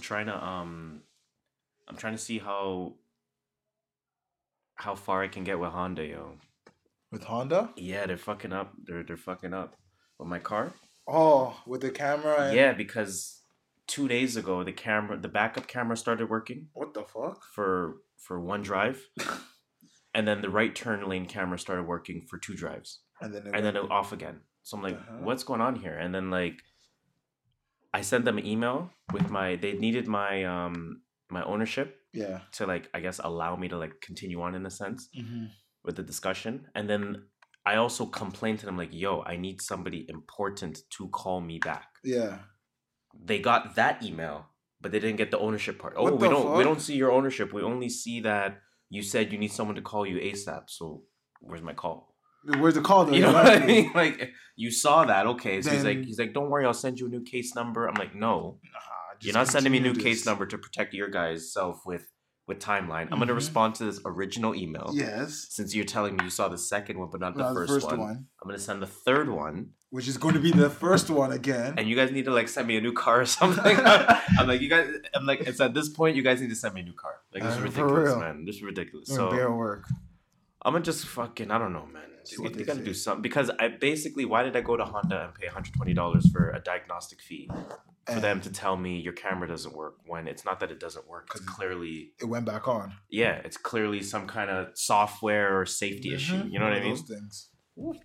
trying to um, I'm trying to see how how far I can get with Honda, yo. With Honda? Yeah, they're fucking up. They're they're fucking up with my car. Oh, with the camera. And... Yeah, because two days ago the camera, the backup camera started working What the fuck? for for one drive, and then the right turn lane camera started working for two drives, And then. It and then it off again. So I'm like, Uh-huh. what's going on here? And then like, I sent them an email with my. They needed my um my ownership Yeah. to like I guess allow me to like continue on in a sense Mm-hmm. with the discussion. And then I also complained to them like, yo, I need somebody important to call me back. Yeah. They got that email, but they didn't get the ownership part. Oh, we don't we don't see your ownership. We only see that you said you need someone to call you ASAP. So where's my call? Where's the call though? You know what I mean? Like you saw that, okay. So he's like he's like, Don't worry, I'll send you a new case number. I'm like, no. Nah, You're not sending me a new continue case number to protect your guys' self with with timeline. I'm gonna Mhm. respond to this original email. Yes. Since you're telling me you saw the second one but not the, Not first, one, I'm gonna send the third one, which is going to be the first one again. and you guys need to like send me a new car or something. I'm like, you guys. I'm like, it's at this point you guys need to send me a new car. Like this is Uh, for ridiculous, man. This is ridiculous. Doing So bare work. I'm gonna just fucking. I don't know, man. What they gotta say. do something because I basically why did I go to Honda and pay 120 dollars for a diagnostic fee for them to tell me your camera doesn't work when it's not that it doesn't work. It's 'Cause clearly It went back on. yeah, it's clearly some kind of software or safety issue. Mhm. You know what I mean? Things.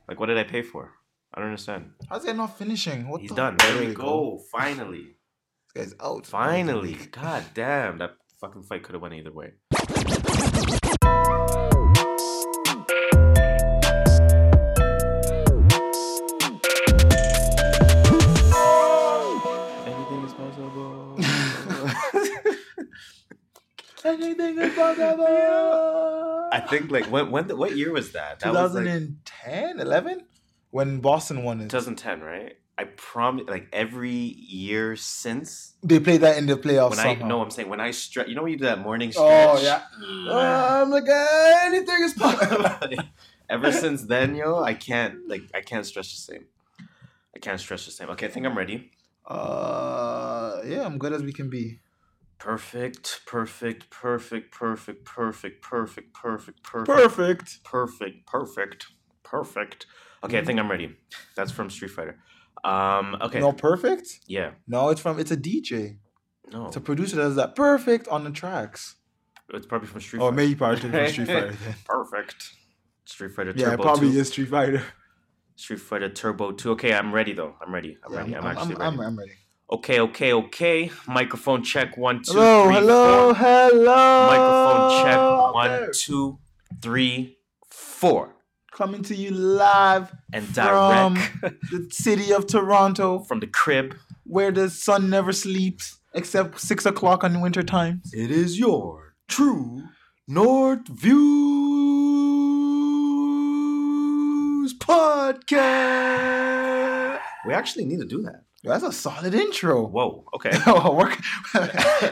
Like, what did I pay for? I don't understand. How's that not finishing? What He's the- done. There, we you go. Finally. This guy's out. Finally. God damn. That fucking fight could have went either way. Anything is possible. I think like when when the, what year was that? That was like 2010, 11? When Boston won it. 2010, right? I promise. Like every year since They played that in the playoffs. when I somehow. no, I'm saying when I stretch. You know when you do that morning stretch. Oh yeah. Oh, I'm like "Ah, anything is possible. Ever since then, yo, I can't like I can't stretch the same. I can't stretch the same. Okay, I think I'm ready. Uh, yeah, I'm good as we can be. Perfect, perfect, perfect, perfect, perfect, perfect, perfect, perfect, Perfect. perfect, perfect, perfect. Okay, I think I'm ready. That's from Street Fighter. Um, okay, No, perfect. yeah, No, it's from. It's a DJ. no, It's a producer that does that perfect on the tracks. it's probably from Street Oh, Fighter. maybe probably from Street Fighter. Then. Perfect. Street Fighter Yeah, it probably 2. is Street Fighter. Street Fighter Turbo 2. Okay, I'm ready though. I'm ready. I'm Yeah, ready. I'm, I'm, actually I'm, ready. I'm, I'm ready. Okay, okay, okay. Microphone check. One, two, Hello, three, hello, four. hello. Microphone check. out One, there. two, three, four. Coming to you live And From- direct the city of Toronto, from the crib. where the sun never sleeps except six o'clock on winter time. It is your true North Views podcast. We actually need to do that. That's a solid intro. Whoa. Okay. Work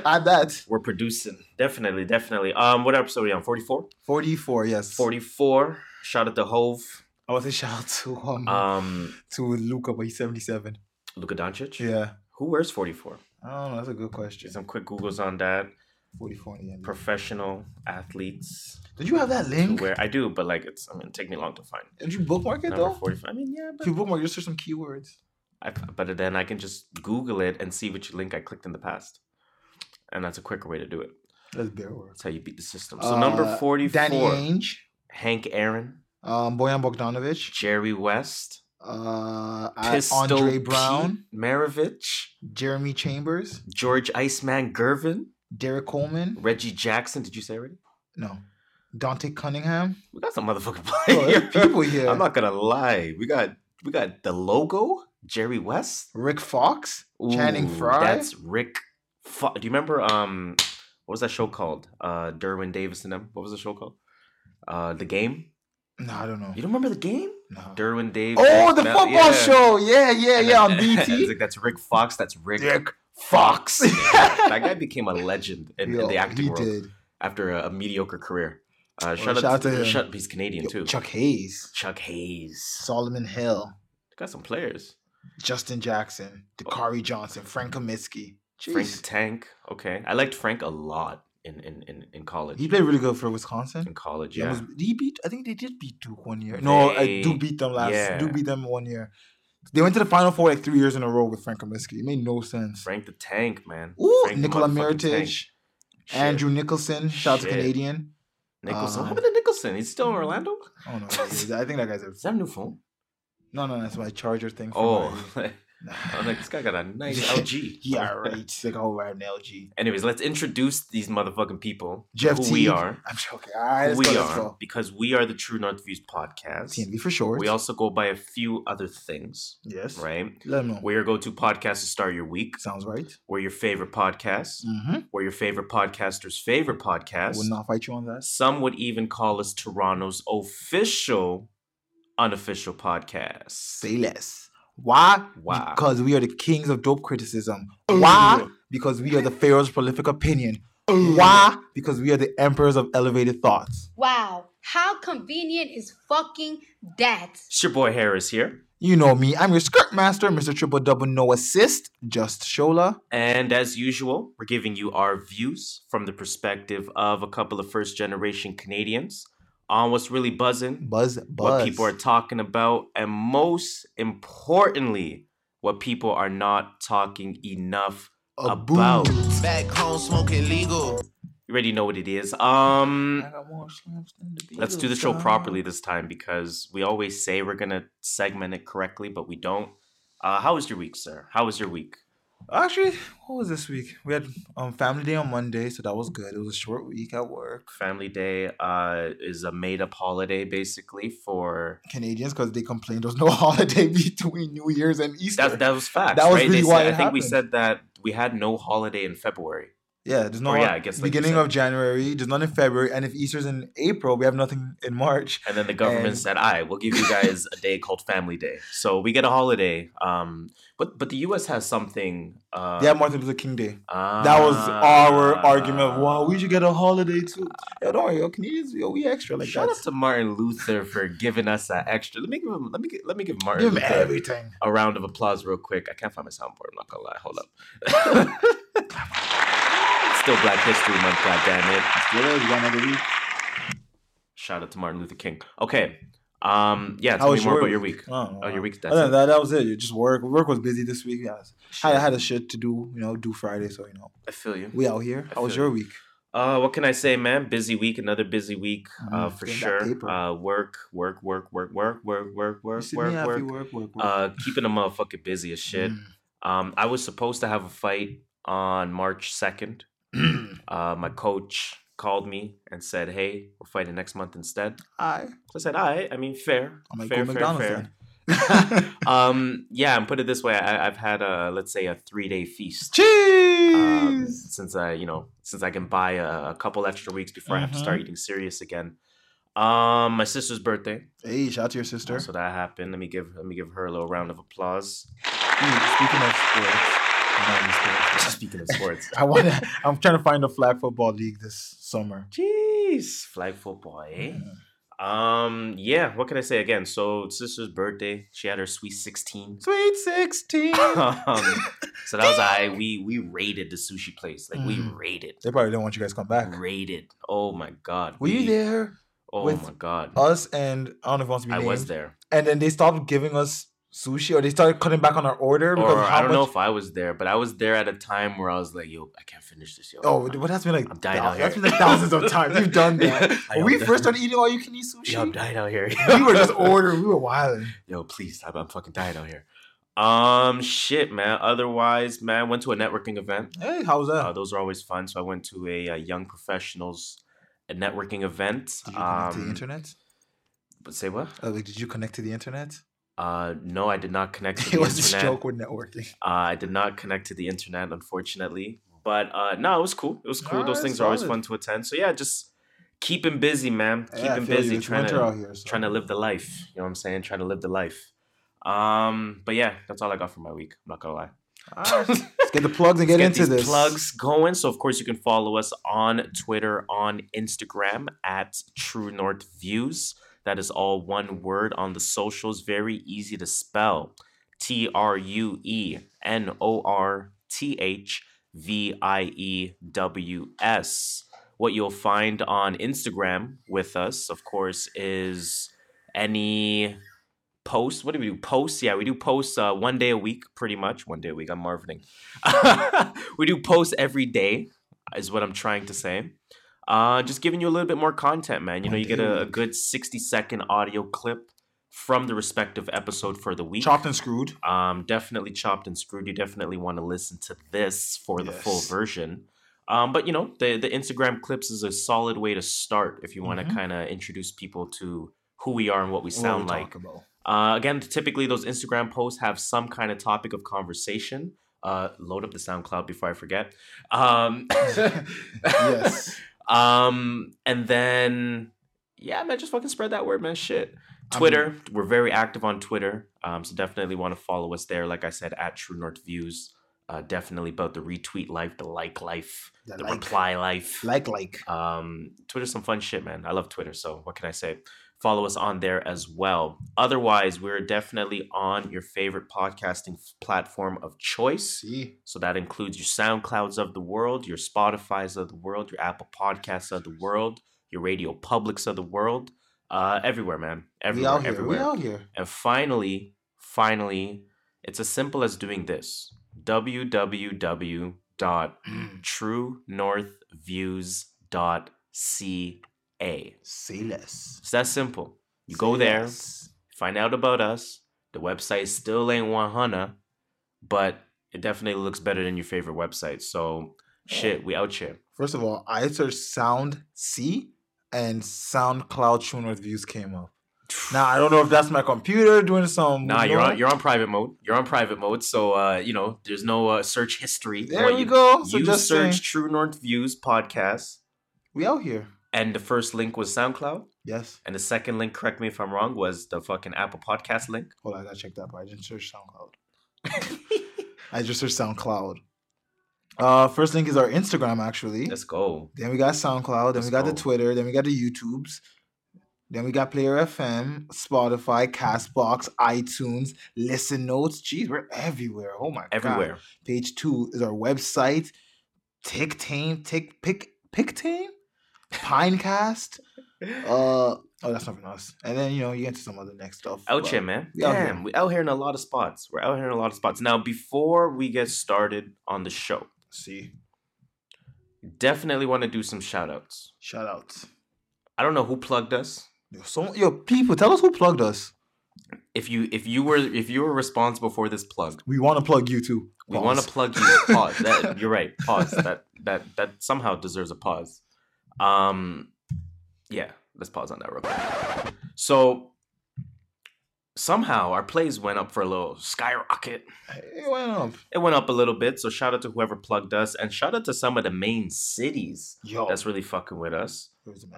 add that. We're producing. Definitely, definitely. Um, what episode are we on? 44? 44, yes. 44. Shout out to Hove. I was a shout out to um, Um, to Luca, but he's 77. Luka Doncic. Yeah. Who wears 44? I don't know. That's a good question. Some quick Googles on that. 44 in the end. Professional athletes Did you have that link? Where I do, but like it's. I mean, it take me long to find. Did you bookmark it Number though? 45. I mean, yeah, If but you bookmark, just search some keywords. I, but then I can just Google it and see which link I clicked in the past, and that's a quicker way to do it. That's work. That's how you beat the system. So number Uh, 44, Danny Ainge, Hank Aaron, um, Bojan Bogdanovic, Jerry West, uh, Pistol Andre Pete Brown, Maravich, Jeremy Chambers, George Iceman Gervin, Derrick Coleman. Reggie Jackson. Did you say already? No, Dante Cunningham. We got some motherfucking Oh, people here. I'm not gonna lie. We got we got the logo, Jerry West, Rick Fox, Channing Ooh, Frye. That's Rick. Fo- Do you remember um what was that show called? Uh, Derwin Davis and them. What was the show called? Uh, the game. No, I don't know. You don't remember the game? No. Derwin Davis. Oh, the Mel- football yeah. show. Yeah, yeah, yeah. On BT. like, that's Rick Fox. That's Rick, Rick Fox. that guy became a legend in, in the acting world did. after a, a mediocre career. Uh, Well, shout, shout out to, him. Shut, he's Canadian Yo, too. Chuck Hayes, Chuck Hayes. Solomon Hill, Got some players. Justin Jackson, Dakari Johnson, Frank Kaminsky, Frank the Tank. Okay, I liked Frank a lot in in in, in college. He played really good for Wisconsin. in college, Yeah. Was, he beat? I think they did beat Duke one year. No, uh, They- Duke beat them last. yeah. Duke beat them one year. They went to the Final Four like three years in a row with Frank Kaminsky. It made no sense. Frank the Tank, man. Ooh, Frank Nikola Mirotic, Andrew Nicholson, shout out to Canadian. Nicholson. uh, what happened to Nicholson? He's still in Orlando. I don't know. what he is. I think that guy's a Is that a new phone? No, no. That's my charger thing. For Oh, my, I'm like, this guy got a nice LG. yeah, right. It's like all right, an LG. Anyways, let's introduce these motherfucking people. Jeff who Teague. we are. I'm joking. All right, Who we go. Are. Because we are the True North Views podcast. TNV for short. We also go by a few other things, yes. right? Let them know. We're your go-to podcast to start your week. Sounds right. We're your favorite podcast. Mm-hmm. We're your favorite podcaster's favorite podcast. Would not fight you on that. Some would even call us Toronto's official, unofficial podcast. Say less. Why? Why? Because we are the kings of dope criticism. Oh. Why? Because we are the pharaoh's prolific opinion. Oh. Why? Because we are the emperors of elevated thoughts. Wow, how convenient is fucking that? It's your boy Harris here. You know me. I'm your skirt master, Mr. Triple Double No Assist, Just Shola. And as usual, we're giving you our views from the perspective of a couple of first generation Canadians on what's really buzzing, Buzz, buzz. what people are talking about, and most importantly, what people are not talking enough A about. boo. Back home smoking legal. You already know what it is. Um I got more slams than the let's do the show properly this time because we always say we're gonna segment it correctly, but we don't. Uh, how was your week, sir? How was your week? Actually, what was this week? We had um Family Day on Monday, so that was good. It was a short week at work. Family Day uh, is a made-up holiday, basically for Canadians because they complained there was no holiday between New Year's and Easter. that. That was fact. That was right? really They why said, it I think we said that we had no holiday in February. Yeah, there's no. or yeah, I guess like beginning of January. There's none in February, and if Easter's in April, we have nothing in March. And then the government And- said, "I we'll give you guys a day called Family Day." So we get a holiday. Um, but but the U.S. has something. Uh, They have Martin Luther King Day. That was our argument of, wow, we should get a holiday too. Yo, don't worry, yo, Canadians, yo, we extra like Shout that. out to Martin Luther for giving us that extra. Let me give him. Let me let me give Martin Give him Luther everything. a round of applause real quick. I can't find my soundboard. I'm not gonna lie. Hold up. Still Black History Month. God damn it. Still is, got another week. Shout out to Martin Luther King. Okay. Um. Yeah. How Tell me more your about your week? Oh, Oh, your week. That's it. that, that was it. You just work. Work was busy this week. Yeah, I had, I had a shit to do. You know, do Friday. So you know, I feel you. we out here. I How was your you. week? Uh, what can I say, man? Busy week, another busy week, uh, Mm, for sure. Uh, work, work, work, work, work, work, work, work, work, work. work, work, work. Uh, keeping a motherfucker busy as shit. Mm. Um, I was supposed to have a fight on March second. uh, my coach called me and said, "Hey, we're fighting next month instead." I, So I said, "All right. I mean, fair, I might fair, go fair, McDonald's fair." um, yeah, and put it this way, I, I've had a let's say a three day feast. Cheese. Um, since I, you know, since I can buy a, a couple extra weeks before I have to start Mhm. eating serious again. Um, my sister's birthday, hey, shout out to your sister. so that happened. Let me give let me give her a little round of applause. Ooh, speaking of um, sports, Speaking of sports, I want. to I'm trying to find a flag football league this summer. jeez, flag football, eh? Um, yeah. What can I say again? So sister's birthday, she had her sweet sixteen. Sweet sixteen. um, so that was I. We we raided the sushi place. Like we Mm. raided, They probably don't want you guys to come back. raided. Oh my god. Were you there? Oh my god. Us and I don't know if it wants to be I named. was there. And then they stopped giving us sushi, or they started cutting back on our order because Or how I don't much. know if I was there, but I was there at a time where I was like, "Yo, I can't finish this, yo." Oh, what has been like? I'm dying out That's here. been like thousands of times. You've done that. I when we know. first started eating all you can eat sushi, Yo, I'm dying out here. we were just ordering. We were wilding. Yo, please, I'm, I'm fucking dying out here. Um, shit, man. Otherwise, man, went to a networking event. Hey, how's that? Uh, those are always fun. So I went to a, uh young professionals a networking event. did you connect to the Um, internet? But say what? Uh, like, did you connect to the internet? Uh, no, I did not connect to it the was a internet. joke with networking. Uh, I did not connect to the internet, unfortunately. But uh, no, it was cool. It was cool. Those things are always fun to attend. So yeah, just keeping busy, man. Yeah, I Keeping feel busy, trying to here, so. trying to live the life. You know what I'm saying? Trying to live the life. Um, but yeah, that's all I got for my week. I'm not gonna lie. Let's get the plugs and get, Let's into this. plugs going. So of course you can follow us on Twitter, on Instagram at True North Views. That is all one word on the socials. Very easy to spell. T R U E N O R T H V I E W S. What you'll find on Instagram with us, of course, is any posts. What do we do? Posts? Yeah, we do posts uh, one day a week, pretty much. One day a week. I'm marveling. we do posts every day, is what I'm trying to say. Uh, just giving you a little bit more content, man. You know, you get a a, good 60 second audio clip from the respective episode for the week. Chopped and screwed. Um, definitely chopped and screwed. You definitely want to listen to this for the full version. Um, but you know, the the Instagram clips is a solid way to start if you want to Mhm. kind of introduce people to who we are and what we What sound we like. Uh, again, typically those Instagram posts have some kind of topic of conversation. Uh, load up the SoundCloud before I forget. Um, Yes. Um, and then yeah, man, just fucking spread that word, man. Shit. I Twitter, we're very active on Twitter. Um, so definitely want to follow us there. Like I said, at True North Views. Uh, definitely about the retweet life, the like life, The the like. reply life. Like, like. Um, Twitter's some fun shit, man. I love Twitter, so what can I say? Follow us on there as well. Otherwise, we're definitely on your favorite podcasting platform of choice. See. So that includes your SoundClouds of the world, your Spotify's of the world, your Apple Podcasts of the world, your Radio Publics of the world. Uh, everywhere, man. We Everywhere, here. everywhere. We out here. And finally, finally, it's as simple as doing this www.truenorthviews.ca. Say less. It's that simple. You go there, less. find out about us. The website still ain't 100, but it definitely looks better than your favorite website. So, shit, we out here. First of all, I searched Sound C and SoundCloud True North Views came up. Now I don't know if that's my computer doing some. Nah, you you're on you're on private mode. You're on private mode, so uh, you know there's no uh, search history. There you, go. So you just search saying, True North Views podcast, we out here. And the first link was SoundCloud, Yes. and the second link, correct me if I'm wrong, was the fucking Apple Podcast link. Hold on, I gotta check that. But I didn't search SoundCloud. I just searched SoundCloud. Uh, first link is our Instagram actually. Let's go. Then we got SoundCloud. Then Let's we got the. Twitter. Then we got the YouTubes. Then we got Player FM, Spotify, Castbox, iTunes, Listen Notes. Jeez, we're everywhere. Oh my god. Everywhere. Page two is our website. Tictane, Tick Pick Pictane, Pinecast. Uh oh, that's not else. And then you know you get to some other next stuff. Out here, man. we out here. Damn, we out here in a lot of spots. We're out here in a lot of spots. Now, before we get started on the show, See, definitely want to do some shout outs. shout outs. I don't know who plugged us. Yo, so, yo, people, tell us who plugged us. If you if you were if you were responsible for this plug, We want to plug you too. we want to plug you. Pause. That, you're right. Pause. That that that somehow deserves a pause. Um, yeah. Let's pause on that real quick. So somehow our plays went up for a little skyrocket. It went up. It went up a little bit. So shout out to whoever plugged us, and shout out to some of the main cities Yo, that's really fucking with us.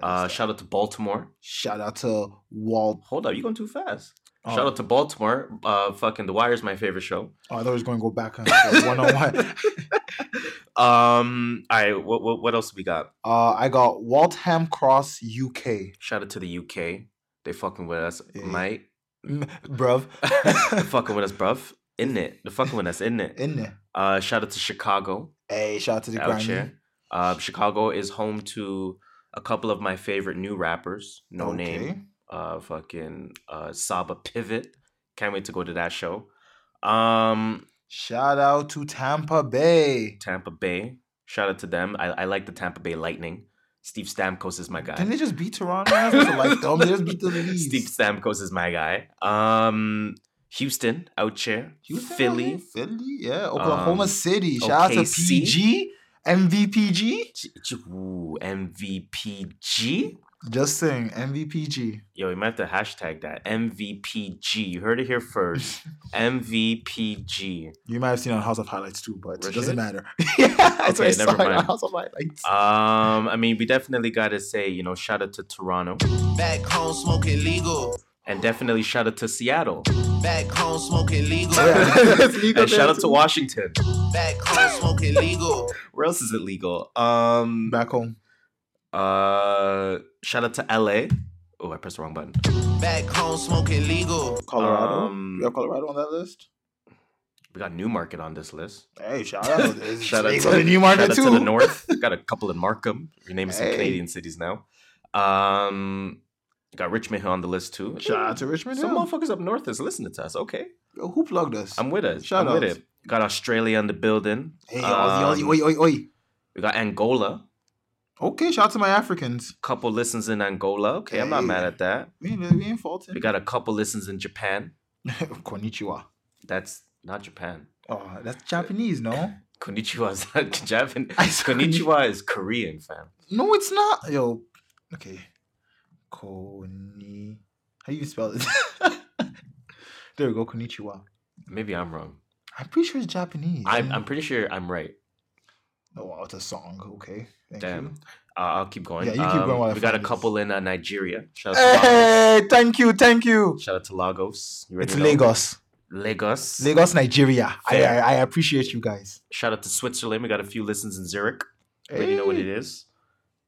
Uh, shout out to Baltimore. Shout out to Walt. Hold up, you going too fast. Oh, Shout out to Baltimore. Uh, fucking The Wire's my favorite show. Oh, I thought I was going to go back on one on one. Um, all right, what, what what else we got? Uh, I got Waltham Cross, UK. Shout out to the UK. They fucking with us, Yeah. mate. Bruv. Fucking with us, bruv. In it. They're fucking with us, in it. In there. Uh, shout out to Chicago. Hey, shout out to the Grammy. Uh, Chicago is home to a couple of my favorite new rappers. No name. Uh, fucking uh, Saba Pivot. Can't wait to go to that show. Um, Shout out to Tampa Bay. Tampa Bay. Shout out to them. I, I like the Tampa Bay Lightning. Steve Stamkos is my guy. Didn't they just beat Toronto? I'm supposed to like them. They just beat the Leafs. Steve Stamkos is my guy. Um, Houston out here. Houston, Philly. Philly, yeah. Oklahoma Um, City. Shout out to OKC. PG, MVPG. G- Ooh, MVPG. Just saying, MVPG. Yo, you might have to hashtag that MVPG. You heard it here first. MVPG. You might have seen it on House of Highlights too, but Real it doesn't matter. yeah, Okay, I never saw it on mind. House of Highlights. Um, I mean, we definitely got to say, you know, shout out to Toronto Back home smoking legal. and definitely shout out to Seattle Back home smoking legal. Yeah, legal and shout there, out to. Washington. Back home smoking legal. Where else is it legal? Um, Back home. Uh, shout out to LA. Oh, I pressed the wrong button. Back home smoking legal. Colorado. Um, you have Colorado on that list? We got Newmarket on this list. Hey, shout out. Shout out Drake to on the new market shout out too. to the north. got a couple in Markham. You're naming some Canadian cities now. Um, got Richmond Hill on the list too. Shout out to Richmond Hill. Some motherfuckers up north is listening to us. Okay, Yo, Who plugged us? I'm with it. Shout I'm with it. Got Australia in the building. hey, Aussie, Aussie, Um, oi, oi, oi. We got Angola. Okay, shout out to my Africans. Couple listens in Angola. Okay, I'm not mad at that. We ain't, we ain't faulting. We got a couple listens in Japan. Konnichiwa. That's not Japan. Oh, that's Japanese, no? Konnichiwa is not Japan. Konnichiwa is Korean, fam. No, it's not. Yo, okay. Koni. How do you spell it? there we go, Konnichiwa. Maybe I'm wrong. I'm pretty sure it's Japanese. I'm, I'm pretty sure I'm right. Oh, wow, it's a song. Okay. Thank Damn. you. Uh, I'll keep going. Yeah, you keep going while I we got a couple in uh, Nigeria. Shout out, to. Hey, thank you, thank you. Shout out to Lagos. You It's. Lagos. Lagos. Lagos, Nigeria. I, I I appreciate you guys. Shout out to Switzerland. We got a few listens in Zurich. Already know what it is.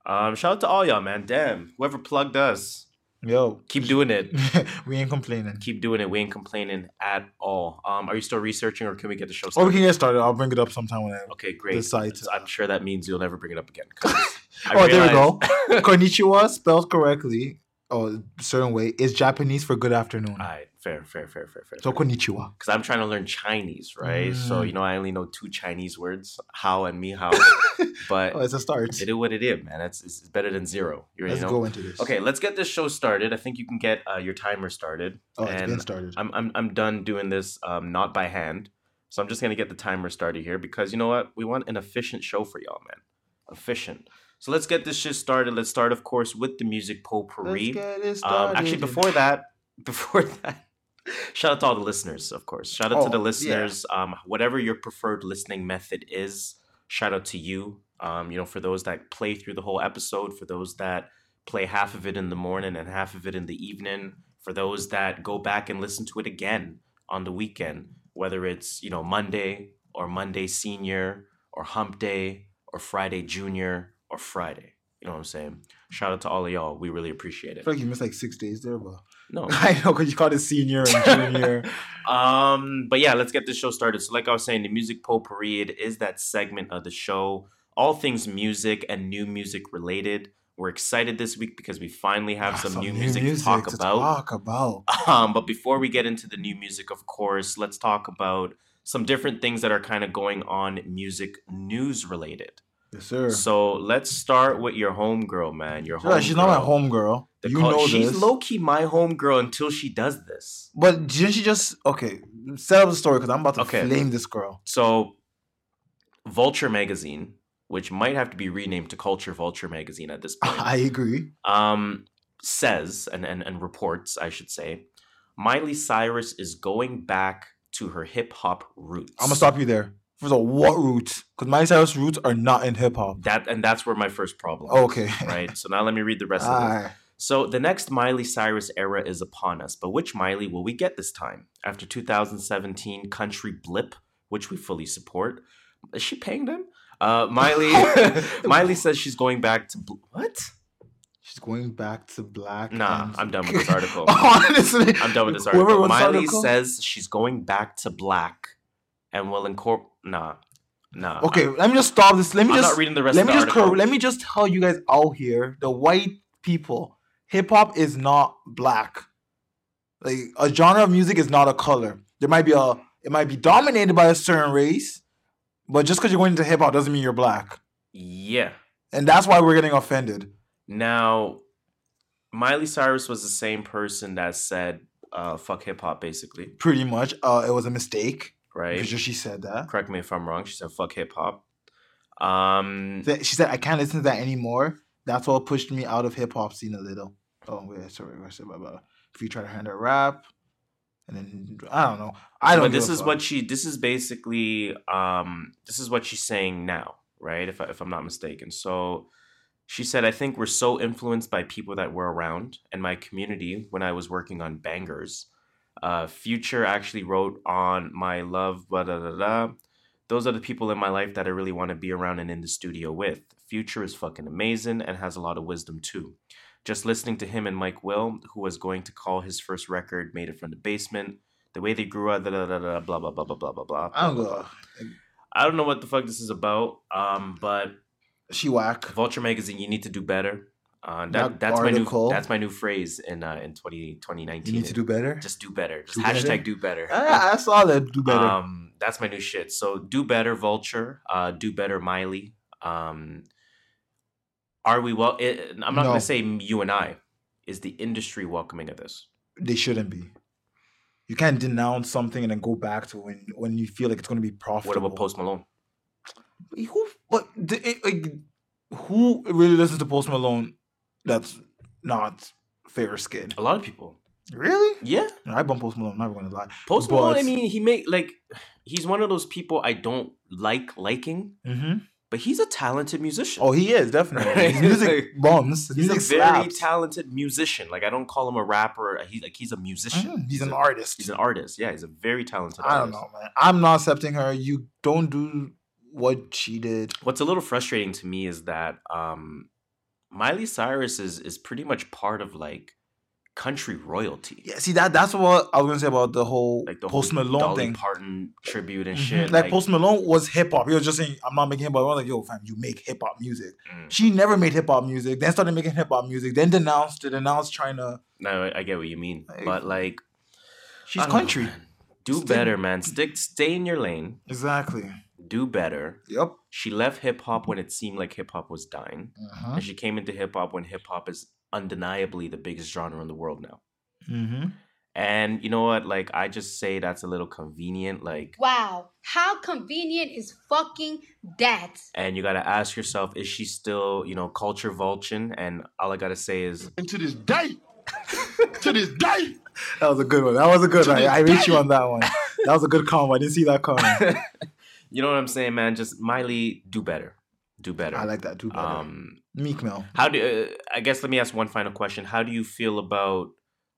Um, shout out to all y'all, man. Damn, whoever plugged us, Yo, keep doing it. we ain't complaining. Keep doing it. We ain't complaining at all. Um, are you still researching, or can we get the show Or started? we can get started. I'll bring it up sometime when I. okay, great. decide to- I'm sure that means you'll never bring it up again. Oh, there we go. Konnichiwa, spelled correctly, or a certain way, is Japanese for good afternoon. All right, fair, fair, fair, fair, fair. So konnichiwa. because I'm trying to learn Chinese, right? So Mm. you know, I only know two Chinese words, how and me how. but Oh, it's a start. it is what it is, man. It's, it's better than zero. You Let's know. go into this. Okay, let's get this show started. I think you can get uh, your timer started. Oh, it's and been started. I'm, I'm I'm done doing this um, not by hand. So I'm just gonna get the timer started here because you know what? We want an efficient show for y'all, man. Efficient. So let's get this shit started. Let's start, of course, with the music potpourri. Let's get it Um, started. actually, before that, before that, shout out to all the listeners, of course. Shout out to Oh, the yeah. listeners. Um, whatever your preferred listening method is, shout out to you. Um, you know, for those that play through the whole episode, for those that play half of it in the morning and half of it in the evening, for those that go back and listen to it again on the weekend, whether it's you know Monday or Monday Senior or Hump Day or Friday Junior or Friday. You know what I'm saying? Shout out to all of y'all. We really appreciate I it. feel like you missed like six days there, but No. I know because you called it senior and junior. um, but yeah, let's get this show started. So, like I was saying, the music potpourri is that segment of the show, all things music and new music related. We're excited this week because we finally have Ah, some, new, music, to talk about. talk about. Um, but before we get into the new music, of course, let's talk about some different things that are kind of going on music news related. Yes, sir. So let's start with your homegirl, man. Your Yeah, she's not my homegirl. home girl. The you call- know she's this. low key my homegirl until she does this. But didn't she just okay? Set up the story because I'm about to Okay. flame this girl. So, Vulture magazine, which might have to be renamed to Culture Vulture magazine at this point, I agree. um, says and, and and reports, I should say, Miley Cyrus is going back to her hip hop roots. I'm gonna stop you there. First of all, what roots? Because Miley Cyrus roots are not in hip hop. That and that's where my first problem. Okay. Right. So now let me read the rest of it. Alright. So the next Miley Cyrus era is upon us, but which Miley will we get this time? After 2017 Country Blip, which we fully support. Is she paying them? Uh, Miley Miley says she's going back to bl- what? She's going back to black. Nah, I'm done with this article. Honestly, I'm done with this article. Miley article- says she's going back to black and will incorporate. Nah, nah. Okay, let me just stop this. Let me I'm just not reading the rest let me just cor- let me just tell you guys out here, the white people, hip hop is not black. Like a genre of music is not a color. There might be a it might be dominated by a certain race, but just because you're going into hip hop doesn't mean you're black. yeah. And that's why we're getting offended. Now, Miley Cyrus was the same person that said uh, "fuck hip hop," basically, Pretty much. Uh it was a mistake. Right? Because she said that. Correct me if I'm wrong. She said "fuck hip hop." Um, She said I can't listen to that anymore. That's what pushed me out of hip hop scene a little. Oh wait, sorry, I said blah, blah. If you try to handle rap, and then I don't know. I don't. but this is what she. This is basically. Um, this is what she's saying now, right? If I, if I'm not mistaken. So, she said, "I think we're so influenced by people that we're around and my community when I was working on Bangerz." Uh, Future actually wrote on my love, blah, blah, blah, da. Those are the people in my life that I really want to be around and in the studio with. Future is fucking amazing and has a lot of wisdom too. Just listening to him and Mike Will, who was going to call his first record Made It From the Basement, the way they grew up, da, da, da, blah blah blah blah blah blah blah. I don't blah, blah. I don't know what the fuck this is about. Um, but She whack. Vulture magazine, you need to do better. Uh, that, That that's my new that's my new phrase in uh, in 20, 2019. You need to do better. just do better. Just Do hashtag better? do better. I, I saw that. Do better. Um, that's my new shit. So do better, Vulture. Uh, do better, Miley. Um, are we well? It, I'm not No. gonna say you and I. Is the industry welcoming of this? they shouldn't be. You can't denounce something and then go back to when when you feel like it's going to be profitable. What about Post Malone? Who? But the, it, like, who really listens to Post Malone? That's not fair skin. A lot of people. Really? Yeah, I bump Post Malone. I'm not going to lie. Post Malone. I mean, he make like he's one of those people I don't like liking, Mm-hmm. but he's a talented musician. Oh, he is definitely. His music Like, bums. His he's a very slaps. talented musician. Like I don't call him a rapper. He's like he's a musician. Mhm, He's an a- artist. He's an artist. Yeah, he's a very talented. I don't know, man. I'm not accepting her. You don't do what she did. What's a little frustrating to me is that um, Miley Cyrus is is pretty much part of like country royalty. Yeah, see that that's what I was gonna say about the whole Like the Post whole Malone Dolly thing. Parton tribute and Mhm. shit. Like, Post Malone was hip hop. He was just saying, "I'm not making hip hop." I was like, "Yo, fam, you make hip hop music." Mm. She never made hip hop music. Then started making hip hop music. Then denounced it. Denounced trying to. No, I- get what you mean, Like, but like She's don't know, country. Do Stick- better, man. Stick, stay in your lane. Exactly. Do better. Yep. She left hip hop when it seemed like hip hop was dying, Uh-huh. and she came into hip hop when hip hop is undeniably the biggest genre in the world now. Mm-hmm. And you know what? Like, I just say that's a little convenient. Like, Wow, how convenient is fucking that? and you got to ask yourself is she still you know culture vulture and all i got to say is And to this day, to this day, That was a good one. That was a good To one. this I reached you on that one. That was a good combo. I didn't see that coming. you know what i'm saying man just miley do better do better I like that too. Better. um Meek Mill. how do uh, i guess let me ask one final question how do you feel about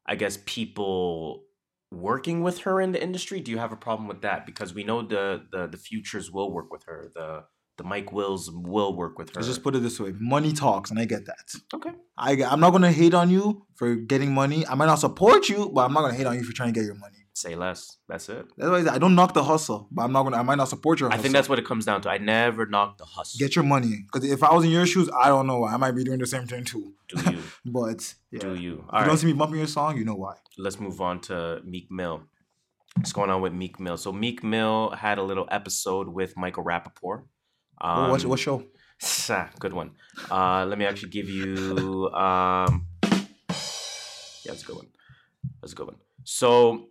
i guess people working with her in the industry do you have a problem with that because we know the the, the futures will work with her the the mike wills will work with her Let's just put it this way: money talks, and I get that. okay I I'm not gonna hate on you for getting money. I might not support you, but I'm not gonna hate on you for trying to get your money. Say less that's it That's why I, I don't knock the hustle, but I'm not gonna. I might not support your. i think that's what it comes down to i never knock the hustle get your money. Because if I was in your shoes, I don't know. I might be doing the same thing too. do you But yeah. do you If all you don't see me bumping your song, you know why. let's move on to Meek Mill. What's going on with Meek Mill? So Meek Mill had a little episode with Michael Rappaport. Um, what, what show? Good one. Uh, let me actually give you. Um, yeah, that's a good one. That's a good one. So,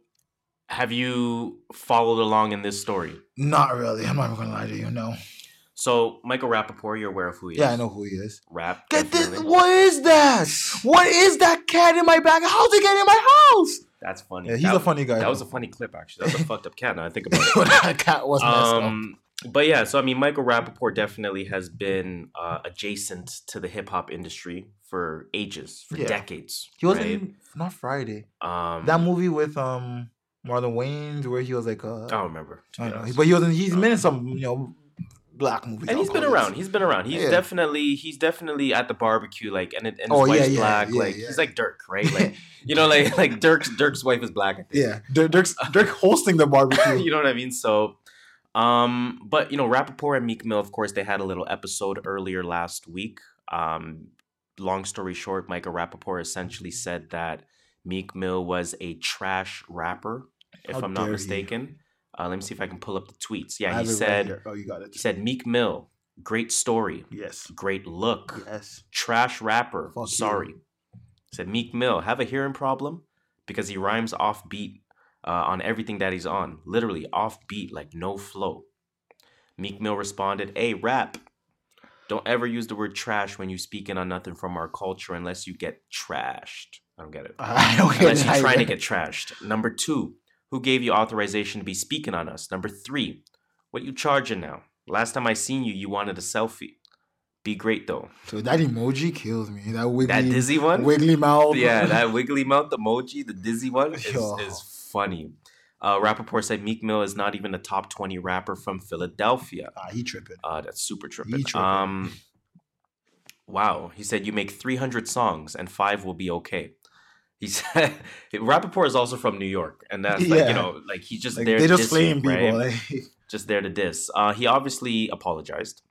have you followed along in this story? Not really. I'm not even gonna lie to you. No. So, Michael Rappaport, you're aware of who he is. Yeah, I know who he is. Rap. Get this. What is that? What is that cat in my bag? How's it get in my house? That's funny. Yeah, he's That- a funny guy. That was a funny clip, actually. That was a fucked up cat. Now I think about it. that cat was messed up. Um, but yeah, so I mean, Michael Rappaport definitely has been uh, adjacent to the hip hop industry for ages, for Yeah. decades. He was right? in not Friday. um, That movie with um Marlon Wayans where he was like uh I don't remember. I don't know, but he was in, he's been in some you know black movies. and he's been around. He's been around. He's Yeah. definitely he's definitely at the barbecue, like and it- and his Oh, wife's yeah, black. yeah, like yeah. he's like Dirk, right? Like you know, like like Dirk's Dirk's wife is black. I think. Yeah, Dirk, Dirk's, Dirk hosting the barbecue. you know what I mean? So, um, but you know, Rappaport and Meek Mill, of course, they had a little episode earlier last week. Um, long story short, Michael Rappaport essentially said that Meek Mill was a trash rapper, if How I'm not mistaken. Uh, let me see if I can pull up the tweets. Yeah, he it right said "Oh, you got it." he said Meek Mill, great story, Yes, great look, yes. trash rapper. Fuck you. sorry. Said Meek Mill have a hearing problem because he rhymes off beat uh, on everything that he's on. Literally off beat, like no flow. Meek Mill responded, "Hey, rap. Don't ever use the word trash when you speaking on nothing from our culture unless you get trashed. I don't get it. I don't get Unless it you're trying to get trashed. Number two, who gave you authorization to be speaking on us? Number three, what you charging now? Last time I seen you, you wanted a selfie. Be great though. So that emoji kills me. That wiggly, That dizzy one? wiggly mouth. yeah, that wiggly mouth emoji, the dizzy one, is, Yo. is funny. Uh, Rappaport said Meek Mill is not even a top 20 rapper from Philadelphia. Ah, he tripping. Uh, that's super tripping. He tripping. Um, wow. He said you make 300 songs and five will be okay. He said Rappaport is also from New York, and that's like Yeah. you know, like he's just Like, there. they to just flame people. right? like- just there to diss. Uh, he obviously apologized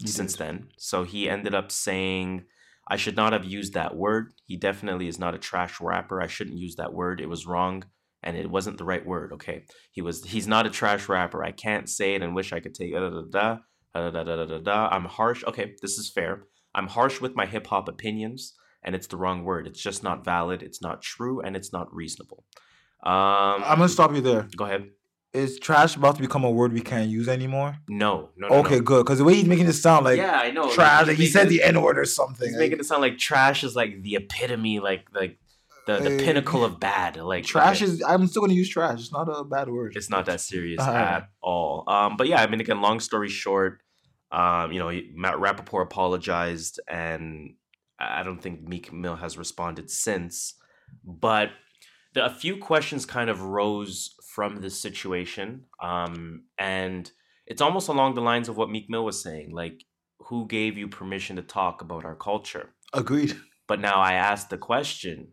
He since did. then. So he ended up saying, I should not have used that word. He definitely is not a trash rapper. I shouldn't use that word. It was wrong and it wasn't the right word. Okay. He was he's not a trash rapper. I can't say it and wish I could take da da da da da da da da. I'm harsh. Okay, this is fair. I'm harsh with my hip hop opinions, and it's the wrong word. It's just not valid, it's not true, and it's not reasonable. Um I'm gonna stop you there. go ahead. Is trash about to become a word we can't use anymore? No, no, no. Okay, no. good. Because the way he's making it sound like yeah, I know. trash, he's like he said it- the N word or something. He's like, making it sound like trash is like the epitome, like like the, the Uh, pinnacle of bad. Like trash okay, is. I'm still gonna use trash. It's not a bad word. it's not that serious Uh-huh. at all. Um, but yeah, I mean, again, long story short, um, you know, Matt Rappaport apologized, and I don't think Meek Mill has responded since. But the, a few questions kind of rose from this situation, um, and it's almost along the lines of what Meek Mill was saying, like, who gave you permission to talk about our culture? Agreed. But now I ask the question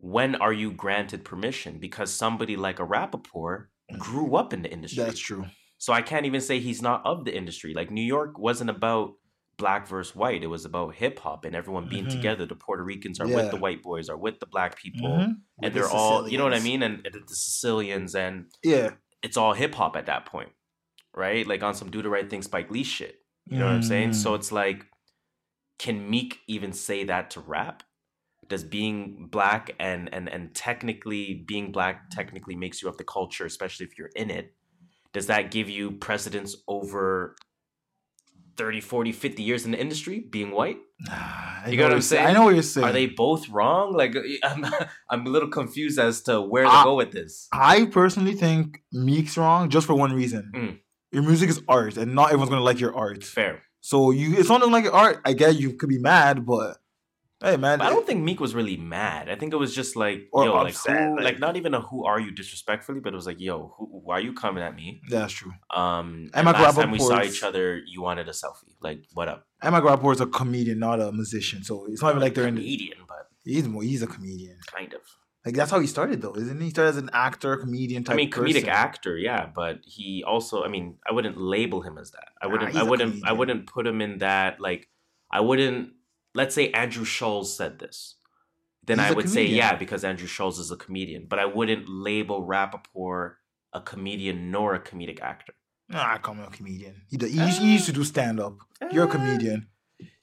when are you granted permission? Because somebody like a Rappaport grew up in the industry. That's true. So I can't even say he's not of the industry. Like New York wasn't about black versus white, it was about hip hop and everyone being Mhm. together. The Puerto Ricans are Yeah. with the white boys, are with the black people. Mhm. And they're all, you know what I mean? And, and the Sicilians, and Yeah. it's all hip hop at that point, right? Like on some do the right thing, Spike Lee shit. You know what I'm saying? So Mm. it's like, can Meek even say that to rap? Does being black and and and technically being black technically makes you of the culture, especially if you're in it? Does that give you precedence over 30, 40, 50 years in the industry being white? I You know got what I'm saying. saying? I know what you're saying. Are they both wrong? Like I'm I'm a little confused as to where to Ah, go with this. I personally think Meek's wrong just for one reason. Mm. Your music is art, and not everyone's gonna like your art. Fair. So you, if someone doesn't like your art, I get you could be mad, but hey, man, I don't think Meek was really mad. I think it was just like, Or yo, like, who, like- like, not even a who are you disrespectfully, but it was like, yo, who, why are you coming at me? that's true. Um, And and last time we saw each other, you wanted a selfie. Like, what up? And Mike Rappaport is a comedian, not a musician. So it's not even like they're in. The, comedian, but he's more. He's a comedian. kind of. Like that's how he started, though, isn't he? He started as an actor, comedian type. I mean, comedic person. actor, yeah, but he also, I mean, I wouldn't label him as that. I wouldn't, he's I a wouldn't, I wouldn't put him in that. Like, I wouldn't. Let's say Andrew Schulz said this, then He's I would say yeah because Andrew Schulz is a comedian. But I wouldn't label Rappaport a comedian nor a comedic actor. Nah, I call him a comedian. He, do- he, used- to do stand up. You're a Uh, comedian.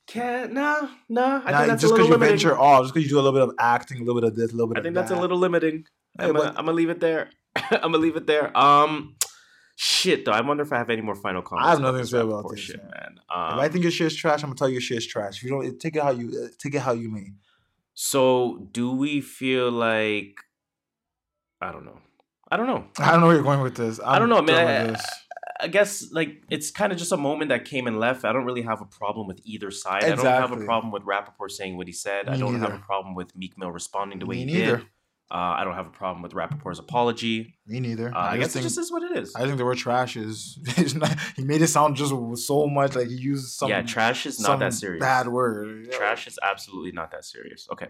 Can't nah nah. I Nah, think that's just because you limiting. venture off, just because you do a little bit of acting, a little bit of this, a little bit I think that's a little limiting. Hey, I'm, gonna, I'm gonna leave it there. I'm gonna leave it there. Um, shit though. I wonder if I have any more final comments. I have nothing to say about this, shit, man. man. If Um, I think your shit's trash, I'm gonna tell you your shit's trash. If you don't take it how you uh, take it how you may. so do we feel like? I don't know. I don't know. I don't know where you're going with this. I'm I don't know, man. I. I guess like it's kind of just a moment that came and left. I don't really have a problem with either side. Exactly. I don't have a problem with Rappaport saying what he said. I don't have a problem with Meek Mill responding the way Me he neither. did. Uh, I don't have a problem with Rappaport's apology. Me neither. Uh, I, just guess it just is what it is. I think the word trash is. not, he made it sound just so much like he used some. yeah, trash is not that serious. Bad word. Trash is absolutely not that serious. Okay.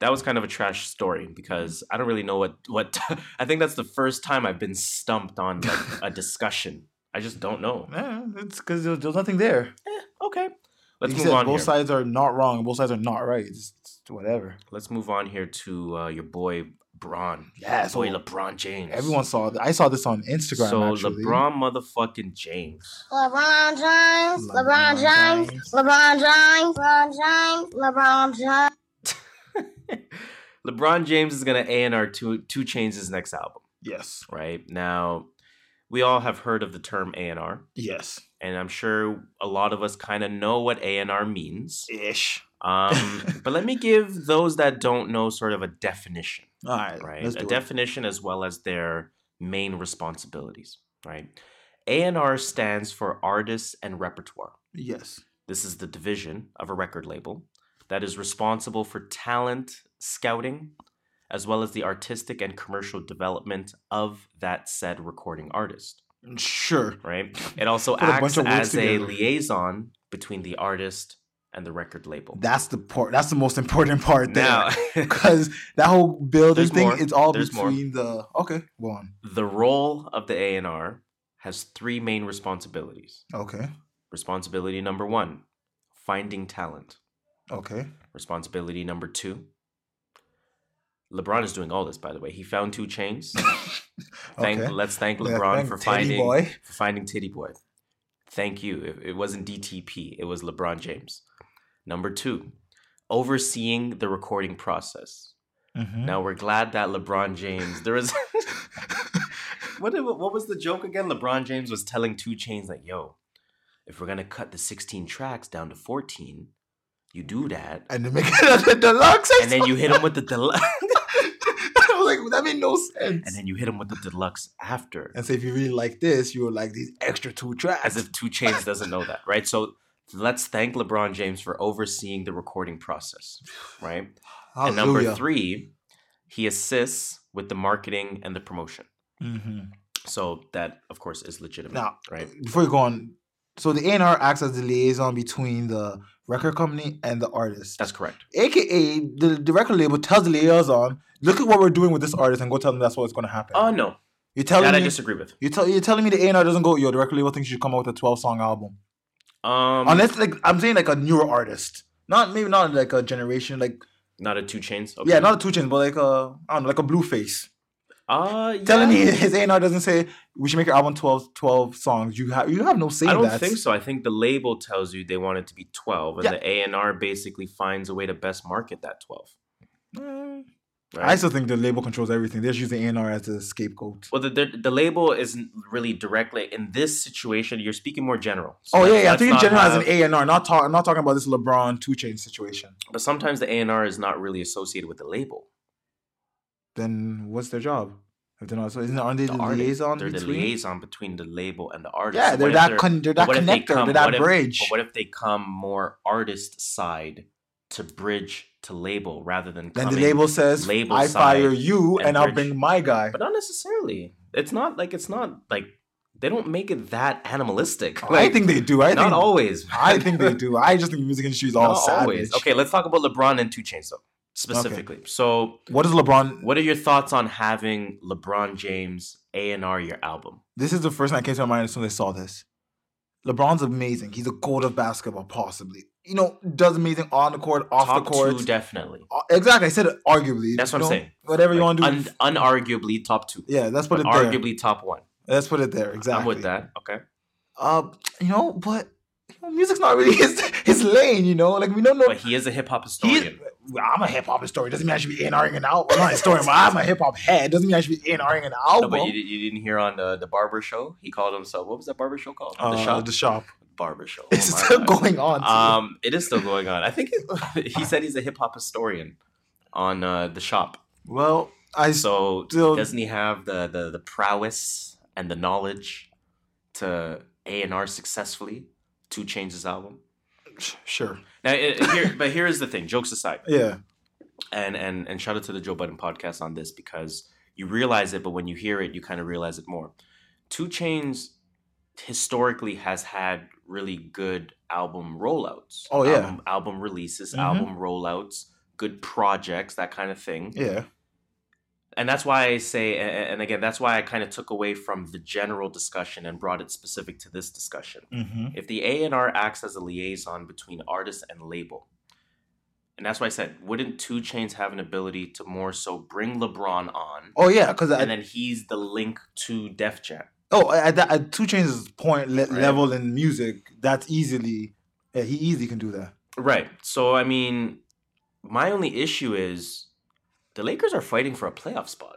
That was kind of a trash story because I don't really know what what I think that's the first time I've been stumped on like a discussion. I just don't know. Yeah, it's because there's, nothing there. Okay. Let's move said, on both here. sides are not wrong. Both sides are not right. It's whatever. Let's move on here to uh, your boy Braun. Yeah, Your boy so LeBron James. Everyone saw. th- I saw this on Instagram. So actually. LeBron motherfucking James. LeBron James, LeBron LeBron James, James. LeBron James, LeBron James, LeBron James. LeBron James is gonna A and R two 2 Chainz his next album. Yes. Right now, we all have heard of the term A and R. Yes. and I'm sure a lot of us kind of know what A&R means. Ish. Um, but let me give those that don't know sort of a definition, All right. right? A it. definition as well as their main responsibilities, right? A&R stands for artists and repertoire. Yes. This is the division of a record label that is responsible for talent scouting as well as the artistic and commercial development of that said recording artist Sure. right? It also Put a acts words as a liaison between the artist and the record label. That's the part. That's the most important part now, there, because that whole building thing more. is all There's more. between the. Okay, go on. the role of the A&R has three main responsibilities. Okay, Responsibility number 1, finding talent. okay. Responsibility number 2, LeBron is doing all this by the way. He found 2 Chainz. Thank Okay. let's thank LeBron thank for finding boy. for finding Tity Boi. Thank you. It, it wasn't DTP, it was LeBron James. Number 2, overseeing the recording process. Mhm. Now we're glad that LeBron James. There was what did- what was the joke again? LeBron James was telling 2 Chainz like, "Yo, if we're gonna cut the 16 tracks down to 14, you do that, and then make it a deluxe. and then you hit him with the deluxe, I was like, that made no sense. and then you hit him with the deluxe after, and so if you really like this, you would like these extra two tracks. as if 2 Chainz doesn't know that, right? So let's thank LeBron James for overseeing the recording process, right? And number three, he assists with the marketing and the promotion. Mhm. So that, of course, is legitimate, Now, right? before you go on, so the A&R acts as the liaison between the record company and the artist. That's correct. AKA, the, the record label tells the liaison, look at what we're doing with this artist and go tell them that's what's going to happen. Oh no, you're telling that I disagree with. you're, tell, you're telling me the A&R doesn't go, yo, the record label thinks you should come out with a 12 song album. Um, Unless, like, I'm saying like a newer artist. Not, maybe not like a generation, like, not a 2 Chainz. yeah, not a 2 Chainz, but like a, I don't know, like a Blueface. Uh, yeah. Telling me his A&R doesn't say, we should make your album 12, 12 songs. You have you have no say I don't that. think so. I think the label tells you they want it to be twelve, and Yeah. the A and R basically finds a way to best market that twelve. Mm. Right? I still think the label controls everything. They're just using A&R as a scapegoat. well, the, the the label isn't really directly in this situation. You're speaking more general. So Oh yeah, yeah. I think in general as an have- A and R, not talk. I'm not talking about this LeBron two chain situation. But sometimes the A and R is not really associated with the label. Then what's their job? If they're not, so isn't aren't they the, The artist. liaison They're the between? liaison between the label and the artist. Yeah, they're what if that con- they're that if they connector, they're that if- bridge. But what if they come more artist side to bridge to label rather than then the label says, label "I fire you, and and, I'll bring my guy." But not necessarily. It's not like it's not like they don't make it that animalistic. I think they do. I not think always. I think they do. I just think the music industry is all Not savage. always. Okay, let's talk about LeBron and 2 Chainz though, specifically. So, What is LeBron? what are your thoughts on having LeBron James A and R your album? This is the first thing that came to my mind as soon as I saw this. LeBron's amazing. He's a goat of basketball, possibly. You know, does amazing on the court, off Top the court. two, definitely. Uh, Exactly. I said it arguably. That's what You I'm saying. Whatever you want to do. un- unarguably top two. yeah, let's put it there. arguably top one. Let's put it there. Exactly. I'm with that. Okay. Uh, you know, but music's not really his his lane. You know, like we don't know. But he is a hip hop historian. well, I'm a hip hop historian. Doesn't mean I should be A&Ring an album. Well, not a historian, but I'm a hip hop head. Doesn't mean I should be A&Ring an No, album. but you, you didn't hear on the, the barber show. He called himself. What was that barber show called? uh, the shop. The shop. barber show. Oh It's still God. going on. too. Um, it is still going on. I think it, he said he's a hip hop historian on uh, the shop. well, I So still- doesn't he have the, the the prowess and the knowledge to A and R successfully to change his album? sure. Now, it, it- here, but here is the thing. Jokes aside, Yeah. and and and shout out to the Joe Budden podcast on this because you realize it, but when you hear it, you kind of realize it more. 2 Chainz historically has had really good album rollouts. Oh, yeah. album, album releases, Mhm. album rollouts, good projects, that kind of thing. Yeah. And that's why I say, and again, that's why I kind of took away from the general discussion and brought it specific to this discussion. Mm-hmm. If the A and R acts as a liaison between artist and label, and that's why I said, wouldn't 2 Chainz have an ability to more so bring LeBron on, Oh yeah, because and then he's the link to Def Jam? oh at, at 2 Chainz' point le- Right. level in music, that's easily yeah he easily can do that. Right. So I mean, my only issue is the Lakers are fighting for a playoff spot.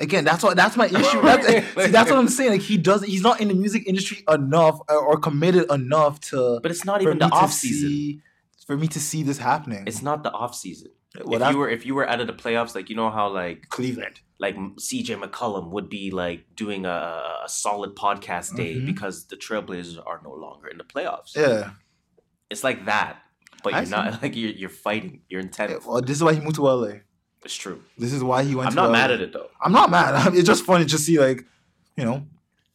Again, that's what that's my issue. That's, see, that's what I'm saying. Like he does, he's not in the music industry enough or, or committed enough to But it's not even the off season. see- for me to see this happening. It's not the off season. well, if you were if you were out of the playoffs, like you know how like Cleveland. like CJ McCollum would be like doing a, a solid podcast day Mhm. because the Trailblazers are no longer in the playoffs. Yeah. It's like that, but I you're not like you're, you're fighting. You're intense. Yeah, Well, this is why he moved to LA. It's true. This is why he went. To I'm not LA. mad at it though. I'm not mad. It's just funny to see like, you know,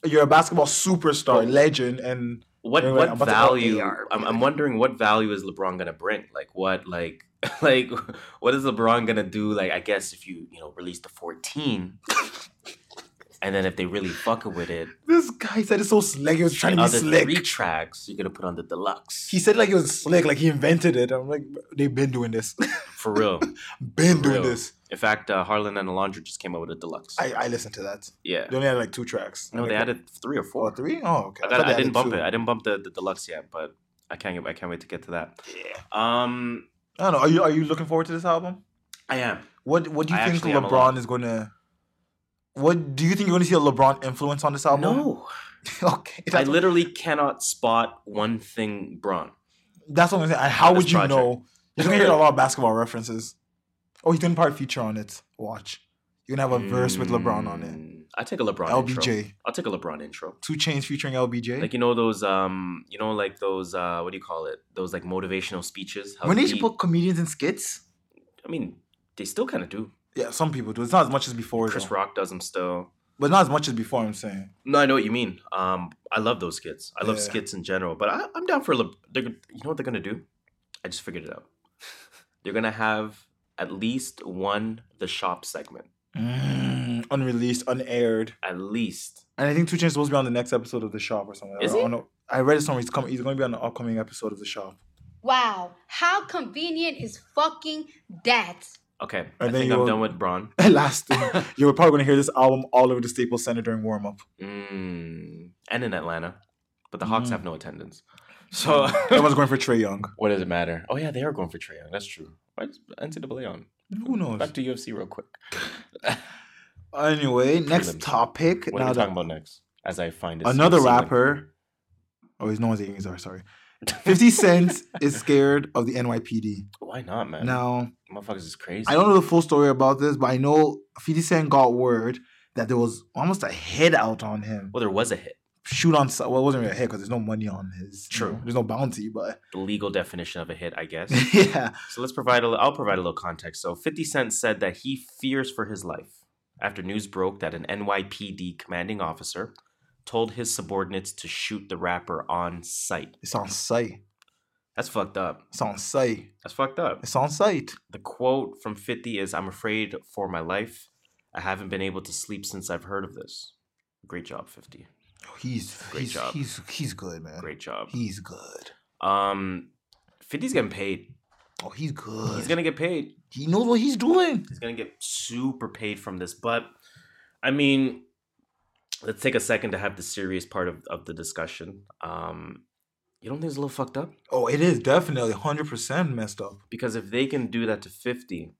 you're a basketball superstar, legend, and what what value? AR. I'm, I'm wondering what value is LeBron gonna bring? Like what like like what is LeBron gonna do? Like I guess if you you know release the 14, and then if they really fuck with it, This guy said it's so slick. He was trying to be slick. three tracks you're gonna put on the deluxe. He said like it was slick, like he invented it. I'm like, they've been doing this, for real. been For doing real. this. In fact, uh, Harlan and Alondra just came out with a deluxe. I, I listened to that. yeah. They only had like two tracks. No, I'm they added three or oh, four. three. Oh, okay. I, I thought I didn't bump two. it. I didn't bump the, the deluxe yet, but I can't. I can't wait to get to that. Yeah. Um, I don't know. Are you are you looking forward to this album? I am. What What do you I think actually am a LeBron is going to? What do you think you're going to see a LeBron influence on this album? No, okay. I That's, literally cannot spot one thing, Bron. that's what I'm saying. How would you project. know? You're going to hear a lot of basketball references. Oh, he's doing part feature on it. Watch. You're gonna have a verse with LeBron on it. Mm, I take a LeBron LBJ. intro. I'll take a LeBron intro. 2 Chainz featuring LBJ. Like you know those um you know like those uh what do you call it? Those like motivational speeches. how when they he- should put comedians in skits. I mean, they still kind of do. Yeah, some people do. It's not as much as before, Chris though. Rock does them still. but not as much as before. I'm saying. No, I know what you mean. Um, I love those skits. I love Yeah. skits in general. But I, I'm down for. Le- they're, you know what they're gonna do? I just figured it out. They're gonna have at least one the shop segment. Mm, unreleased, unaired, At least. and I think 2 Chainz is supposed to be on the next episode of the shop or something. Is I, he? don't know. I read it somewhere. He's coming. He's going to be on the upcoming episode of the shop. Wow, how convenient is fucking that? Okay, I then think I'm done with Bron. Last you were probably going to hear this album all over the Staples Center during warm up. Mm, and in Atlanta, but the Hawks Mm. have no attendance. So Everyone's going for Trae Young. what does it matter? Oh yeah, they are going for Trae Young. That's true. Why is NCAA on? Who knows? Back to UFC real quick. Anyway, next Prelims. topic. What now are we that- talking about next? As I find another rapper. Oh, he's no one's eating his are sorry. 50 Cent is scared of the NYPD. Why not, man? Now, motherfuckers is crazy. I don't know the full story about this, but I know 50 Cent got word that there was almost a hit out on him. Well, there was a hit. Shoot on, well, it wasn't really a hit because there's no money on his. you True. know, there's no bounty, but The legal definition of a hit, I guess. yeah. so let's provide a. I'll provide a little context. So 50 Cent said that he fears for his life after news broke that an NYPD commanding officer told his subordinates to shoot the rapper on sight. It's on site. That's fucked up. It's on site. That's fucked up. It's on site. The quote from 50 is I'm afraid for my life. I haven't been able to sleep since I've heard of this. Great job, 50. He's Great he's, job. He's he's good, man. Great job. He's good. Um 50's getting paid. Oh, he's good. He's gonna get paid. He knows what he's doing. He's gonna get super paid from this. But I mean, let's take a second to have the serious part of, of the discussion. Um, you don't think it's a little fucked up? Oh, it is definitely hundred percent messed up. Because if they can do that to 50,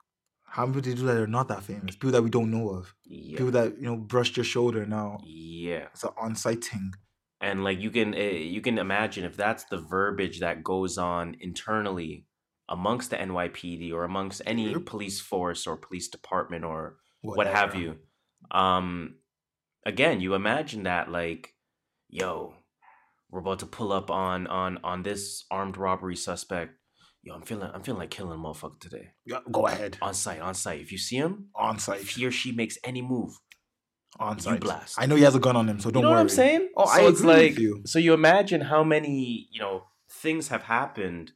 How many people do that are not that famous? People that we don't know of. yeah. People that you know brushed your shoulder now. yeah. It's an on-site thing. and like you can eh, you can imagine if that's the verbiage that goes on internally amongst the NYPD or amongst any police force or police department or what have you um again you imagine that like yo we're about to pull up on on on this armed robbery suspect yo i'm feeling i'm feeling like killing a motherfucker today Yeah, go ahead. on site on site if you see him On-site. if he or she makes any move On-site. blast. I know he has a gun on him, so don't you know worry. what I'm saying? Oh, I so it's agree with like you. so you imagine how many you know things have happened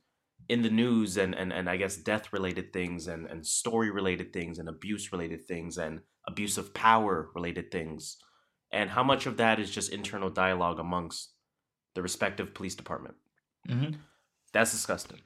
in the news and and, and I guess death related things and and story related things and abuse related things and abuse of power related things and how much of that is just internal dialogue amongst the respective police department. Mhm. That's disgusting,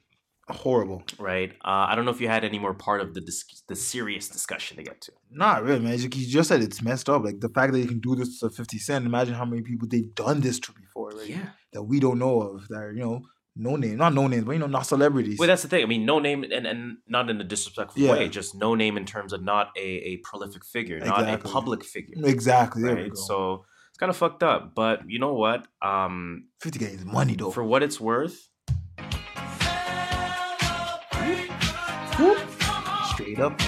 Horrible. right? Uh, I don't know if you had any more part of the dis- the serious discussion to get to. Not really, man. You you just said it's messed up. Like the fact that you can do this to 50 Cent. Imagine how many people they've done this to before, right? Yeah. That we don't know of. That are, you know, no name, not no names, but you know, not celebrities. Well, that's the thing. I mean, no name, and, and not in a disrespectful Yeah. way. Just no name in terms of not a, a prolific figure, not a public figure. exactly. Right. So it's kind of fucked up. But you know what? Um, Fifty K is money though. for what it's worth, Straight up.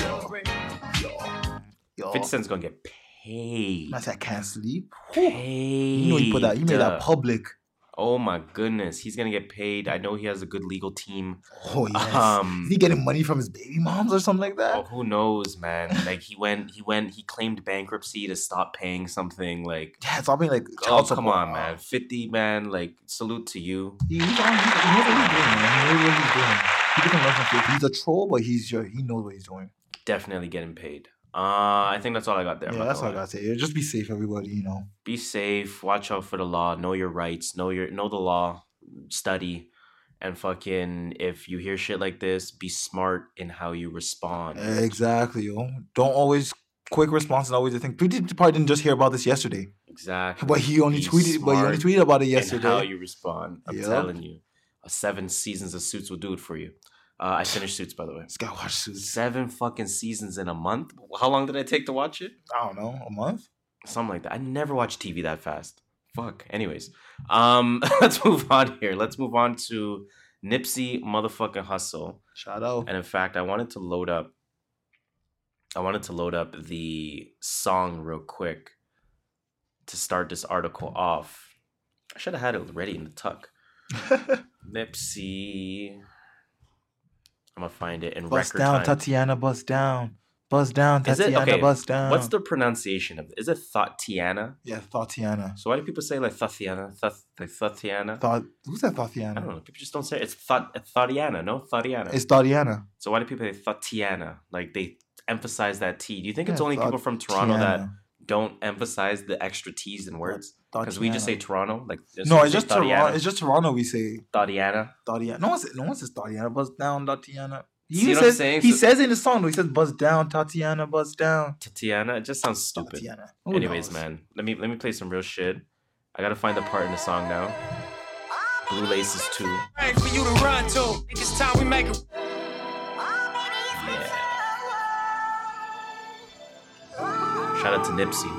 Yo. Yo. Yo. Fifty Cent's gonna get paid. Said I can't sleep. Paid. You know you put that you made that public. Oh my goodness, he's gonna get paid. I know he has a good legal team. Oh yes. Um, Is he getting money from his baby moms or something like that? Oh, who knows, man? Like he went, he went, he claimed bankruptcy to stop paying something. Like, Yeah, it's all being like oh come on, man, fifty man. Like, salute to you. He, he's on, he knows what he's doing, man. He knows what he's doing. He doesn't learn from. He's a troll, but he's your, he knows what he's doing. Definitely getting paid. Uh, I think that's all I got there. Yeah, that's all I gotta say. Just be safe, everybody. You know. Be safe. Watch out for the law. Know your rights. Know your know the law. Study. And fucking, if you hear shit like this, be smart in how you respond. Exactly, yo. Don't always quick response and always think. Pretty probably didn't just hear about this yesterday, Exactly. but he only Be tweeted. But he only tweeted about it in how yesterday. you respond. I'm Yep. telling you, seven seasons of Suits will do it for you. Uh, I finished Suits by the way. This guy watched Suits. Seven fucking seasons in a month. How long did I take to watch it? I don't know, a month. Something like that. I never watched TV that fast. Fuck. Anyways, um, let's move on here. Let's move on to Nipsey motherfucking Hussle. Shout out. And in fact, I wanted to load up. I wanted to load up the song real quick to start this article off. I should have had it ready in the tuck. Nipsey. I'm gonna find it in bust record down, time. Tatiana. Bust down. Bust down, Is it Tatiana. okay? Bust down. What's the pronunciation of it? Is it Thotiana? yeah, Tatiana? So why do people say like Thotiana? Thoth, like Thotiana? Thought who's that I don't know. People just don't say it. It's Thot, Thotiana, no? Thotiana. It's Tatiana. so why do people say Thotiana? Like they emphasize that T. Do you think it's Yeah, only people from Toronto that. Don't emphasize the extra T's in words? Because we just say Toronto. Like No, it's just Toronto. It's just Toronto. We say Thotiana. Tatiana. No one says no one says Tatiana. Bust down, Tatiana. He See what I'm says he So- says in the song. though, He says bust down, Tatiana. Bust down, Tatiana. It just sounds stupid. Tatiana. Who Anyways, knows? man, let me let me play some real shit. I gotta find the part in the song now. Blue Laces 2. Hey, for you to run to. It's time we make it. Shout out to Nipsey.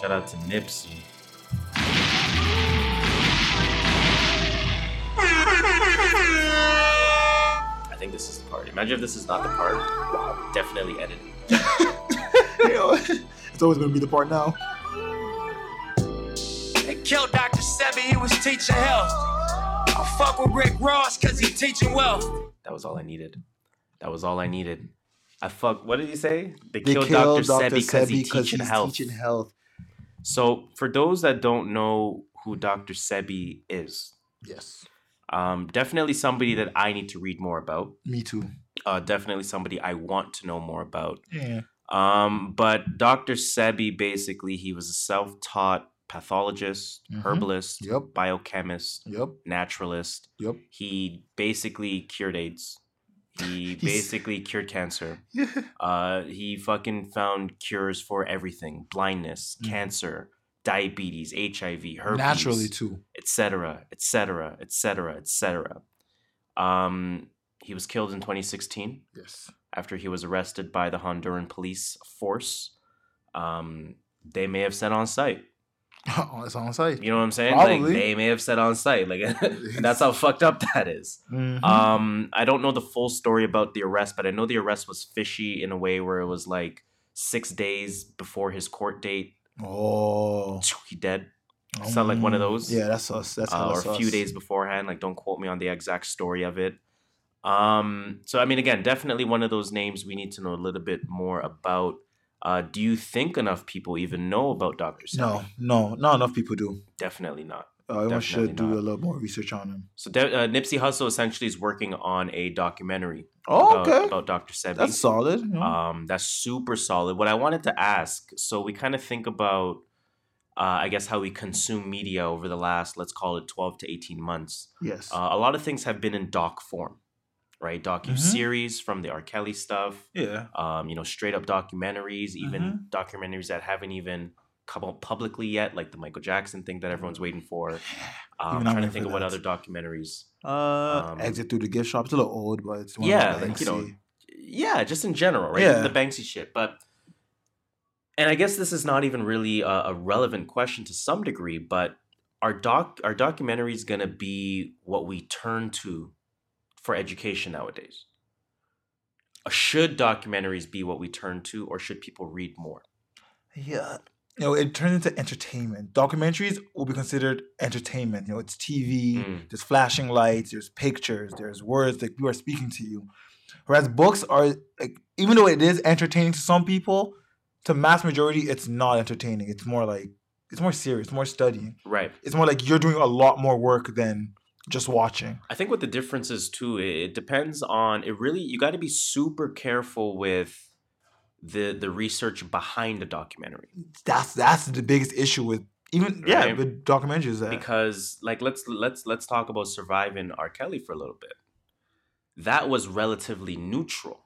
Shout out to Nipsey. I think this is the part. Imagine if this is not the part. Definitely edit. It's always gonna be the part now. They killed Dr. Sebi, he was teaching health. I fuck with Rick Ross cause he teaching wealth. That was all I needed. That was all I needed. I fuck. What did he say? They, They killed, killed Dr. Sebi because he teaching he's health. Teaching health. So, for those that don't know who Dr. Sebi is, Yes, um, definitely somebody that I need to read more about. me too. Uh, definitely somebody I want to know more about. Yeah. Um, but Dr. Sebi basically he was a self-taught pathologist, Mhm. herbalist, Yep. biochemist, Yep. naturalist. Yep. He basically cured AIDS. He basically cured cancer. Uh, he fucking found cures for everything: blindness, Mhm. cancer, diabetes, HIV, herpes, Naturally too. etc., etc., etc., etc. Um, he was killed in 2016 Yes. after he was arrested by the Honduran police force. Um, they may have said on site. oh, it's on site. You know what I'm saying? Like they may have said on site. Like that's how fucked up that is. Mhm. Um, I don't know the full story about the arrest, but I know the arrest was fishy in a way where it was like six days before his court date. oh. He dead. Sound like one of Mm, those? Yeah, that's us. That's uh, or a few days beforehand. Like, don't quote me on the exact story of it. Um, so I mean, again, definitely one of those names we need to know a little bit more about. Uh, do you think enough people even know about Dr. Sebi? No, no, not enough people do. definitely not. Uh, everyone should do not. a little more research on him. So De- uh, Nipsey Hussle essentially is working on a documentary Oh, about, okay. about Dr. Sebi. That's solid. know. Um, that's super solid. What I wanted to ask, so we kind of think about, uh, I guess, how we consume media over the last, let's call it, twelve to eighteen months. yes. Uh, a lot of things have been in doc form, right? Docu Mm-hmm. series from the R. Kelly stuff. yeah. Um, you know, straight up documentaries, even Mm-hmm. documentaries that haven't even come out publicly yet, like the Michael Jackson thing that everyone's waiting for. Um, I'm trying to think of what other documentaries. Uh, um, exit through the gift shop. It's a little old, but it's one Yeah, like, you know, yeah, just in general, right? Yeah. The Banksy shit. But and I guess this is not even really a, a relevant question to some degree, but are doc are documentaries gonna be what we turn to for education nowadays? Uh, Should documentaries be what we turn to, or should people read more? Yeah. you know, it turns into entertainment. Documentaries will be considered entertainment. You know, it's TV, Mm. there's flashing lights, there's pictures, there's words that people are speaking to you. Whereas books are like, even though it is entertaining to some people, to mass majority, it's not entertaining. It's more like it's more serious, more studying. Right. It's more like you're doing a lot more work than just watching. I think what the difference is too, it, depends on it really you got to be super careful with the the research behind a documentary That's that's the biggest issue with even yeah Right. with documentaries. That because like let's let's let's talk about surviving R. Kelly for a little bit. That was relatively neutral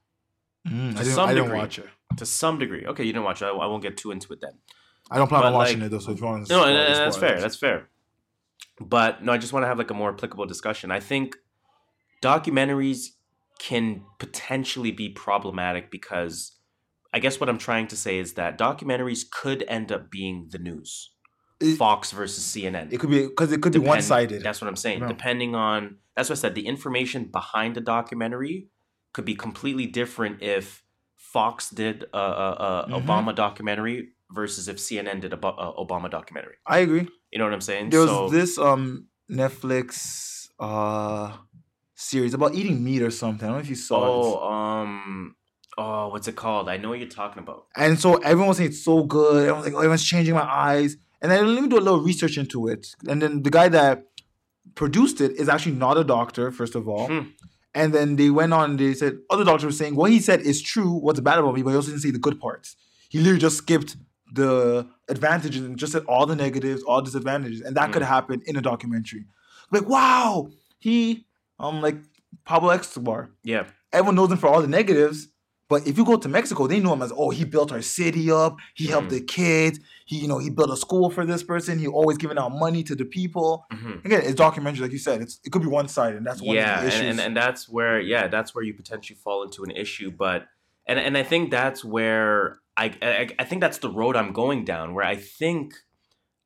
Mm, to I, didn't, some I didn't degree. watch it. to some degree. Okay, you didn't watch it. I, I won't get too into it then. I don't plan But, on watching like- it though. So if you want to No, it, and that's fair. That's fair. But no, I just want to have like a more applicable discussion. I think documentaries can potentially be problematic because I guess what I'm trying to say is that documentaries could end up being the news. It- Fox versus CNN. It could be because it could be one sided. That's what I'm saying. No. Depending on that's what I said. The information behind the documentary could be completely different if Fox did a, a, a Mhm. Obama documentary versus if CNN did a, Obama documentary. I agree. You know what I'm saying? There was so, this um Netflix uh series about eating meat or something. I don't know if you saw it. oh, um, oh, what's it called? I know what you're talking about. And so everyone was saying it's so good. Everyone's like, oh, everyone's changing my eyes. And then let me do a little research into it. And then the guy that produced it is actually not a doctor, first of all. Hmm. And then they went on, and they said, other doctors were saying what he said is true, what's bad about me, but he also didn't say the good parts. He literally just skipped the advantages and just said all the negatives, all disadvantages. And that Hmm. could happen in a documentary. Like, wow, he, um, like Pablo Escobar, Yeah, everyone knows him for all the negatives. But if you go to Mexico, they know him as, oh, he built our city up. He helped Mhm. the kids. He, you know, he built a school for this person. He always giving out money to the people. Mhm. Again, it's documentary, like you said. It's it could be one sided. and That's one yeah, of the and, and and that's where yeah, that's where you potentially fall into an issue. But and and I think that's where I I, I think that's the road I'm going down. Where I think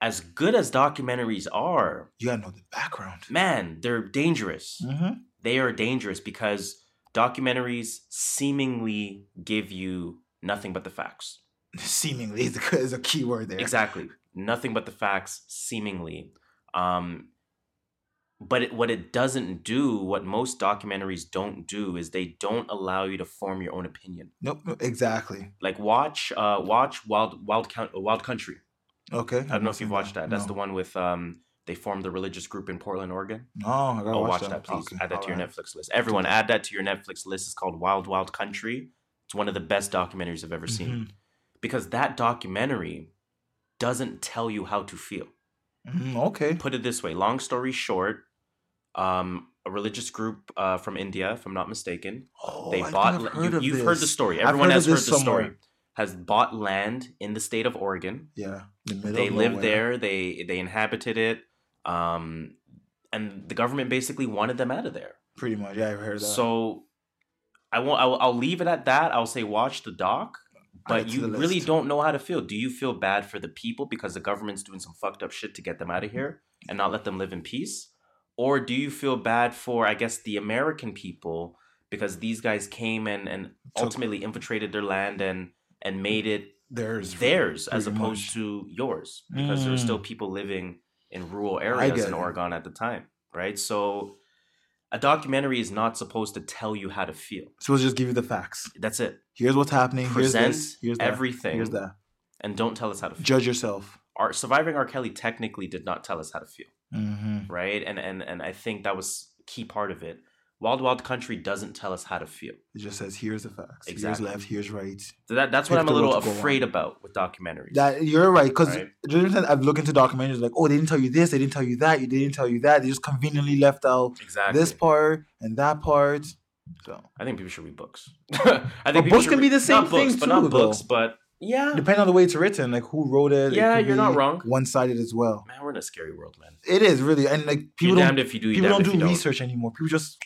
as good as documentaries are, you gotta know the background. man, they're dangerous. Mm-hmm. They are dangerous because documentaries seemingly give you nothing but the facts. Seemingly is a, is a key word there. Exactly. Nothing but the facts, seemingly. Um, but it, what it doesn't do, what most documentaries don't do, is they don't allow you to form your own opinion. Nope, exactly. Like watch, uh, watch Wild Wild Count, Wild Country. Okay. I don't know if you've watched that. That's the one with um, they formed the religious group in Portland, Oregon. No, I gotta Oh, watch, watch that, please. Okay, add that to your alright. Netflix list. Everyone, add that to your Netflix list. It's called Wild Wild Country. It's one of the best documentaries I've ever seen Mhm. because that documentary doesn't tell you how to feel. Mhm, okay. Put it this way: long story short, um, a religious group uh, from India, if I'm not mistaken, Oh, they I bought. Heard you, of you've heard the story. Everyone heard has heard the story. Has bought land in the state of Oregon. Yeah. the they lived there. They they inhabited it. Um, and the government basically wanted them out of there. Pretty much. Yeah, I've heard that. So I won't. I'll, I'll leave it at that. I'll say watch the doc, but you really don't know how to feel. Do you feel bad for the people because the government's doing some fucked up shit to get them out of here and not let them live in peace, or do you feel bad for I guess the American people because these guys came and and ultimately infiltrated their land and and made it Theirs. theirs as opposed much. to yours because there were still Mm. people living in rural areas in it. Oregon at the time, right? So a documentary is not supposed to tell you how to feel. So we'll just give you the facts. That's it. Here's what's happening. Present here's this. Here's that. everything. Here's that. And don't tell us how to feel. Judge yourself. Our surviving R. Kelly technically did not tell us how to feel, Mm-hmm. right? And and and I think that was a key part of it. Wild Wild Country doesn't tell us how to feel. It just says here's the facts. Exactly. Here's left. Here's right. So that, that's what Pick I'm a little afraid about with documentaries. That you're right because Right. I've looked into documentaries like, oh, they didn't tell you this, they didn't tell you that, you didn't tell you that. They just conveniently left out exactly. this part and that part. So I think people should read books. I think books can be the same not books, thing but not too, books. though. But yeah, depending on the way it's written, like who wrote it. it Yeah, could you're not wrong. One-sided as well. man, we're in a scary world, man. It is really, and like people you're don't damned if you do. People don't do research anymore. People just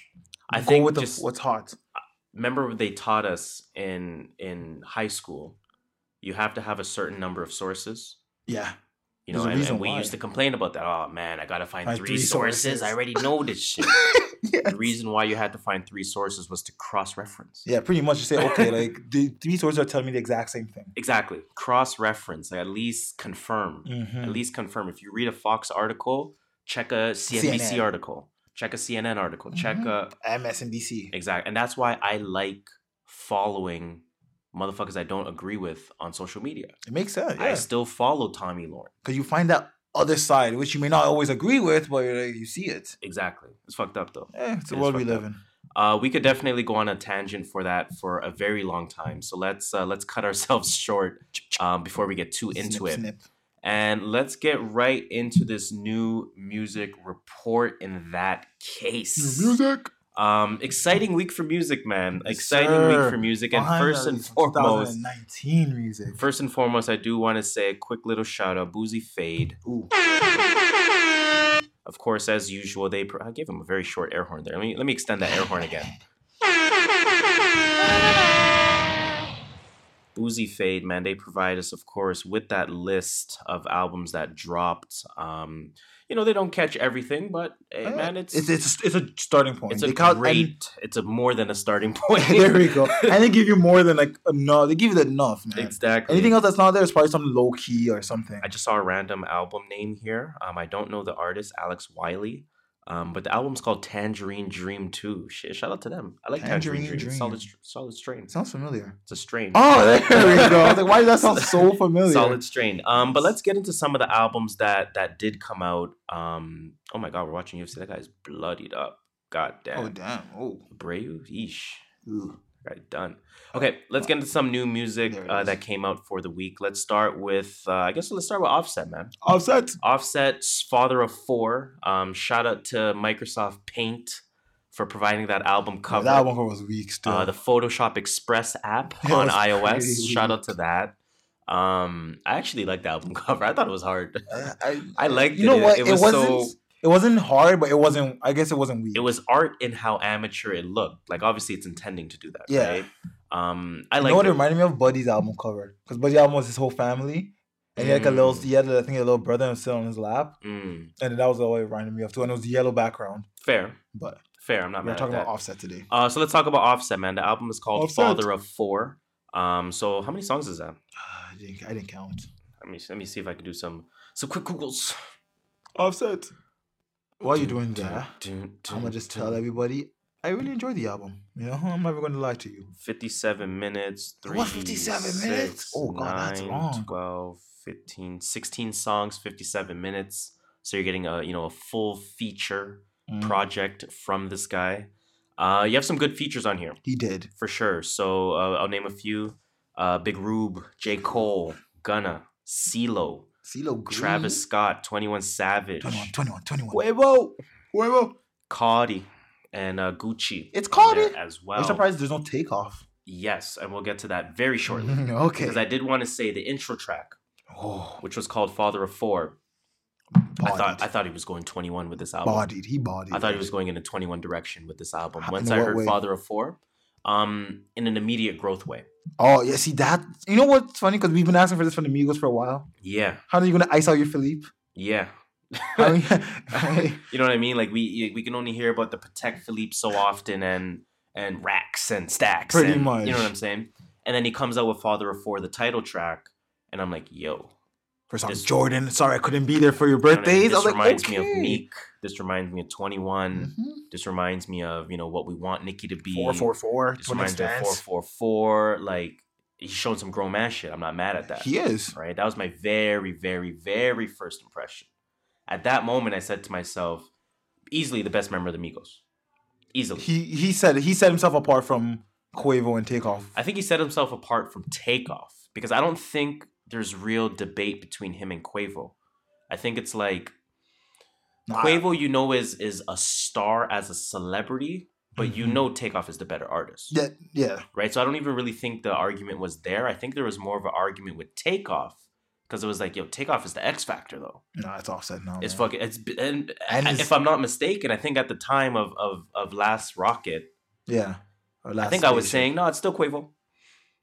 I think with the, just what's hot. remember they taught us in in high school. You have to have a certain number of sources. Yeah, You know, and, and we why. used to complain about that. Oh man, I gotta find Find three, three sources. sources. I already know this shit. Yes. The reason why you had to find three sources was to cross reference. Yeah, pretty much. You say, okay, like the three sources are telling me the exact same thing. Exactly. Cross reference. Like at least confirm. Mhm. At least confirm. If you read a Fox article, check a CNBC CNN. article. Check a CNN article. Check Mhm. a MSNBC. Exactly. And that's why I like following motherfuckers I don't agree with on social media. It makes sense. Yeah. I still follow Tomi Lahren. because you find that other side, which you may not always agree with, but you see it. Exactly. It's fucked up though. Yeah, it's the It world we live up. in. Uh, we could definitely go on a tangent for that for a very long time. So let's uh, let's cut ourselves short um, before we get too into Snip, it. snip. And let's get right into this new music report in that case. Music. Um, exciting week for music, man. Yes, exciting sir. week for music. And first and foremost, 2019 music. first and foremost, I do want to say a quick little shout out, Boozy Fade. Ooh. Of course, as usual, they pro- I gave him a very short air horn there. Let me let me extend that air horn again. Boozy Fade, man, they provide us, of course, with that list of albums that dropped. Um, you know, they don't catch everything, but hey, Uh, man, it's it's it's a, it's a starting point. it's a count- and- great, it's a more than a starting point. there we go. And they give you more than like enough. They give you enough, man. exactly. Anything else that's not there is probably some low key or something. I just saw a random album name here. Um, I don't know the artist, Alex Wiley. Um, but the album's called Tangerine Dream 2. Shit, shout out to them. I like Tangerine, Tangerine Dream. Dream. Solid, solid strain. Sounds familiar. It's a strain. Oh, there we go. I was like, why does that sound so familiar? Solid strain. Um, but let's get into some of the albums that that did come out. Um, oh my god, we're watching UFC. That guy's bloodied up. God damn. Oh damn. Oh. Brave. Yeesh. Ooh. Right, done. Okay, let's get into some new music uh, that came out for the week. Let's start with, uh, I guess let's start with Offset, man. Offset. Offset's father of four. Um, shout out to Microsoft Paint for providing that album Yeah, cover. that album cover was weak still. uh, the Photoshop Express app on iOS. Shout out to that. Um, I actually like the album cover. I thought it was hard. I, I, I liked you know it. what? It It, was was so- not It wasn't hard, but it wasn't. I guess it wasn't weak. It was art in how amateur it looked. Like obviously, it's intending to do that. Yeah. Right? Um, I You like. know what it reminded me of? Buddy's album cover. Because Buddy's album was his whole family. And he had like a little, Mm. he had, I think, a little brother and sit on his lap. Mm, And that was all it reminded me of too. And it was the yellow background. fair, But fair. I'm not mad. we're talking about. Offset today. Uh, so let's talk about Offset, man. The album is called Offset. Father of Four. Um, so how many songs is that? I didn't, I didn't count. Let me let me see if I can do some some quick googles. Offset. While you're doing that, I'm gonna just tell everybody I really enjoyed the album. You know, I'm never gonna lie to you. 57 minutes. Was 3, 57 minutes? six, Oh, God, that's nine, long. 12, 15, 16 songs, 57 minutes. So you're getting a you know a full feature Mm. project from this guy. Uh, you have some good features on here He did. for sure. So uh, I'll name a few: uh, Big Rube, J Cole, Gunna, CeeLo, CeeLo Green. Travis Scott, Twenty One Savage, 21, 21, 21. Quavo, Huevo. Cardi, and uh, Gucci. It's on Cardi? there as I'm well. surprised there's no takeoff. Yes, and we'll get to that very shortly. okay. Because I did want to say the intro track, oh, which was called Father of Four. bodied. I thought I thought he was going 21 with this album. bodied. He bodied. I thought he was going in a 21 direction with this album. Once I heard way? Father of Four, um, in an immediate growth way. Oh yeah, see that. You know what's funny? Because we've been asking for this from the Migos for a while. Yeah, How are you gonna ice out your Philippe? yeah. I mean, you know what I mean? Like we we can only hear about the Patek Philippe so often and and racks and stacks. Pretty and- much. You know what I'm saying? And then he comes out with Father of Four, the title track, and I'm like, yo. First off, This- Jordan. Sorry, I couldn't be there for your you know I mean? birthdays. I This like, reminds okay. me of Meek. This reminds me of 21. Mhm. This reminds me of, you know, what we want Nicki to be. Four four four. This reminds me of 444. Like, he's showing some grown man shit. I'm not mad at that. He is. Right? That was my very, very, very first impression. At that moment, I said to myself, easily the best member of the Migos. Easily. He he said he set himself apart from Quavo and Takeoff. I think he set himself apart from Takeoff because I don't think there's real debate between him and Quavo. I think it's like Nah, Quavo, you know, is is a star as a celebrity, but you Mhm. know Takeoff is the better artist. Yeah, yeah. right? So I don't even really think the argument was there. I think there was more of an argument with Takeoff because it was like, yo, Takeoff is the X factor though. No, it's offset now. It's man. fucking. It's and, And if I'm not mistaken, I think at the time of of of Last Rocket, Yeah. Or I think I was saying no, it's still Quavo.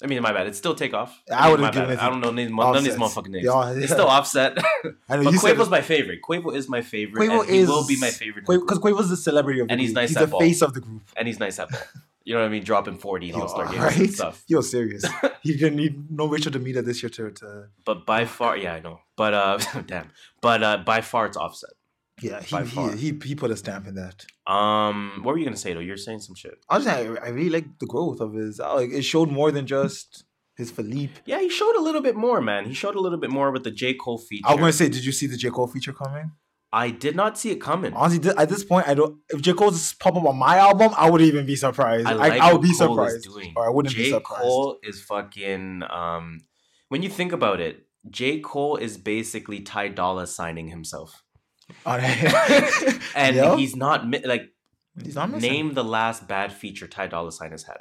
I mean, my bad. It's still takeoff. I mean, would've my given it I don't know none of these motherfucking names. Yeah, It's still offset. I know but Quavo's my favorite. Quavo is my favorite. Quavo and he is will be my favorite. because. Quavo's the celebrity of the And he's nice He's the ball. face of the group. and he's nice at ball. You know what I mean? Dropping 40 in All Star games right? and stuff. You're serious. he didn't need no Rachel DeMita this year to, to But by far, yeah, I know. But uh, damn. But uh, by far, it's offset. Yeah, he, he, he he put a stamp in that. Um, what were you gonna say though? You're saying some shit. I was saying, I really like the growth of his. Like it showed more than just his Philippe. Yeah, he showed a little bit more, man. He showed a little bit more with the J Cole feature. I was gonna say, did you see the J Cole feature coming? I did not see it coming. Honestly, at this point, I don't. If J Cole just pop up on my album, I wouldn't even be surprised. I I, like I, what would be Cole surprised, or I wouldn't J. be surprised. Cole is fucking. Um, when you think about it, J Cole is basically Ty Dolla signing himself, And Yeah. he's not like He's not missing. name the last bad feature Ty Dolla Sign has had.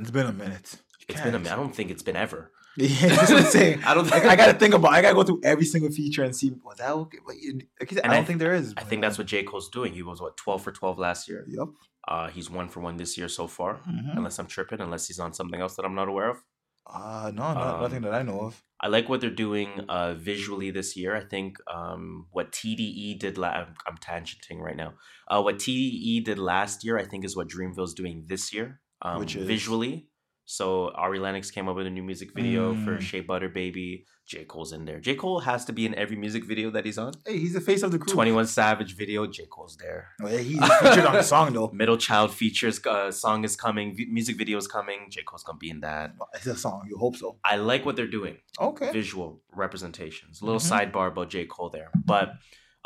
It's been a minute. You It's been a can't. minute. I don't think it's been ever. Yeah, that's what I'm saying. I don't think- I gotta think about. I gotta go through every single feature and see was that okay. Like you said, And I I don't think there is. I think that's what J Cole's doing. He was what twelve for twelve last year. Yep. Uh, he's one for one this year so far. Mhm. Unless I'm tripping, unless he's on something else that I'm not aware of. Uh no, no Um, nothing that I know of. I like what they're doing uh, visually this year. I think um, what TDE did. La- I'm, I'm tangenting right now. Uh, what TDE did last year, I think, is what Dreamville's doing this year, um, Which is? visually. So Ari Lennox came up with a new music video for Mm. Shea Butter Baby. J Cole's in there. J Cole has to be in every music video that he's on. Hey, he's the face of the group. Twenty One Savage video. J Cole's there. Oh, yeah, he's featured on the song though. Middle Child features uh, song is coming. v- music video is coming. J Cole's gonna be in that. It's a song. You hope so. I like what they're doing. Okay. visual representations. A little Mhm. sidebar about J. Cole there. But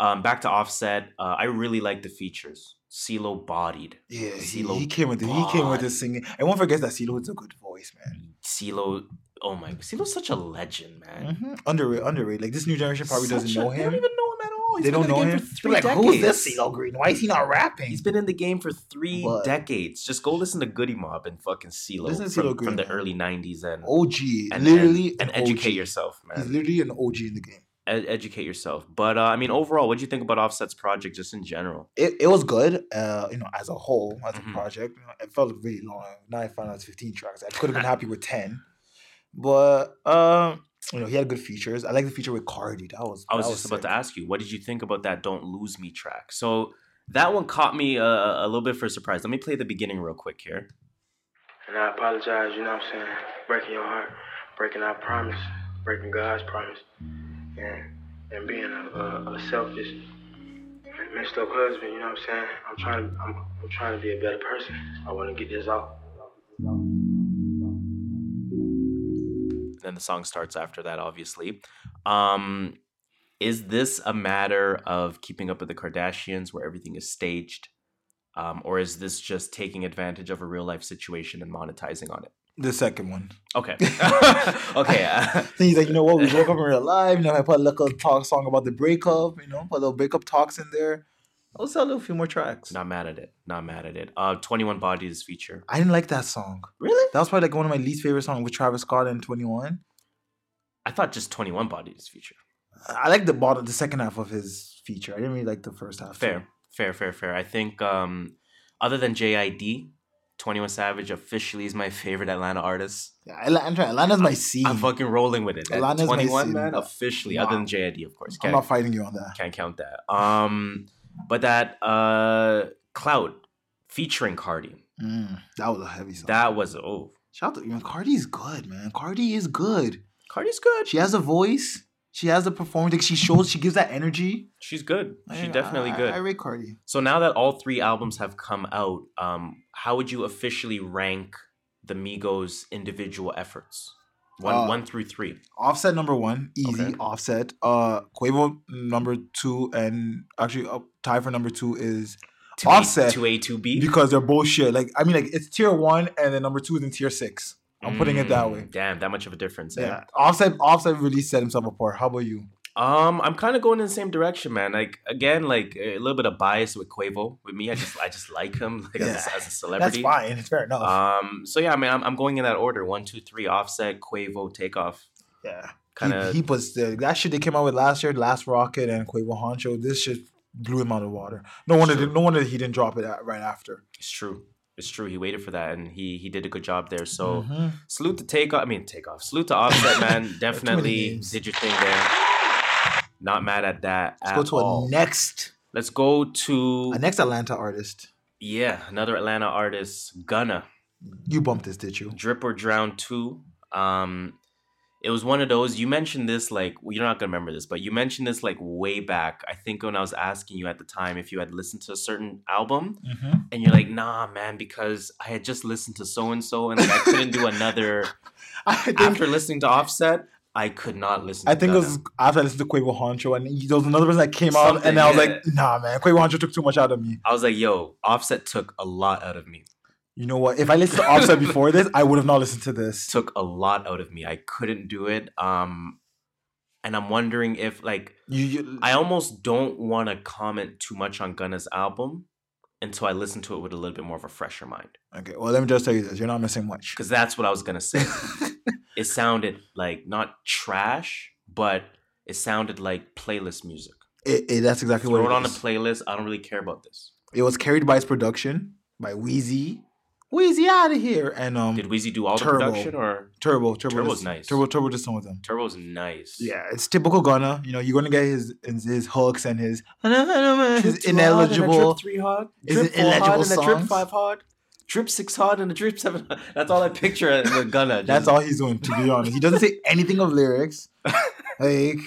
um, back to Offset, uh, I really like the features. CeeLo bodied. Yeah, CeeLo he came with the, he came with his singing. And one forgets that CeeLo has a good voice, man. CeeLo, oh my, CeeLo's such a legend, man. Mm-hmm. Underrated, underrated. Like this new generation probably Such doesn't a- know They him. don't even know him at all. He's They been don't in the know game him. for They're three like, decades. who's this CeeLo Green? Why is he not rapping? He's been in the game for three But- decades. Just go listen to Goodie Mob and fucking CeeLo Listen to from, Green, from the man. early '90s and OG, and, literally and, and an educate yourself, He's man. literally an OG in the game. Ed- educate yourself. But uh, I mean, overall, what do you think about Offset's project, just in general? It, it was good, uh, you know, as a whole, as Mhm. a project. You know, it felt really long. Now I found out it's 15 tracks. I could have been happy with 10. But um, you know, he had good features. I like the feature with Cardi. That was I was that just about sick. to ask you, what did you think about that "Don't Lose Me" track? So that one caught me uh, a little bit for a surprise. Let me play the beginning real quick here. And I apologize, you know what I'm saying? Breaking your heart, breaking our promise, breaking God's promise, and and being a, a, a selfish, messed up husband, you know what I'm saying? I'm trying to I'm, I'm trying to be a better person. I want to get this off. Then the song starts after that, obviously. Um, is this a matter of keeping up with the Kardashians, where everything is staged, um, or is this just taking advantage of a real life situation and monetizing on it? The second one. Okay, okay. uh, Then he's like, you know what? We woke up in real life. You know, I put a little talk song about the breakup. You know, put a little breakup talks in there. I'll sell a little few more tracks. not mad at it. Not mad at it. Uh, Twenty One Bodies feature. I didn't like that song. Really? That was probably like one of my least favorite songs with Travis Scott and 21. I thought just Twenty One Bodies feature. I like the bottom, the second half of his feature. I didn't really like the first half. Fair, fair, fair, fair. I think um, other than JID, Twenty One Savage officially is my favorite Atlanta artist. Yeah, Atlanta, Atlanta's my scene. I'm fucking rolling with it. At Atlanta's my 21, scene. man, officially. Other than JID, of course. I'm Can't, fighting you on that. can't count that. Um, but that uh, Clout featuring Cardi, Mm, that was a heavy song. that was oh, Shout out to you. Cardi's good, man. Cardi is good. Cardi's good. She has a voice. She has a performance. Like she shows. She gives that energy. She's good. She's definitely I- good. I, rate Cardi. So now that all three albums have come out, um, how would you officially rank the Migos' individual efforts? One, Uh, one through three. Offset number one, easy. Okay. Offset. Uh, Quavo number two, and actually uh, tie for number two is Two Offset. Two A, two B. because they're bullshit. Like I mean, like it's tier one, and then number two is in tier six. I'm putting it that way. Mm, Damn, that much of a difference. eh? Yeah, Offset. Offset really set himself apart. How about you? Um, I'm kind of going in the same direction, man. Like again, like a little bit of bias with Quavo. With me, I just I just like him like as, a, Yeah, as a That's celebrity. fine. It's fair enough. Um, so yeah, I mean, I'm, I'm going in that order: one, two, three. Offset, Quavo, Takeoff. yeah, Kind of. he puts the, that shit they came out with last year, Last Rocket and Quavo Huncho. This shit blew him out of the water. No wonder, True. no wonder he didn't drop it at, right after. It's true. It's true. He waited for that, and he he did a good job there. So Mhm. salute to take off. I mean, take off. Salute to Offset, man. Definitely did your thing there. Not mad at that. Let's at go to all. a next Let's go to a next Atlanta artist. yeah another Atlanta artist, Gunna. You bumped this, did you? Drip or Drown 2. Um it was one of those you mentioned this like you're not gonna remember this, but you mentioned this like way back. I think when I was asking you at the time if you had listened to a certain album, Mm-hmm. and you're like, nah, man, because I had just listened to so and so and I couldn't do another I think after listening to Offset, I could not listen I think it was after I listened to Quavo Huncho, and he, there was another person that came out, and I was yeah. like, "Nah, man, Quavo Huncho took too much out of me." I was like, yo, Offset took a lot out of me. You know what? If I listened to Offset before this, I would have not listened to this. Took a lot out of me. I couldn't do it. Um and I'm wondering if like You, you I almost don't want to comment too much on Gunna's album until I listen to it with a little bit more of a fresher mind. okay? Well, let me just tell you this: you're not missing much. Because that's what I was gonna say. it sounded like not trash, but it sounded like playlist music. It, it- that's exactly Throw what it it on a is. playlist. I don't really care about this. It was carried by its production by Wheezy. Wheezy out of here, and um, Did Wheezy do all Turbo. the production or Turbo, Turbo, Turbo's just- nice. Turbo, Turbo, just some with them. Turbo's nice? Yeah, it's typical Gunna. You know, you're gonna get his his, his hooks and his his two hard and a ineligible. three hard. Is Drip four hard and a drip songs? five hard. Drip six hard and a drip seven. Hard. That's all I picture with Gunna. Just- That's all he's doing. To be honest, he doesn't say anything of lyrics. Like,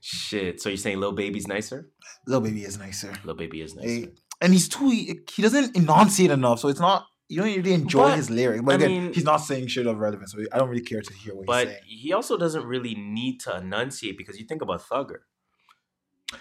Shit. So you're saying Lil Baby's nicer? little baby is nicer. Lil Baby is nicer. Hey, and he's too. He, he doesn't enunciate enough, so it's not. You don't really enjoy But, his lyrics. But I again, mean- he's not saying shit of relevance, so I don't really care to hear what But he's saying. he also doesn't really need to enunciate because you think about Thugger.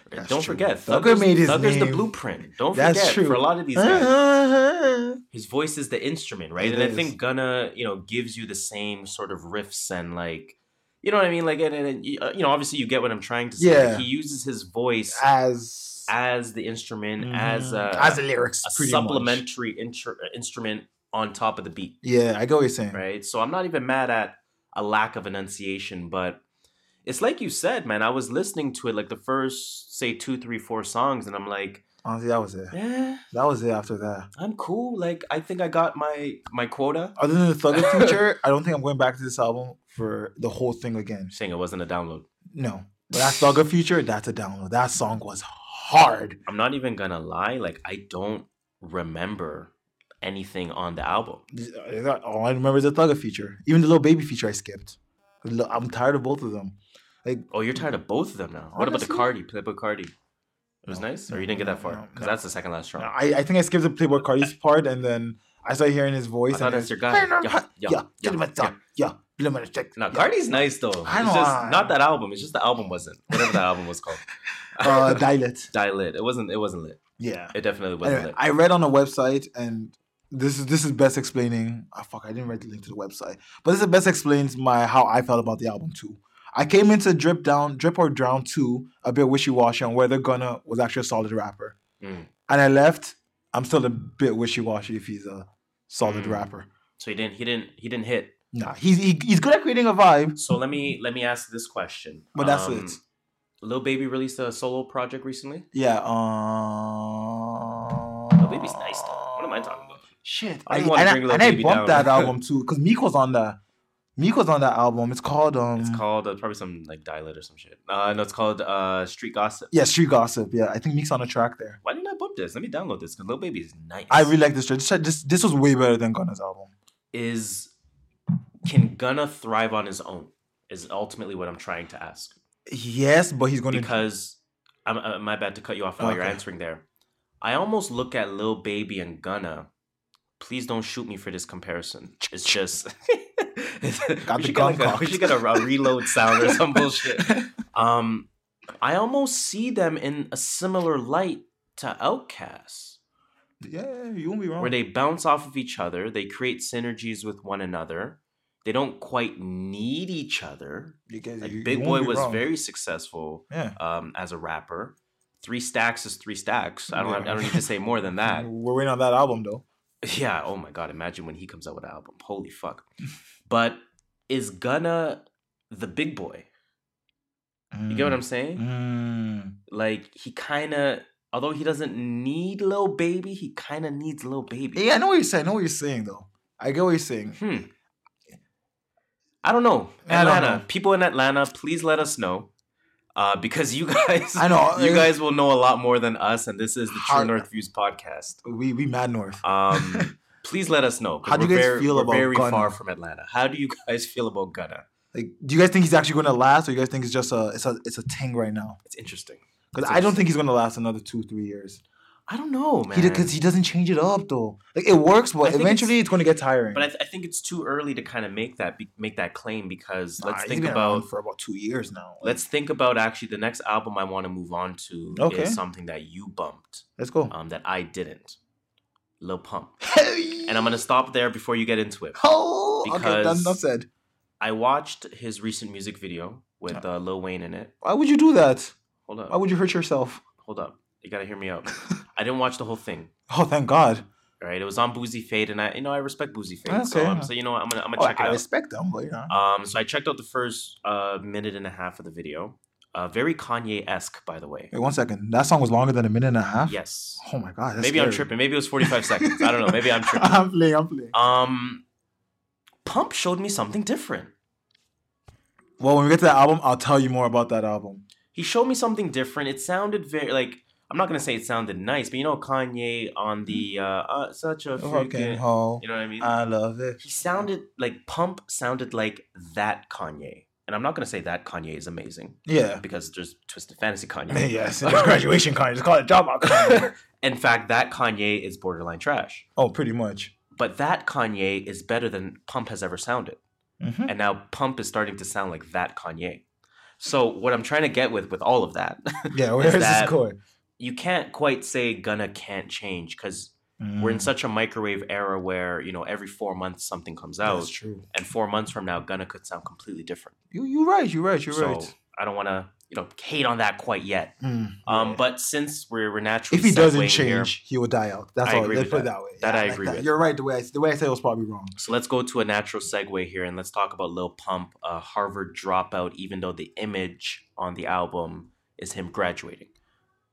That's Don't true. forget, Thugger Thugger's, made his Thugger's the blueprint. Don't That's forget, true. for a lot of these guys, his voice is the instrument, right? It and I think Gunna, you know, gives you the same sort of riffs and like, you know what I mean? Like, and, and, and, you uh, know, obviously you get what I'm trying to say. Like, he uses his voice As as the instrument, as Mhm. a, as the lyrics, a supplementary intr- instrument on top of the beat, Yeah, I get what you're saying. right? So I'm not even mad at a lack of enunciation, but it's like you said, man. I was listening to it like the first, say, two, three, four songs, and I'm like, Honestly, that was it. yeah, That was it. After that, I'm cool. Like, I think I got my my quota. other than the Thugger feature, I don't think I'm going back to this album for the whole thing again. Saying it wasn't a download. No, but that Thugger feature, that's a download. That song was hard. I'm not even gonna lie, like I don't remember anything on the album. Uh, all I remember is the Thugger feature. Even the little baby feature I skipped. I'm tired of both of them. Like Oh, you're tired of both of them now. What about the Carti, Playboi Carti? It was no, nice? Or you didn't get that far? Because no, no. that's the second last round. I, I think I skipped the Playboi Carti's part and then I started hearing his voice. I thought and that's your guy. Yeah, yeah, yeah, yeah, yeah. No, Carti's nice though. I it's just not that album. It's just the album wasn't. Whatever the album was called. Uh. Die lit. It wasn't. It wasn't lit. Yeah. It definitely wasn't Anyway, lit. I read on a website, and this is this is best explaining. Oh, fuck, I didn't write the link to the website, but this is best explains my how I felt about the album too. I came into Drip Down, Drip or Drown two a bit wishy washy on whether Gunna was actually a solid rapper, Mm. and I left. I'm still a bit wishy washy if he's a solid Mm. rapper. So he didn't. He didn't. He didn't hit. Nah, he's he, he's good at creating a vibe, So let me let me ask this question. but that's Um, it. Lil Baby released a solo project recently. Yeah. Um. Lil Baby's nice though. What am I talking about? Shit. I I, and I, bring Lil and I bumped down. that album too because Meek was on that. Meek was on that album. It's called um. It's called uh, probably some like Dialect or some shit. Uh, no, it's called uh, Street Gossip. Yeah, Street Gossip. Yeah, I think Meek's on a track there. Why didn't I bump this? Let me download this because Lil Baby is nice. I really like this track. This, this this was way better than Gunna's album. is can Gunna thrive on his own? Is ultimately what I'm trying to ask. Yes, but he's gonna. Because I'm uh, my bad to cut you off while you're answering there. I almost look at Lil Baby and Gunna. Please don't shoot me for this comparison. It's just Got we the should like a, we should get a, a reload sound or some bullshit. Um, I almost see them in a similar light to Outkast. yeah, you won't be wrong. where they bounce off of each other. They create synergies with one another. They don't quite need each other. You Like you- you Big won't Boy was wrong. very successful Yeah. um, as a rapper. Three stacks is three stacks. I don't. Have, I don't need to say more than that. We're waiting on that album though. Yeah. Oh my god. Imagine when he comes out with an album. Holy fuck. But is Gunna the big boy? You get what I'm saying? Mm. Like he kind of Although he doesn't need little Baby, he kind of needs little Baby. Yeah, I know what you're saying. I know what you're saying though. I get what you're saying. Hmm. I don't know. I don't Atlanta. know. People in Atlanta, please let us know. Uh, because you guys I know, you guys will know a lot more than us, and this is the True North Views podcast. We we mad north. Um, please let us know. How do you guys very, feel about very Gunna? far from Atlanta? How do you guys feel about Gunna? Like, do you guys think he's actually going to last, or you guys think it's just a it's a it's a thing right now? It's interesting. Because I don't think he's going to last another two three years. I don't know, man. Because he doesn't change it up though. Like it works, but eventually it's, going to get tiring. but I, th- I think it's too early to kind of make that be- make that claim because let's think about for about two years now. let's think about actually the next album I want to move on to Okay. is something that you bumped let's go. um, that I didn't. Lil Pump. Hey. And I'm gonna stop there before you get into it. Oh, okay, that's said. I watched his recent music video with uh, Lil Wayne in it. Why would you do that? Hold up. Why would you hurt yourself? Hold up. You gotta hear me out. I didn't watch the whole thing. Oh, thank God. Right? It was on Boozy Fade, and I, you know, I respect Boozy Fade. So, Okay. um, so you know what? I'm gonna, I'm gonna Oh, check I out. I respect them, but you know. Um, so I checked out the first uh, minute and a half of the video. Uh, very Kanye esque, by the way. Wait one second. That song was longer than a minute and a half. Yes. Oh my God. Maybe I'm tripping. Maybe it was 45 seconds. I don't know. Maybe I'm tripping. I'm playing. I'm playing. Um, Pump showed me something different. Well, when we get to that album, I'll tell you more about that album. He showed me something different. It sounded very like I'm not gonna say it sounded nice, but you know Kanye on the uh, uh such a Fucking freaking hoe. you know what I mean? I love it. he sounded like Pump sounded like that Kanye, and I'm not gonna say that Kanye is amazing Yeah. because there's Twisted Fantasy Kanye. yes. There's graduation Kanye. Just call it job Kanye. In fact, that Kanye is borderline trash. oh, pretty much. But that Kanye is better than Pump has ever sounded. Mhm. And now Pump is starting to sound like that Kanye. So what I'm trying to get with with all of that, Yeah. Where is this that- going? You can't quite say Gunna can't change because we're in Mm, such a microwave era where you know every four months something comes out, That's true. and four months from now Gunna could sound completely different. You you're right. You're right. You're so right. I don't want to you know hate on that quite yet. Mm, Um, yeah. but since we're, we're naturally if he doesn't change, here, he will die out. That's I all. Let's put it that. that way. That I like agree with. You're right. The way I, the way I said it was probably wrong. So let's go to a natural segue here and let's talk about Lil Pump, a Harvard dropout, even though the image on the album is him graduating.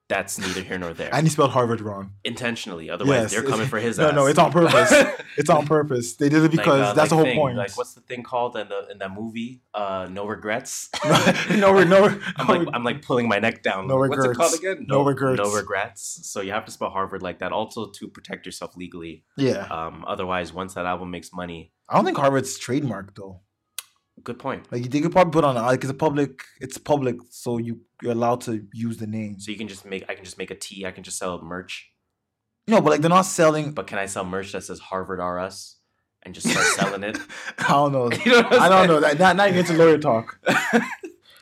That's neither here nor there. And he spelled Harvard wrong. Intentionally. Otherwise, Yes, they're it's- coming for his no, ass. no, it's on purpose. It's on purpose. They did it because Like, uh, that's like the whole thing, point. Like, what's the thing called in the in that movie? Uh, No Regrets. no, re- no, I'm like I'm like pulling my neck down. No What's it called again? No regrets. No regrets. So you have to spell Harvard like that, also to protect yourself legally. yeah. Um, otherwise, once that album makes money, I don't think Harvard's trademark though. Good point. Like they could probably put on like it's a public. It's public, so you you're allowed to use the name. So you can just make I can just make a T. I can just sell merch. No, but like they're not selling. But can I sell merch that says Harvard RS and just start selling it? I don't know. You know I don't know that. Now, now you get to lawyer talk.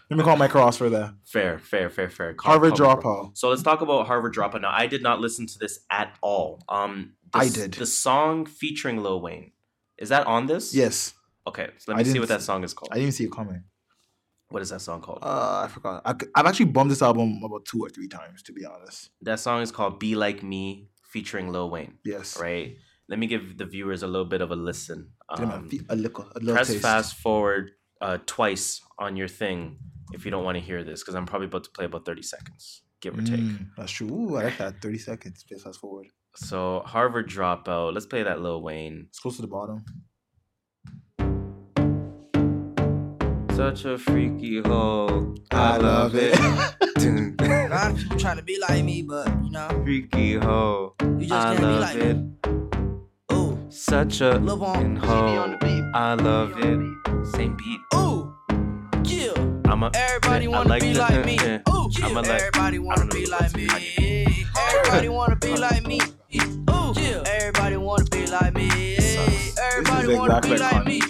Let me call my cross for that. Fair, fair, fair, fair. Call- Harvard call dropout. So let's talk about Harvard Dropout. Now, I did not listen to this at all. Um, the I did. The song featuring Lil Wayne is that on this? Yes, Okay, so let me see what that song is called. I didn't even see it coming. What is that song called? Uh, I forgot. I, have actually bumped this album about two or three times, to be honest. that song is called "Be Like Me" featuring Lil Wayne. Yes. Right. Let me give the viewers a little bit of a listen. Give me a Um, a little, a little press taste. fast forward uh, twice on your thing if you don't want to hear this, because I'm probably about to play about 30 seconds, give or take. Mm, that's true. Ooh, I like that. Thirty seconds. Just fast forward. So Harvard Dropout. Let's play that Lil Wayne. It's close to the bottom. Such a freaky hole. I love it. Dun. A lot of people trying to be like me, but you know, freaky hole. you just I can't be love like it. me. Ooh, Such a Lil Pump. hole. I love it. Same beat. ooh, yeah. I'm a. Everybody I wanna like be the- like me. yeah. Ooh, yeah. I'ma let- Everybody wanna be like words me. behind Everybody wanna be like me. Ooh, yeah. Everybody wanna be like me. Everybody This is wanna be like me.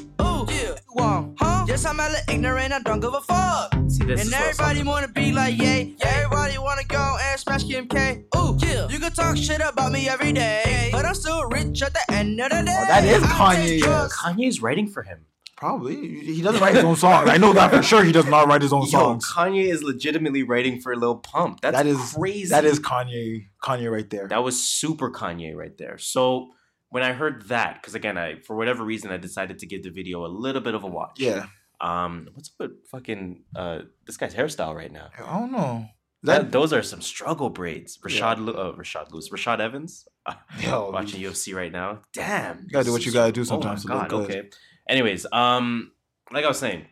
Yes, I'm hella ignorant. I don't give a fuck. See, this and everybody talking wanna be like yay. Everybody wanna go and smash Kim K. Ooh, yeah. You can talk shit about me every day, but I'm still rich at the end of the oh, day. Oh, that is I Kanye, take Kanye's writing for him. Probably. He doesn't write his own songs. I know that for sure. He does not write his own Yo, songs. Kanye is legitimately writing for Lil Pump. That's That is crazy. That is Kanye. Kanye right there. That was super Kanye right there. So when I heard that, because again, I for whatever reason I decided to give the video a little bit of a watch. yeah. Um, what's up with fucking uh this guy's hairstyle right now? I don't know. That, those are some struggle braids. Rashad, Lu- uh, Rashad Lewis, Rashad Evans. Yo, watching UFC right now. Damn, You gotta do what you gotta do sometimes Oh my god. Okay. Anyways, um, like I was saying,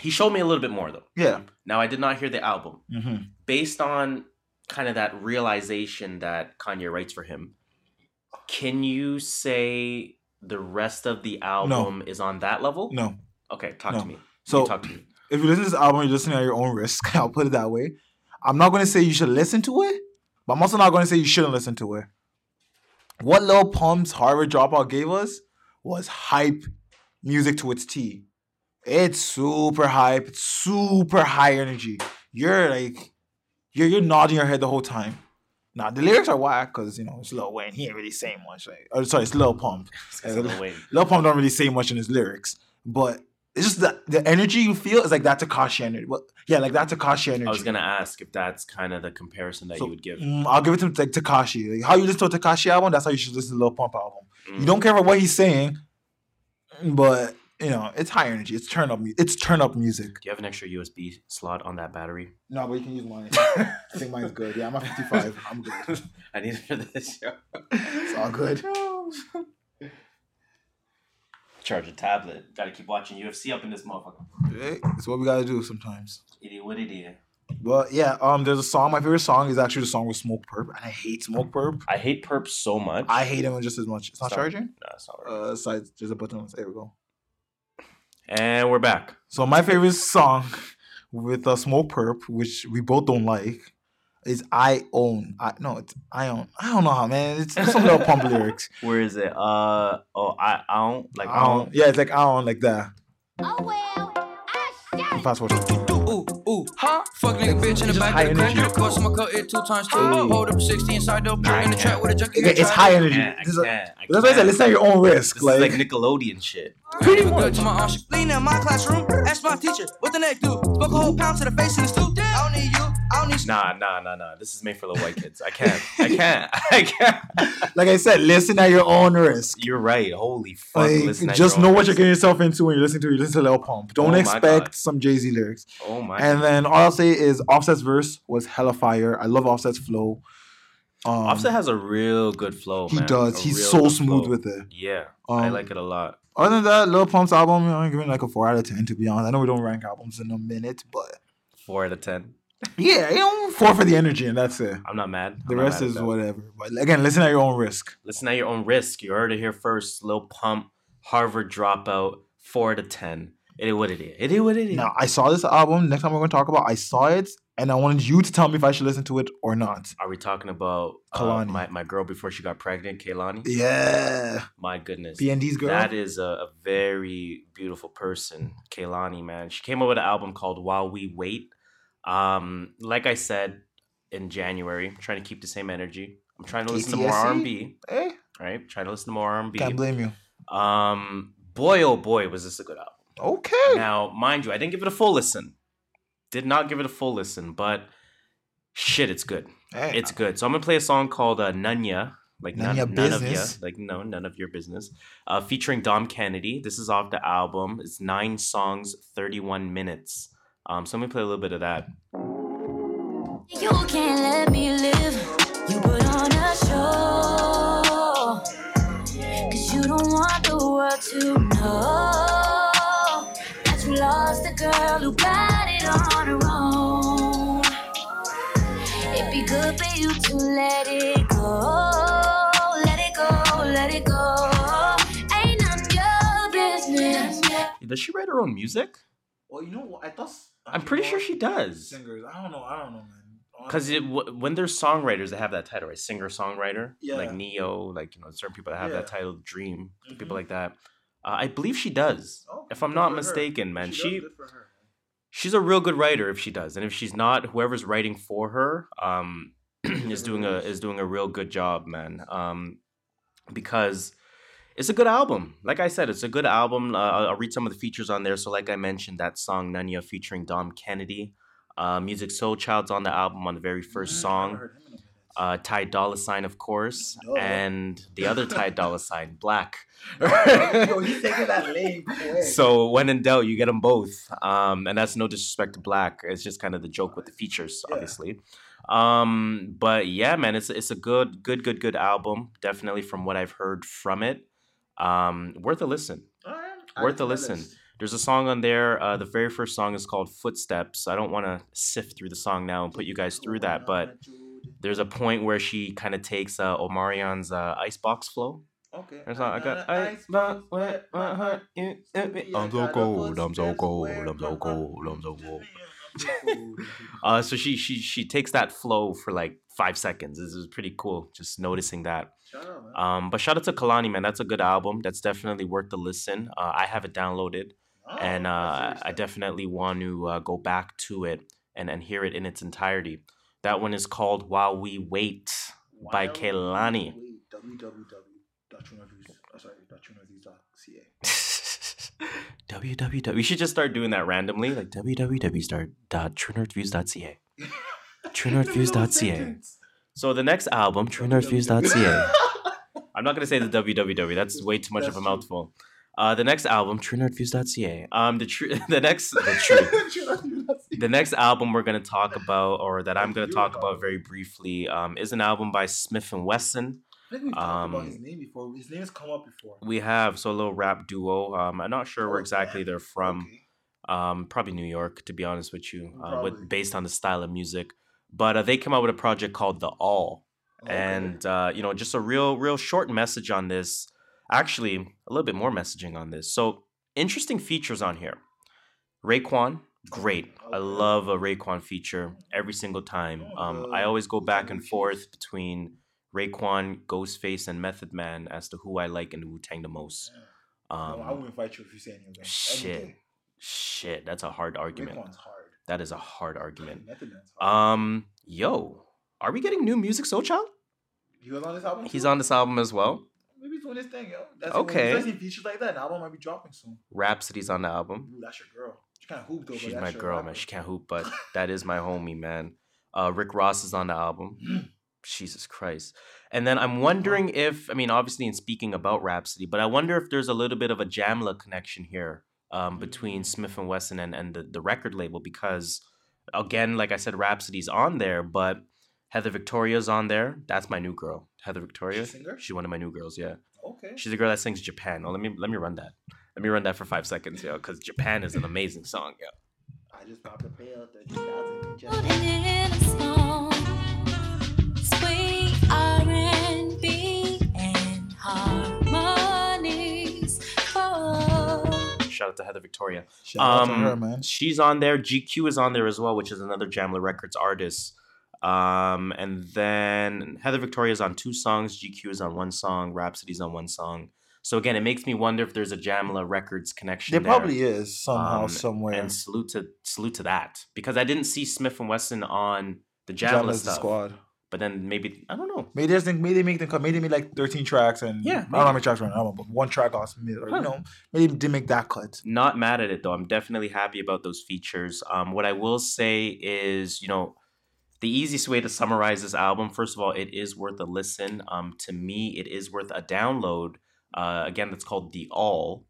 he showed me a little bit more though. Yeah. Now I did not hear the album. hmm Based on kind of that realization that Kanye writes for him, can you say the rest of the album is on that level? No. Okay, talk No. to me. So talk to me. if you listen to this album, you're listening at your own risk. I'll put it that way. I'm not going to say you should listen to it, but I'm also not going to say you shouldn't listen to it. What Lil Pump's Harvard Dropout gave us was hype music to its T. It's super hype, it's super high energy. You're like, you're you're nodding your head the whole time. Now the lyrics are whack because you know it's Lil Wayne. He ain't really saying much. Like, or sorry, it's Lil Pump. It's Lil Wayne. Lil Pump don't really say much in his lyrics, but it's just the the energy you feel is like that Tekashi energy. Well, yeah, like that Tekashi energy. I was gonna ask if that's kind of the comparison that So, you would give. Mm, I'll give it to like Tekashi. Like, how you listen to a Tekashi album, that's how you should listen to Lil Pump album. Mm. You don't care about what he's saying, but you know it's high energy. It's turn up. It's turn up music. Do you have an extra USB slot on that battery? No, but you can use mine. I think mine's good. Yeah, I'm at 55. I'm good. I need it for this show. It's all good. Charge a tablet. Gotta keep watching UFC up in this motherfucker. Hey, It's what we gotta do sometimes. Idiot, what idiot? But yeah, um, there's a song. My favorite song is actually the song with Smokepurpp, and I hate Smokepurpp. I hate perp so much. I hate him just as much. It's not Sorry. charging. No, it's not right. Uh, side, there's a button. There we go. and we're back. So my favorite song with uh, Smokepurpp, which we both don't like, is "I Own." I no, it's "I Own." I don't know how, man. It's, it's some little pump lyrics. Where is it? Uh oh, I, I don't like I own. Yeah, it's like "I Own" like that. Oh well, I Fast forward. Ooh, ooh, huh? Fuck nigga bitch in the back of the energy. country. Course I'ma cut it two times two. Hey. Hold up 60 inside the put in the trap with a junkie. Okay, it's high energy. can't. I is- can't. I That's why I said can't. at your own risk. This Like, is like Nickelodeon shit. pretty Good much. to my aunt. She lean in my classroom. Ask my teacher, what the neck do? Spoke a whole pound to the face in the stoop. I don't need you. I don't need Nah, nah, nah, nah. This is made for little white kids. I can't. I can't. I can't. Like I said, listen at your own risk. You're right. Holy fuck. Like, just know what you're getting yourself into when you listen to you listen to Lil Pump. Don't Oh expect God. some Jay Z lyrics. Oh my. And then all I'll say is Offset's verse was hella fire. I love Offset's flow. Um, Offset has a real good flow. he man. does. A He's so smooth flow. with it. Yeah, I Um, like it a lot. Other than that, Lil Pump's album, I'm giving it like a four out of ten. To be honest, I know we don't rank albums in a minute, but Four out of ten. Yeah, you know, four for the energy, and that's it. I'm not mad. The I'm rest mad is whatever. But again, listen at your own risk. Listen at your own risk. You heard it here first. Lil Pump, Harvard dropout, four out of ten. It is what it is. It is what it is. Now, I saw this album. Next time we're going to talk about, I saw it, and I wanted you to tell me if I should listen to it or not. Are we talking about uh, Kehlani. my, my girl before she got pregnant, Kehlani? Yeah, My goodness. PND's girl. That is a, a very beautiful person, Kehlani, man. She came up with an album called While We Wait. Um, like I said in January, I'm trying to keep the same energy. I'm trying to listen to more? R&B, Eh, right? Trying to listen to more R&B. can't blame you. Um, boy, oh boy, was this a good album. Okay. Now, mind you, I didn't give it a full listen. Did not give it a full listen, but shit, it's good. Hey, It's good. So I'm gonna play a song called uh, Nunya, like None none, none of ya, like no, none of your business. Uh, featuring Dom Kennedy. This is off the album. It's nine songs, 31 minutes. Um, so let me play a little bit of that. You can't let me live. You put on a show. Cause you don't want the world to know that you lost a girl who got it on her own. It'd be good for you to let it go. Let it go, let it go. Ain't none of your business. Does she write her own music? well, you know what? I thought. I'm pretty sure she does. Singers. I don't know. I don't know, man. Because w- when there's songwriters that have that title, right? Singer songwriter, Yeah. like Ne-Yo, like you know, certain people that have that title, Dream, Mhm. people like that. Uh, I believe she does. Oh, if I'm not for her. mistaken, man, she her. she's a real good writer if she does, and if she's not, whoever's writing for her, um, is doing a is doing a real good job, man. Um, because it's a good album. Like I said, it's a good album. Uh, I'll read some of the features on there. So, like I mentioned, that song Nunya featuring Dom Kennedy. Uh, Musiq Soulchild's on the album on the very first Mm, I song. haven't heard him in a minute. uh, Ty Dolla Sign, of course, and the other Ty Dolla Sign, 6LACK. Yo, he's taking that lane. So when in doubt, you get them both, um, and that's no disrespect to 6LACK. It's just kind of the joke with the features, Yeah. obviously. Um, but yeah, man, it's it's a good, good, good, good album. Definitely from what I've heard from it, um, worth a listen. Alright, Worth a listen. list. There's a song on there. Uh, the very first song is called Footsteps. I don't want to sift through the song now and put you guys through that, but there's a point where she kind of takes uh, Omarion's uh, icebox flow. Okay. There's not, I got Ice ice box wet my heart. you- you- me- I I'm so cold. I'm so cold. I'm so cold. I'm so cold. cold. Uh, so she she she takes that flow for like five seconds. This is pretty cool. Just noticing that. Up, man. Um, but shout out to Kehlani, man. That's a good album. That's definitely worth the listen. Uh, I have it downloaded, Oh, and uh, I definitely want to uh, go back to it and and hear it in its entirety. That one is called "While We Wait" by While oh, sorry, .trunaviews.ca. www. We should just start doing that randomly, like www.truenorthviews.ca. truenorthviews.ca. So the next album, truenorthviews.ca. I'm not gonna say the www. That's way too much of a mouthful. Uh, the next album, truenorthviews.ca. Um, the tr- the next the truth. the next album we're gonna talk about, or that I'm gonna talk about very briefly, um, is an album by Smif-N-Wessun. I think we've talked about Um, his name before. His name has come up before. We have so a little rap duo. Um, I'm not sure where Oh, exactly man. they're from. Okay. Um, probably New York, to be honest with you, uh, with based on the style of music. But uh, they came out with a project called The All, Okay. and uh, you know, just a real, real short message on this. Actually, a little bit more messaging on this. So interesting features on here. Raekwon, great. I love a Raekwon feature every single time. Oh, Um, I always go back and forth between Raekwon, Ghostface, and Method Man as to who I like in Wu Tang the most. No, I Um, wouldn't fight you if you say any of them. Shit, shit, that's a hard argument. Raekwon's hard. That is a hard argument. Hard. Um, yo, are we getting new music, So Child? he was on this album. He's too? on this album as well. Maybe he's doing his thing, yo. That's Okay. You features like that, an album might be dropping soon. Rapsody's on the album. Ooh, that's your girl. She can't hoop though. She's my girl, man. She can't hoop, but that is my homie, man. Uh, Rick Ross is on the album. Jesus Christ. And then I'm wondering if, I mean, obviously in speaking about Rapsody, but I wonder if there's a little bit of a Jamla connection here um, between Mm. Smif-N-Wessun and, and the, the record label because, again, like I said, Rapsody's on there, but Heather Victoria's on there. That's my new girl. Heather Victoria. She's a singer? She's one of my new girls, yeah. Okay. She's a girl that sings Japan. Oh, let me let me run that. Let me run that for five seconds, yo, because Japan is an amazing song, yo. I just popped a pill. 30,000 Put it Shout out to Heather Victoria. Shout out to Um, her, man. She's on there. GQ is on there as well, which is another Jamla Records artist. Um, and then Heather Victoria is on two songs. GQ is on one song. Rapsody's on one song. So again, it makes me wonder if there's a Jamla Records connection. There there. probably is somehow, Um, somewhere. And salute to salute to that because I didn't see Smif-N-Wessun on the Jamla Jamla's the squad. But then maybe I don't know. Maybe there's maybe they make them come. Maybe they made like 13 tracks and Yeah, I don't know how many tracks were on the album, but one track off Smith. Or, Huh. You know, maybe they did make that cut. not mad at it though. I'm definitely happy about those features. Um, what I will say is, you know, the easiest way to summarize this album, first of all, it is worth a listen. Um, to me, it is worth a download. Uh, again, that's called the All.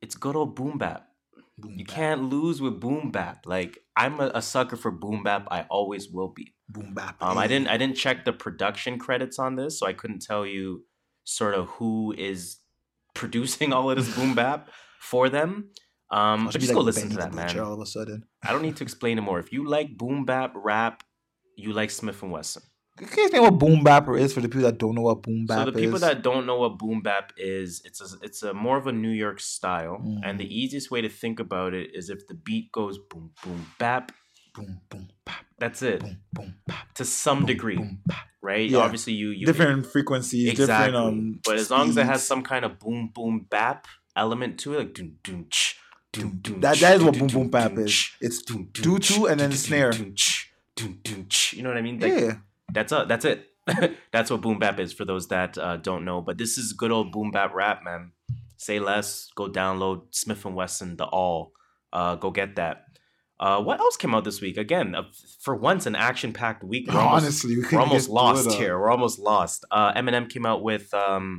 It's good old boom bap. Boom, You bap, can't lose with boom bap. Like I'm a, a sucker for boom bap. I always will be. Boom bap. Um, I didn't I didn't check the production credits on this, so I couldn't tell you sort of who is producing all of this boom bap for them. Um, but just go listen to that, man. All of a sudden, I don't need to explain it more. If you like boom bap rap, you like Smif-N-Wessun. can you explain what boom bapper is for the people that don't know what boom bap So the people is? that don't know what boom bap is, it's a, it's a more of a New York style, Mm. and the easiest way to think about it is if the beat goes boom boom bap, boom boom bap, that's it boom boom bap, to some degree, boom bap. right? Yeah. Obviously, you you different frequencies, exactly, different um. but as long as it has some kind of boom boom bap element to it, like doom doom ch, doom doom. That that is what boom boom bap is. It's doom, doom, two two and then snare. You know what I mean? Like, Yeah, That's a, that's it. that's what boom bap is for those that uh, don't know. But this is good old boom bap rap, man. Say less. Go download Smif-N-Wessun, the all. Uh, go get that. Uh, what else came out this week? Again, uh, for once, an action-packed week. We're almost, Honestly, we we're almost lost here. We're almost lost. Uh, Eminem came out with um,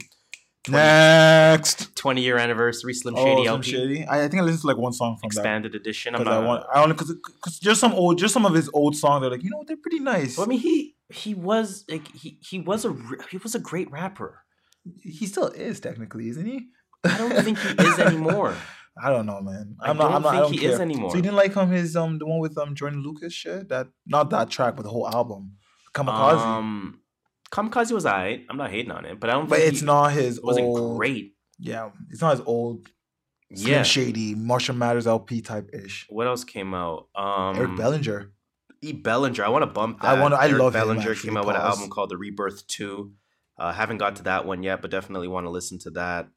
20, Next. 20 year anniversary Slim Oh, Shady Slim LP Shady. I, I think I listened to like one song from expanded edition. that I'm because I not. want. I only because there's some old, just some of his old songs. They're like, you know, they're pretty nice. Well, I mean, he he was like he he was a he was a great rapper. he still is technically, isn't he? I don't think he is anymore. I don't know, man. I I'm not. I'm don't not. I think don't he care. is anymore. So you didn't like um his um the one with um Joyner Lucas shit that not that track but the whole album Kamikaze. Um, Kamikaze was alright. I'm not hating on it, but I don't. but think it's not his It wasn't old, great. Yeah, it's not his old Slim Yeah. Shady Marshall Mathers LP type ish. What else came out? Um, Eric Bellinger. E. Bellinger. I want to bump that. I wanna- I Eric love Bellinger came out with an album called The Rebirth Two. Uh, haven't got to that one yet, but definitely want to listen to that.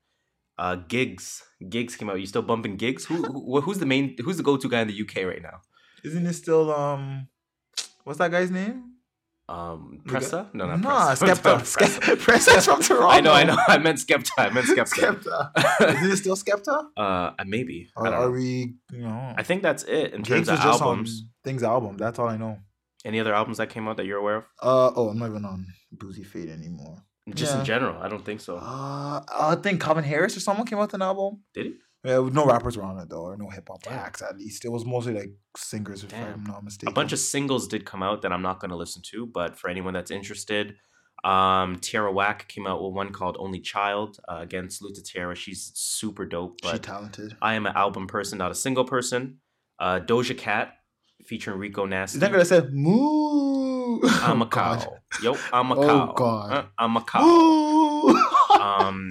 Uh, Giggs, Giggs came out. You still bumping Giggs? Who, who who's the main? Who's the go to guy in the UK right now? Isn't it still um what's that guy's name? Um, Pressa? No, not Nah, Pressa. Skepta. Pressa. Skep- Pressa's from Toronto. I know, I know. I meant Skepta. I meant Skepta. Skepta. Isn't it still Skepta? uh, maybe. I Or don't are we you know I think that's it in Giggs terms of albums. Things album. That's all I know. Any other albums that came out that you're aware of? Uh oh, I'm not even on Boozy Fade anymore. Just Yeah. in general, I don't think so. Uh, I think Calvin Harris or someone came out with an album. Did he? Yeah, no rappers were on it though, or no hip hop acts at least. It was mostly like singers, if Damn. I'm not mistaken. A bunch of singles did come out that I'm not going to listen to, but for anyone that's interested, um, Tierra Whack came out with one called Only Child. Uh, again, salute to Tierra. She's super dope, she but talented. I am an album person, not a single person. Uh, Doja Cat featuring Rico Nasty. Is that gonna say moo? I'm a Oh, cow. Yo, I'm a cow. Oh, cow. God. Uh, I'm a cow. Um,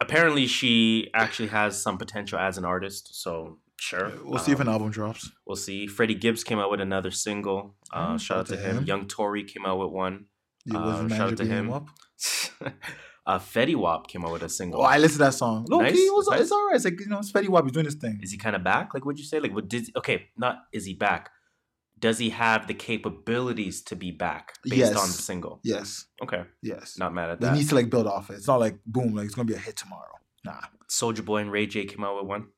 apparently, she actually has some potential as an artist. So sure, we'll see if an Um, album drops. We'll see. Freddie Gibbs came out with another single. Uh, Oh, shout out to him. Young Tory came out with one. Uh, shout out to him. him up? uh, Fetty Wap came out with a single. Oh, I listened to that song. Low Nice, key, was, nice. it's alright. It's like you know, it's Fetty Wap. He's doing his thing. is he kind of back? Like, would you say? Like, what did? Okay, not is he back? Does he have the capabilities to be back based on the single? Yes, Okay, yes. not mad at that. He needs to like build off it. It's not like boom, like it's gonna be a hit tomorrow. Nah. Soulja Boy and Ray J came out with one.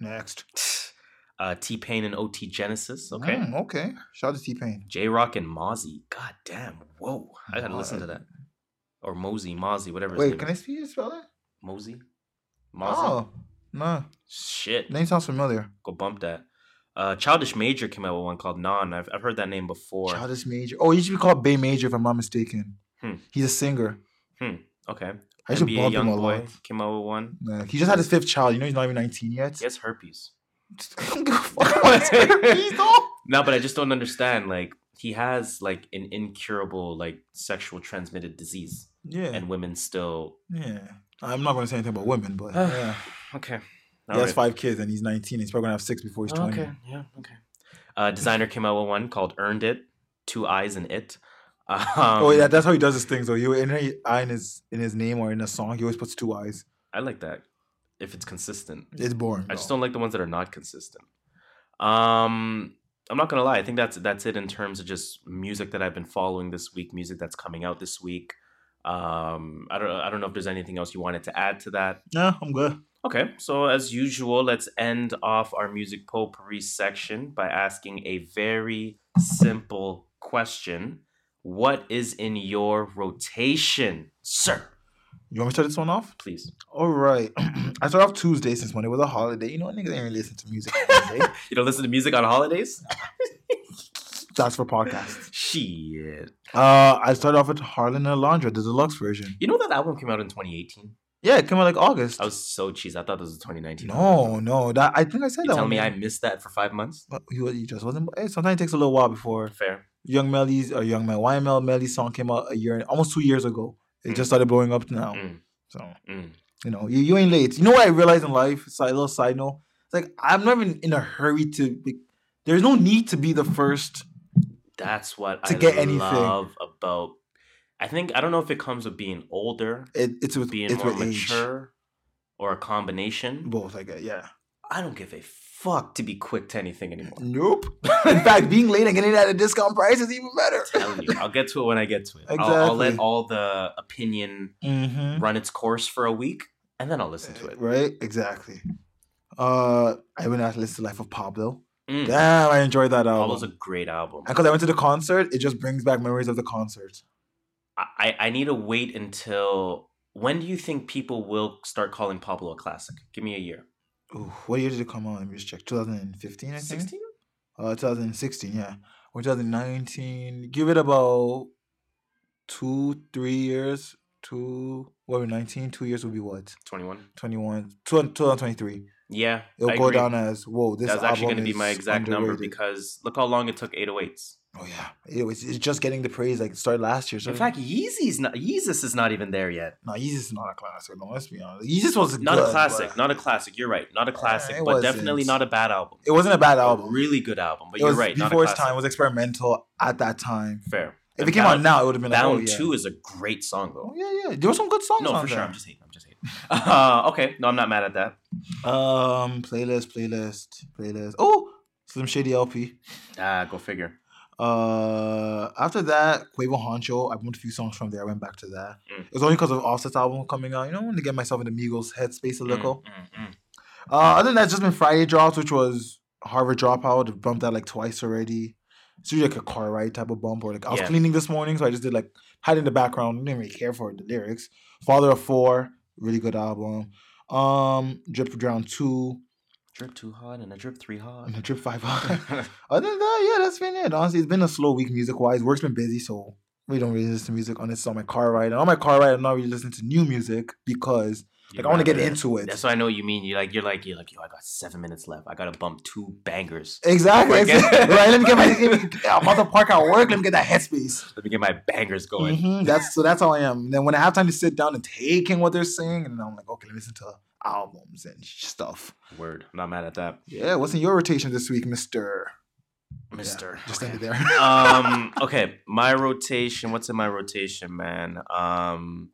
Next. Uh, T Pain and OT Genasis. Okay. Mm, okay. Shout out to T Pain. Jay Rock and Mozzie. God damn. Whoa. I gotta listen to that. Or Mosey, Mozzie, whatever. Wait, can I is. see you spell it? Mosey? Mozzie? Oh, no. Shit. Name sounds familiar. Go bump that. Uh, Childish Major came out with one called Non. I've, I've heard that name before. Childish Major. Oh, he used to be called Bay Major, if I'm not mistaken. Hmm. He's a singer. Hmm. Okay. I used to NBA bump him a Boy lot. came out with one. Nah, he just had his fifth child. You know, he's not even 19 yet. He has herpes. I don't give a fuck about his herpes. No, but I just don't understand. Like, he has like an incurable like sexual transmitted disease, Yeah. and women still. yeah. I'm not going to say anything about women, but yeah. Okay. He has five kids and he's 19. He's probably going to have six before he's 20. Okay. Yeah. Okay. Uh, Desiigner came out with one called "Earned It," two eyes and it. Um, oh, yeah, that's how he does his things. So you in any eye in his in his name or in a song, he always puts two eyes. I like that if it's consistent. It's boring. I just though. don't like the ones that are not consistent. Um, I'm not gonna lie. I think that's that's it in terms of just music that I've been following this week. Music that's coming out this week. Um, I don't I don't know if there's anything else you wanted to add to that. No, I'm good. Okay, so as usual, let's end off our music potpourri section by asking a very simple question. What is in your rotation, sir? You want me to start this one off? Please. All right. I start off Tuesday since Monday was a holiday. You know, what, niggas ain't really listen to music. You don't listen to music on holidays? That's for podcasts. Shit. Uh, I started off with Harlan and Alondra, the deluxe version. You know that album came out in 2018? Yeah, it came out like August. I was so cheesed. I thought this was 2019. no, no, that I think I said You that. one me I missed that for five months? But you, you just wasn't. Hey, sometimes it takes a little while before Fair. Young Melly's or Young Mel YML Melly's song came out a year, almost two years ago. It just started blowing up now. Mm, So mm. you know, you, you ain't late. You know what I realized in life? It's like a little side note. It's like I'm not even in a hurry to. Be, there's no need to be the first. That's what To I get anything. about. I think I don't know if it comes with being older, It, it's with being it's more with mature, or a combination. Both, I guess. Yeah. I don't give a fuck to be quick to anything anymore. Nope. in fact, being late and getting it at a discount price is even better. telling you, I'll get to it when I get to it. I'll, I'll let all the opinion Mm-hmm. run its course for a week, and then I'll listen to it. Right? Exactly. Uh, I went out to listen to Life of Pablo. Mm. Damn, I enjoyed that album. Pablo's a great album. and because I went to the concert, it just brings back memories of the concert. I, I need to wait until when do you think people will start calling Pablo a classic? Give me a year. Ooh, what year did it come out? Let me just check. 2015, I think. 16? Uh, 2016, yeah. Or 2019. Give it about two, three years. Two, what, were 19? Two years would be what? 21. 21, 2023. Yeah. It'll I go agree. down as, whoa, this That's actually going to be my exact number because look how long it took 808s. Oh, yeah. It was, it's just getting the praise like it started last year. So In fact, Yeezy's not Yeezus is not even there yet. no, Yeezus is not a classic. No, let's be honest. Yeezus was Not good, a classic. but Not a classic. You're right. Not a classic, it but definitely wasn't. not a bad album. It wasn't a bad A album. really good album, but it you're right. Not a before its time. It was experimental at that time. Fair. If And it came Bound- out now, it would have been like, Bound oh, yeah. 2 is a great song, though. Oh, yeah, yeah. There were some good songs No, for sure. there. I'm just hating. I'm just hating. Uh, okay. No, I'm not mad at that. Um, playlist, playlist, playlist. Oh, Slim Shady LP. Ah, go figure. Uh, after that, Quavo Huncho. I bumped a few songs from there. I went back to that. Mm. It was only because of Offset's album coming out. You know, I wanted to get myself in the Migos headspace a little. Mm, mm, mm. Uh, other than that, just been Friday drops, which was Harvard Dropout. I bumped that like twice already. It's usually like a car ride type of bump, or like I was Yeah. cleaning this morning, so I just did like had in the background. Didn't really care for the lyrics. Father of Four, really good album. Um, Drip for Drown Two Drip two hot and a drip three hot. and a Drip Five. Other than that, yeah, that's been it. Honestly, it's been a slow week music wise. Work's been busy, so we don't really listen to music unless it's on my car ride. And on my car ride, I'm not really listening to new music because like I want to get into it. That's what I know you mean. You like you're like you're like yo. I got seven minutes left. I gotta bump two bangers. Exactly. Before I get- exactly. right. Let me get my. Let me, I'm about to park at work. Let me get that headspace. Let me get my bangers going. Mhm, That's so. That's how I am. And then when I have time to sit down and take in what they're saying, and I'm like, okay, let me listen to albums and stuff. Word. I'm not mad at that, Yeah. What's in your rotation this week, Mister? Mister. Just end it there. um. Okay. My rotation. What's in my rotation, man? Um.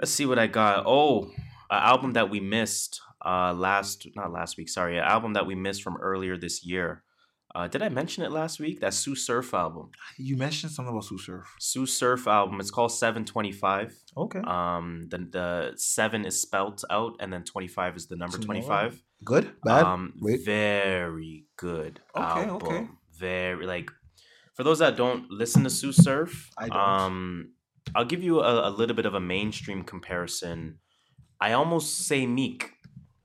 Let's see what I got. Oh, an album that we missed. Uh, last not last week. Sorry, an album that we missed from earlier this year. Uh, did I mention it last week? That Tsu Surf album. you mentioned something about Tsu Surf. Tsu Surf album. It's called Seven Twenty Five. Okay. Um, the the seven is spelt out, and then twenty five is the number twenty five. Good. Bad. Um, Wait. very good Okay, album. okay. Very like for those that don't listen to Tsu Surf. I don't. Um, I'll give you a, a little bit of a mainstream comparison. I almost say Meek.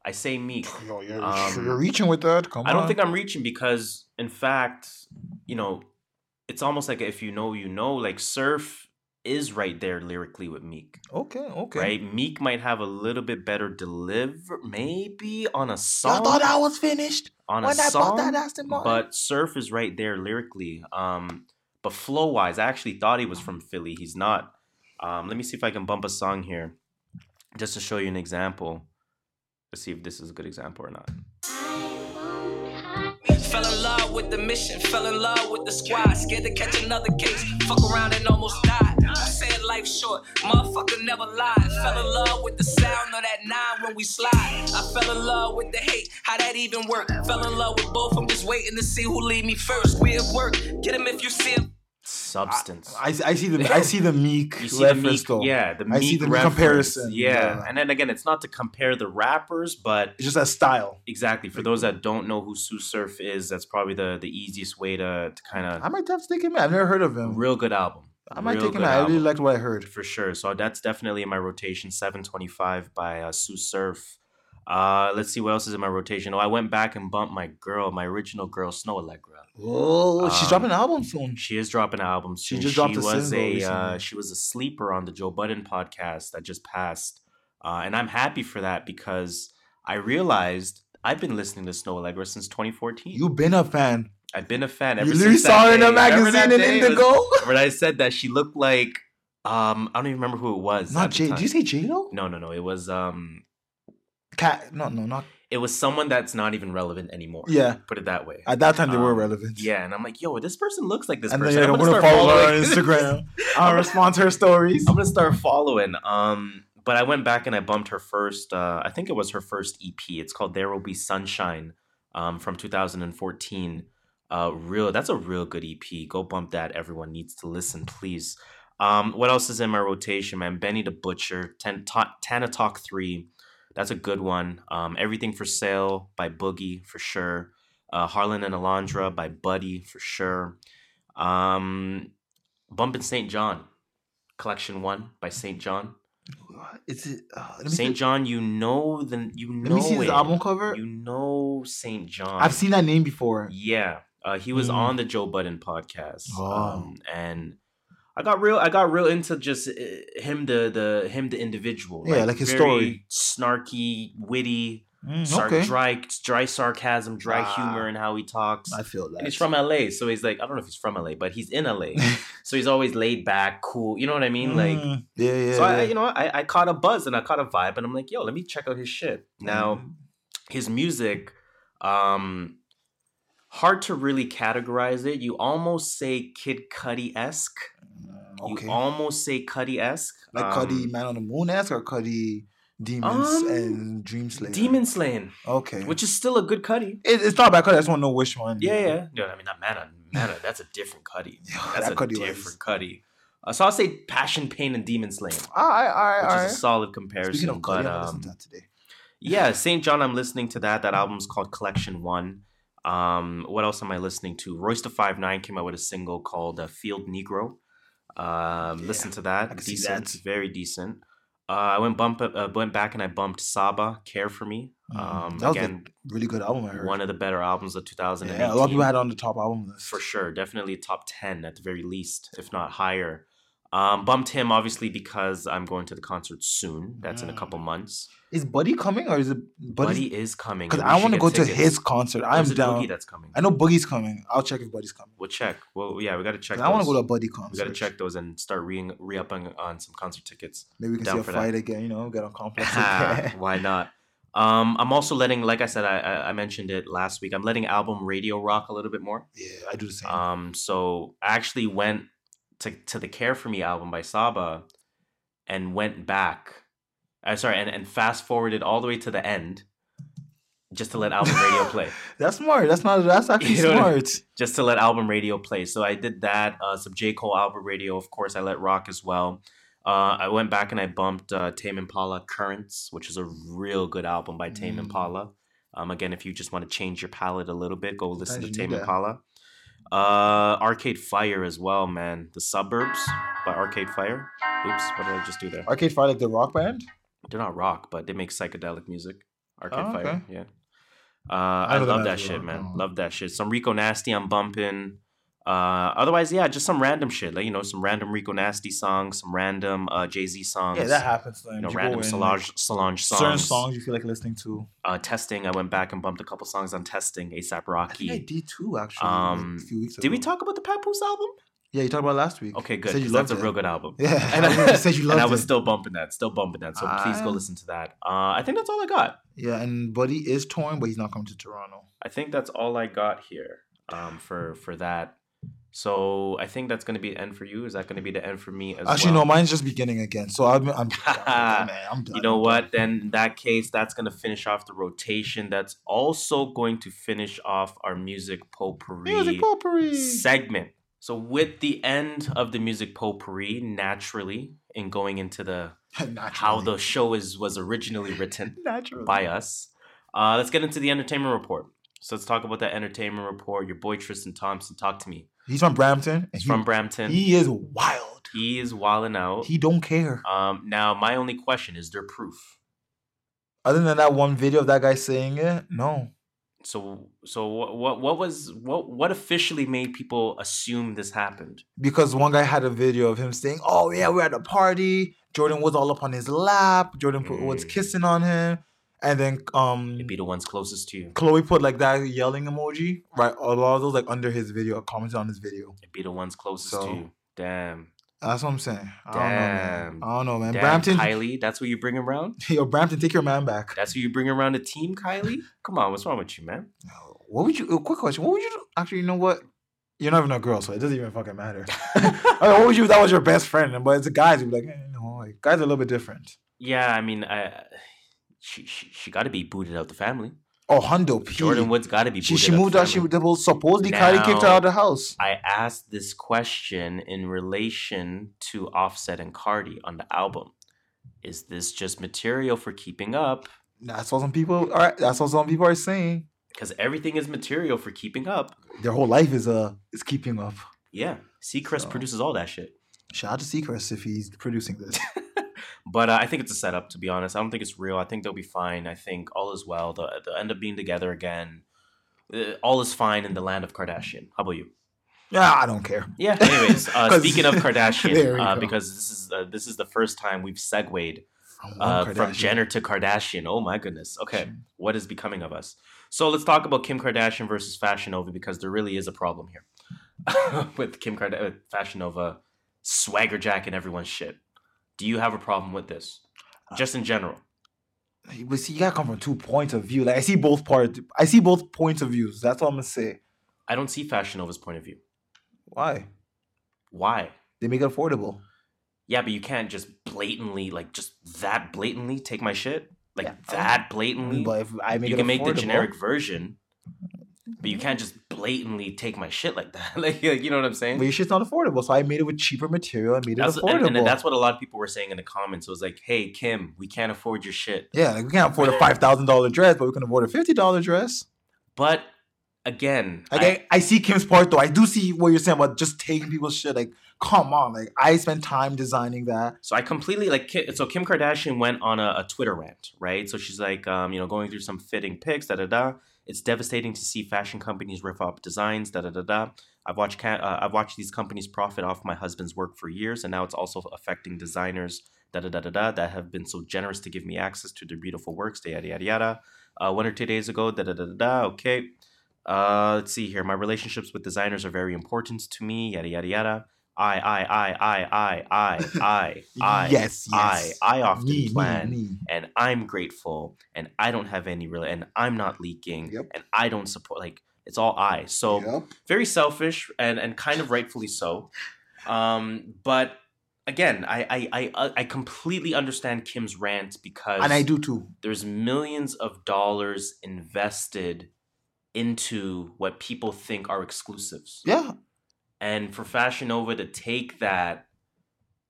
I say Meek. Yo, you're, um, you're reaching with that. Come on. I don't on. think I'm reaching because, in fact, you know, it's almost like if you know, you know. Like Surf is right there lyrically with Meek. Okay. Okay. Right, Meek might have a little bit better deliver, maybe on a song. I thought I was finished. on a when I song, that Aston Martin. but Surf is right there lyrically. Um, but flow wise, I actually thought he was from Philly. He's not. Um, let me see if I can bump a song here, just to show you an example. See if this is a good example or not. Fell in love with the mission, fell in love with the squad. Scared to catch another case, fuck around and almost died. Said life short, motherfucker never lied. Fell in love with the sound of that nine when we slide. I fell in love with the hate, how that even work? Fell in love with both, I'm just waiting to see who lead me first. We at work, get him if you see him. Substance. I, I see the I see the meek you see the Meek, though. yeah, the I Meek see the reference. comparison. Yeah. Yeah. and then again, it's not to compare the rappers, but It's just that style. exactly for those that don't know who Tsu Surf is, that's probably the the easiest way to to kind of. I might have to take him. I've never heard of him. real good album. I might Real take him. I really liked what I heard. for sure. So that's definitely in my rotation. Seven twenty five by uh, Tsu Surf. Uh, let's see what else is in my rotation. Oh, I went back and bumped my girl, my original girl, Snoh Aalegra. Oh, she's Um, dropping an album soon. She is dropping an album soon. She just dropped a was single a uh, she was a sleeper on the Joe Budden podcast that just passed, uh, and I'm happy for that because I realized I've been listening to Snoh Aalegra since 2014. You've been a fan. I've been a fan You ever literally since that saw her in a day. Remember that magazine in day? Was- Indigo. when I said that she looked like um I don't even remember who it was. Not at J. time. Did you say J Lo? No, no, no. It was um Cat? No, no, not. it was someone that's not even relevant anymore. Yeah. Put it that way. At that time, they were Um, relevant. Yeah, and I'm like, yo, this person looks like this And then person. you're I'm gonna, follow her on Instagram. I'll respond to her stories. I'm gonna start following. Um, but I went back and I bumped her first. Uh, I think it was her first EP. It's called "There Will Be Sunshine," um, from 2014. Uh, real. That's a real good EP. Go bump that. Everyone needs to listen, please. Um, what else is in my rotation, man? Benny the Butcher, Ten, Ta- Tana Talk Three. That's a good one. Um, Everything for Sale by Boogie for sure. Uh, Harlan and Alondra by Buddy for sure. Um, Bumpin' St. JHN, Collection One by St. JHN. Is it uh, St. JHN, you know the you know Let me see his it. album cover. You know St. JHN. I've seen that name before. Yeah, uh, he was Mm. on the Joe Budden podcast, Oh. um, and I got real. I got real into just uh, him, the the him, the individual. Yeah, like his very story. snarky, witty, Mm, sar- okay. dry, dry sarcasm, dry Ah. humor, in how he talks. I feel that. And he's from LA, so he's like, I don't know if he's from LA, but he's in LA, so he's always laid back, cool. You know what I mean? Like, Mm, yeah, yeah. so I, you know, I, I caught a buzz and I caught a vibe, and I'm like, yo, let me check out his shit. Now, Mm. his music, um, hard to really categorize it. You almost say Kid Cudi esque. Okay. You almost say Cudi esque. like Cudi Man on the Moon esque or Cudi Demons Um, and Dream Slayer. Demon Slaying, Okay. which is still a good Cudi. it, it's not bad Cudi. I just want to know which one. Yeah, yeah. No, I mean not Mana. Mana, that's a different Cudi. That's that a Cudi was- different Cudi. Uh, so I'll say Passion, Pain, and Demon Slaying, which All right, all right, all right. is a solid comparison. Speaking of Cudi, but I'm um, to that today. yeah, St. JHN, I'm listening to that. That album's called Collection One. Um, what else am I listening to? Royce the Five Nine came out with a single called uh, Field Negro. Um, listen to that. I can see decent, that. very decent. Uh, I went bump uh, went back and I bumped Saba Care for Me. Um, Mm, that was again, a really good album. I heard. one of the better albums of 2018. yeah, a lot of people had it on the top album list. for sure. Definitely top 10 at the very least, if not higher. Um, bumped him obviously because I'm going to the concert soon. That's in a Mm. couple months. Is Buddy coming or is it Buddy Buddy? is coming. Because I want to go to his concert. I'm down. Boogie that's coming. I know Boogie's coming. I'll check if Buddy's coming. We'll check. Well, yeah, we got to check. I want to go to a Buddy concert. We got to check those and start re re upping on some concert tickets. Maybe we can down see a for that. fight again. You know, get on complex. Why not? Um, I'm also letting, like I said, I, I I mentioned it last week. I'm letting album radio rock a little bit more. yeah, I do the same. Um, so I actually went to to the Care for Me album by Saba, and went back. Uh, sorry, and, and fast forwarded all the way to the end, just to let album radio play. that's smart. That's not. That's actually You know what I mean? smart. Just to let album radio play. So I did that. Uh, some J Cole album radio, of course. I let rock as well. Uh, I went back and I bumped uh, Tame Impala Currents, which is a real good album by Tame Mm. Impala. Um, again, if you just want to change your palette a little bit, go listen to Tame. Impala. Uh, Arcade Fire as well, man. The Suburbs by Arcade Fire. Oops, what did I just do there? Arcade Fire, like the rock band. They're not rock, but they make psychedelic music. Arcade Oh, Fire, okay. yeah. Uh, I them love that shit, man. Oh. Love that shit. Some Rico Nasty, I'm bumping. Uh, otherwise, yeah, just some random shit, like you know, some random Rico Nasty songs, some random uh, Jay Z songs. Yeah, that happens. Like, You know, you random Solange, like, Solange songs. certain songs you feel like listening to. Uh, testing. I went back and bumped a couple songs on testing. ASAP I think I Rocky. did too, actually. Um, like, a few weeks ago. Did we talk about the Papoose album? Yeah, you talked about last week. Okay, good. you that's a real good album. Yeah, and I you said you love it. and I was it. still bumping that, still bumping that. So please go Ah. listen to that. Uh, I think that's all I got. Yeah, and Buddy is touring, but he's not coming to Toronto. I think that's all I got here um, for for that. So I think that's going to be the end for you. Is that going to be the end for me as Actually, well? no, mine's just beginning again. So I'm, I'm, I'm, man, I'm done. You know what? Then in that case, that's going to finish off the rotation. That's also going to finish off our music potpourri. Music potpourri. segment. So with the end of the music potpourri, naturally, in going into the how the show is was originally written by us. Uh, let's get into the entertainment report. So let's talk about that entertainment report. Your boy Tristan Thompson, talk to me. He's from Brampton. He's he, from Brampton. He, He is wild. He is wilding out. He don't care. um, now, my only question is: there proof? Other than that one video of that guy saying it, no. So, so what, what, what was what, what officially made people assume this happened? Because one guy had a video of him saying, "Oh yeah, we're at a party. Jordan was all up on his lap. Jordan put, was Mm. kissing on him, and then um, It'd be the ones closest to you. Chloe put like that yelling emoji, right? A lot of those like under his video, commented on his video. It'd be the ones closest So- to you. Damn, That's what I'm saying. I don't know, man. Damn. I don't know, man. damn, Brampton, Kylie. That's what you bring around. yo, Brampton, take your man back. That's who you bring around the team, Kylie. Come on, what's wrong with you, man? What would you? A quick question. What would you? do? Actually, you know what? You're not even a girl, so it doesn't even fucking matter. I mean, what would you? if That was your best friend, but it's the guys. You'd be like, eh, no, like, guys are a little bit different. Yeah, I mean, I, she she, she got to be booted out the family. Oh, Hundo P. Jordan Woods got to be. She she moved out. She well, supposedly Kylie kicked her out of the house. I asked this question in relation to Offset and Cardi on the album. Is this just material for keeping up? That's what some people are. That's what some people are saying. Because everything is material for keeping up. Their whole life is uh is keeping up. Yeah. Seacrest So- produces all that shit. Shout out to Seacrest if he's producing this. But uh, I think it's a setup, to be honest. I don't think it's real. I think they'll be fine. I think all is well. They'll, they'll end up being together again. Uh, all is fine in the land of Kardashian. How about you? yeah, I don't care. Yeah. Anyways, uh, speaking of Kardashian, uh, because this is uh, this is the first time we've segued From uh, from Jenner to Kardashian. Oh my goodness. Okay, what is becoming of us? So let's talk about Kim Kardashian versus Fashion Nova because there really is a problem here with Kim Kardashian, Fashion Nova, swagger jacking everyone's shit. Do you have a problem with this? Uh, just in general. But see, you gotta come from two points of view. Like I see both parts. I see both points of views. That's all I'm gonna say. I don't see Fashion Nova's point of view. Why? Why? They make it affordable. Yeah, but you can't just blatantly, like, just that blatantly take my shit. Like Yeah. that blatantly. But if I make you can make the generic version, but you can't just blatantly take my shit like that. like, you know what I'm saying? But your shit's not affordable, so I made it with cheaper material. I made it That's, affordable. and, and that's what a lot of people were saying in the comments. It was like, "Hey Kim, we can't afford your shit." yeah, like we can't afford a five thousand dollar dress, but we can afford a fifty dollar dress. But again, Like I- I, see Kim's part though. I do see what you're saying about just taking people's shit. Like, come on, like I spent time designing that. So I completely like so Kim Kardashian went on a, a Twitter rant, right? So she's like, um, you know, going through some fitting pics, da da da. It's devastating to see fashion companies rip off designs, da da da da. I've watched uh, I've watched these companies profit off my husband's work for years, and now it's also affecting designers, da da da da da, that have been so generous to give me access to their beautiful works, da yada yada yada. Uh, one or two days ago, da da da da da. Okay. Uh, let's see here. My relationships with designers are very important to me. Yada yada yada. I, I, I, I, I, I, I, yes, yes. I, I often me, plan, me, me. and I'm grateful, and I don't have any real, and I'm not leaking, yep. and I don't support. Like it's all I. So yep. very selfish, and and kind of rightfully so. Um, but again, I, I I uh, I completely understand Kim's rant because, and I do too. There's millions of dollars invested into what people think are exclusives. Yeah, and for Fashion Nova to take that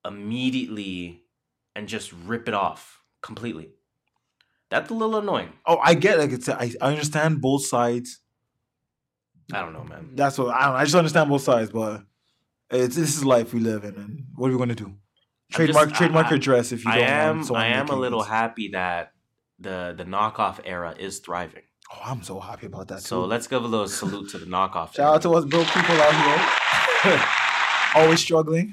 immediately and just rip it off completely. That's a little annoying. Oh, I get like it's. I, I understand both sides. I don't know, man. That's what I don't. I just understand both sides, but it's this is life we live in, and what are we gonna do? Trademark, just- trademark I- your dress if you I don't Am, want I am a little it. happy that the the knockoff era is thriving. Oh, I'm so happy about that So too. let's give a little salute to the knockoff. Shout out to us broke people out here, always struggling. You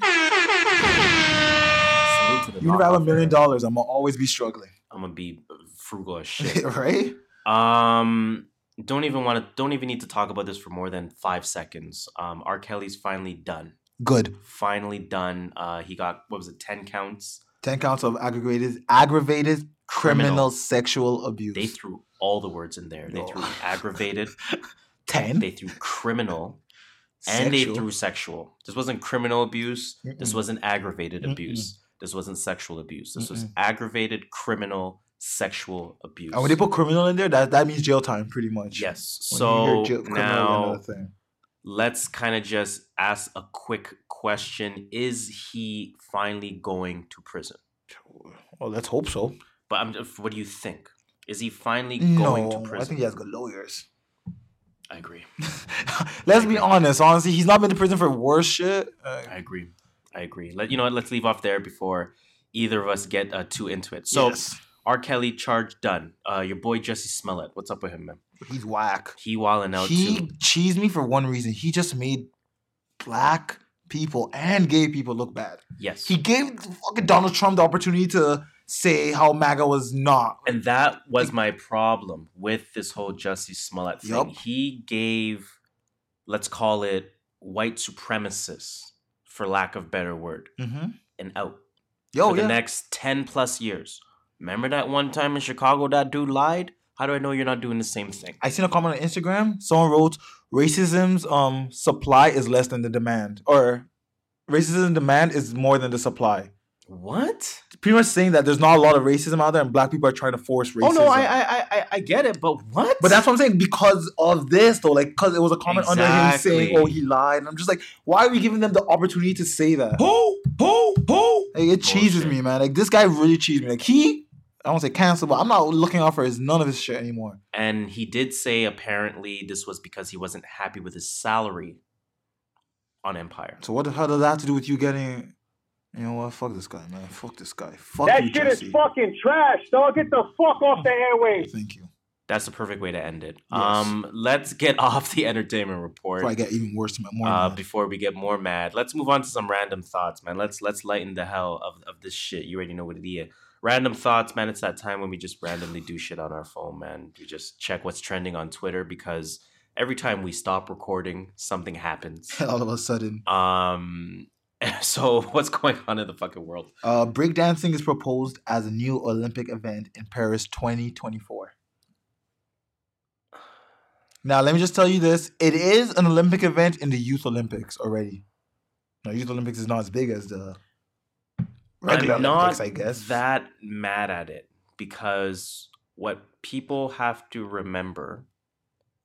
to the Even if I have a million dollars, I'm gonna always be struggling, I'm gonna be frugal as shit. right? Um, don't even want to. Don't even need to talk about this for more than five seconds. Um, R. Kelly's finally done. Good. Finally done. Uh, he got what was it? Ten counts. Ten counts of aggravated, aggravated criminal, Criminal. sexual abuse. They threw all the words in there. They No. threw aggravated. ten. They threw criminal. And they Sexual. threw sexual. This wasn't criminal abuse. This Mm-mm. wasn't aggravated Mm-mm. abuse. This wasn't sexual abuse. This was Mm-mm. aggravated criminal sexual abuse. And when they put criminal in there, that, that means jail time, pretty much. yes. When So jail- criminal, you know now let's kind of just ask a quick question: Is he finally going to prison? Well, let's hope so. But I'm, what do you think? Is he finally going to prison? I think he has good lawyers. I agree. Let's be honest. Honestly, he's not been to prison for worse shit. Uh, I agree. I agree. Let you know what. Let's leave off there before either of us get uh, too into it. So yes, R. Kelly charge done. Uh, your boy Jussie Smollett. What's up with him, man? he's whack. He wilding out he too. cheesed me for one reason. He just made black people and gay people look bad. Yes. He gave fucking Donald Trump the opportunity to say how MAGA was not. and that was my problem with this whole Jussie Smollett thing. Yup. He gave, let's call it, white supremacists, for lack of better word, Mm-hmm. an out Yo, for the yeah. next ten plus years. Remember that one time in Chicago that dude lied? How do I know you're not doing the same thing? I seen a comment on Instagram. Someone wrote, "Racism's um supply is less than the demand," or "Racism demand is more than the supply." What? Pretty much saying that there's not a lot of racism out there, and black people are trying to force racism. Oh no, I, I I I- I get it, but what? But that's what I'm saying because of this, though. Like, because it was a comment under him saying, "Oh, he lied," and I'm just like, why are we giving them the opportunity to say that? Who? Who? Who? Like, it cheeses Bullshit. me, man. Like, this guy really cheesed me. Like, he, I don't say cancel, but I'm not looking out for his none of his shit anymore. And he did say apparently this was because he wasn't happy with his salary on Empire. So what the hell does that have to do with you getting? You know what? Fuck this guy, man. Fuck this guy. Fuck that you, shit Jussie. is fucking trash, dog. Get the fuck off the airwaves. Thank you. That's the perfect way to end it. Yes. Um, let's get off the entertainment report. Before I get even worse, more. uh, mad. before we get more mad, let's move on to some random thoughts, man. Let's let's lighten the hell of, of this shit. You already know what it is. Random thoughts, man. It's that time when we just randomly do shit on our phone, man. We just check what's trending on Twitter because every time we stop recording, something happens. All of a sudden, Um, so what's going on in the fucking world? uh, breakdancing is proposed as a new Olympic event in Paris 2024. Now, let me just tell you this: it is an Olympic event in the Youth Olympics already. Now, Youth Olympics is not as big as the regular I'm not Olympics, I guess. that mad at it because what people have to remember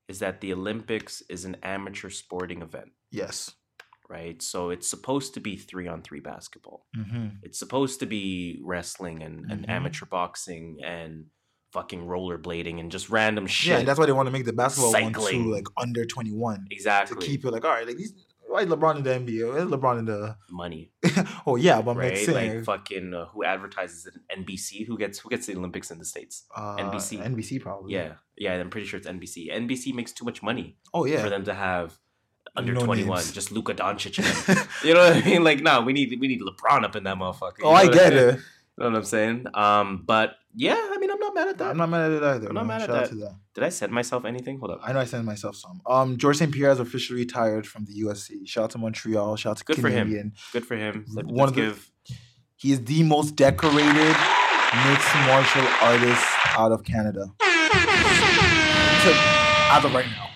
is that the Olympics is an amateur sporting event, yes. Right? So it's supposed to be three on three basketball. hmm It's supposed to be wrestling and, and Mhm. amateur boxing and fucking rollerblading and just random shit. Yeah, and that's why they want to make the basketball one Cycling. too, like under 21. exactly To keep it like, all right, like these. Why LeBron in the NBA? LeBron in the? money, oh yeah, but I'm right? saying, Like fucking uh, who advertises it? NBC? Who gets who gets the Olympics in the states? uh, NBC. NBC probably. Yeah, yeah. I'm pretty sure it's NBC. NBC makes too much money Oh yeah. for them to have under No 21, names. just Luka Doncic. you know what I mean? Like, no, we need we need LeBron up in that motherfucker. You oh, know I get mean? it. You know what I'm saying? Um, but yeah, I mean, I'm not mad at that. I'm not mad at it either. I'm not mad at out that. to that. Did I send myself anything? Hold up. I know I sent myself some. Um, George St. Pierre has officially retired from the UFC. Shout out to Montreal. Shout out to Good for him. Canadian. Good for him. Let, One of the- give. He is the most decorated mixed martial artist out of Canada. To, as of right now.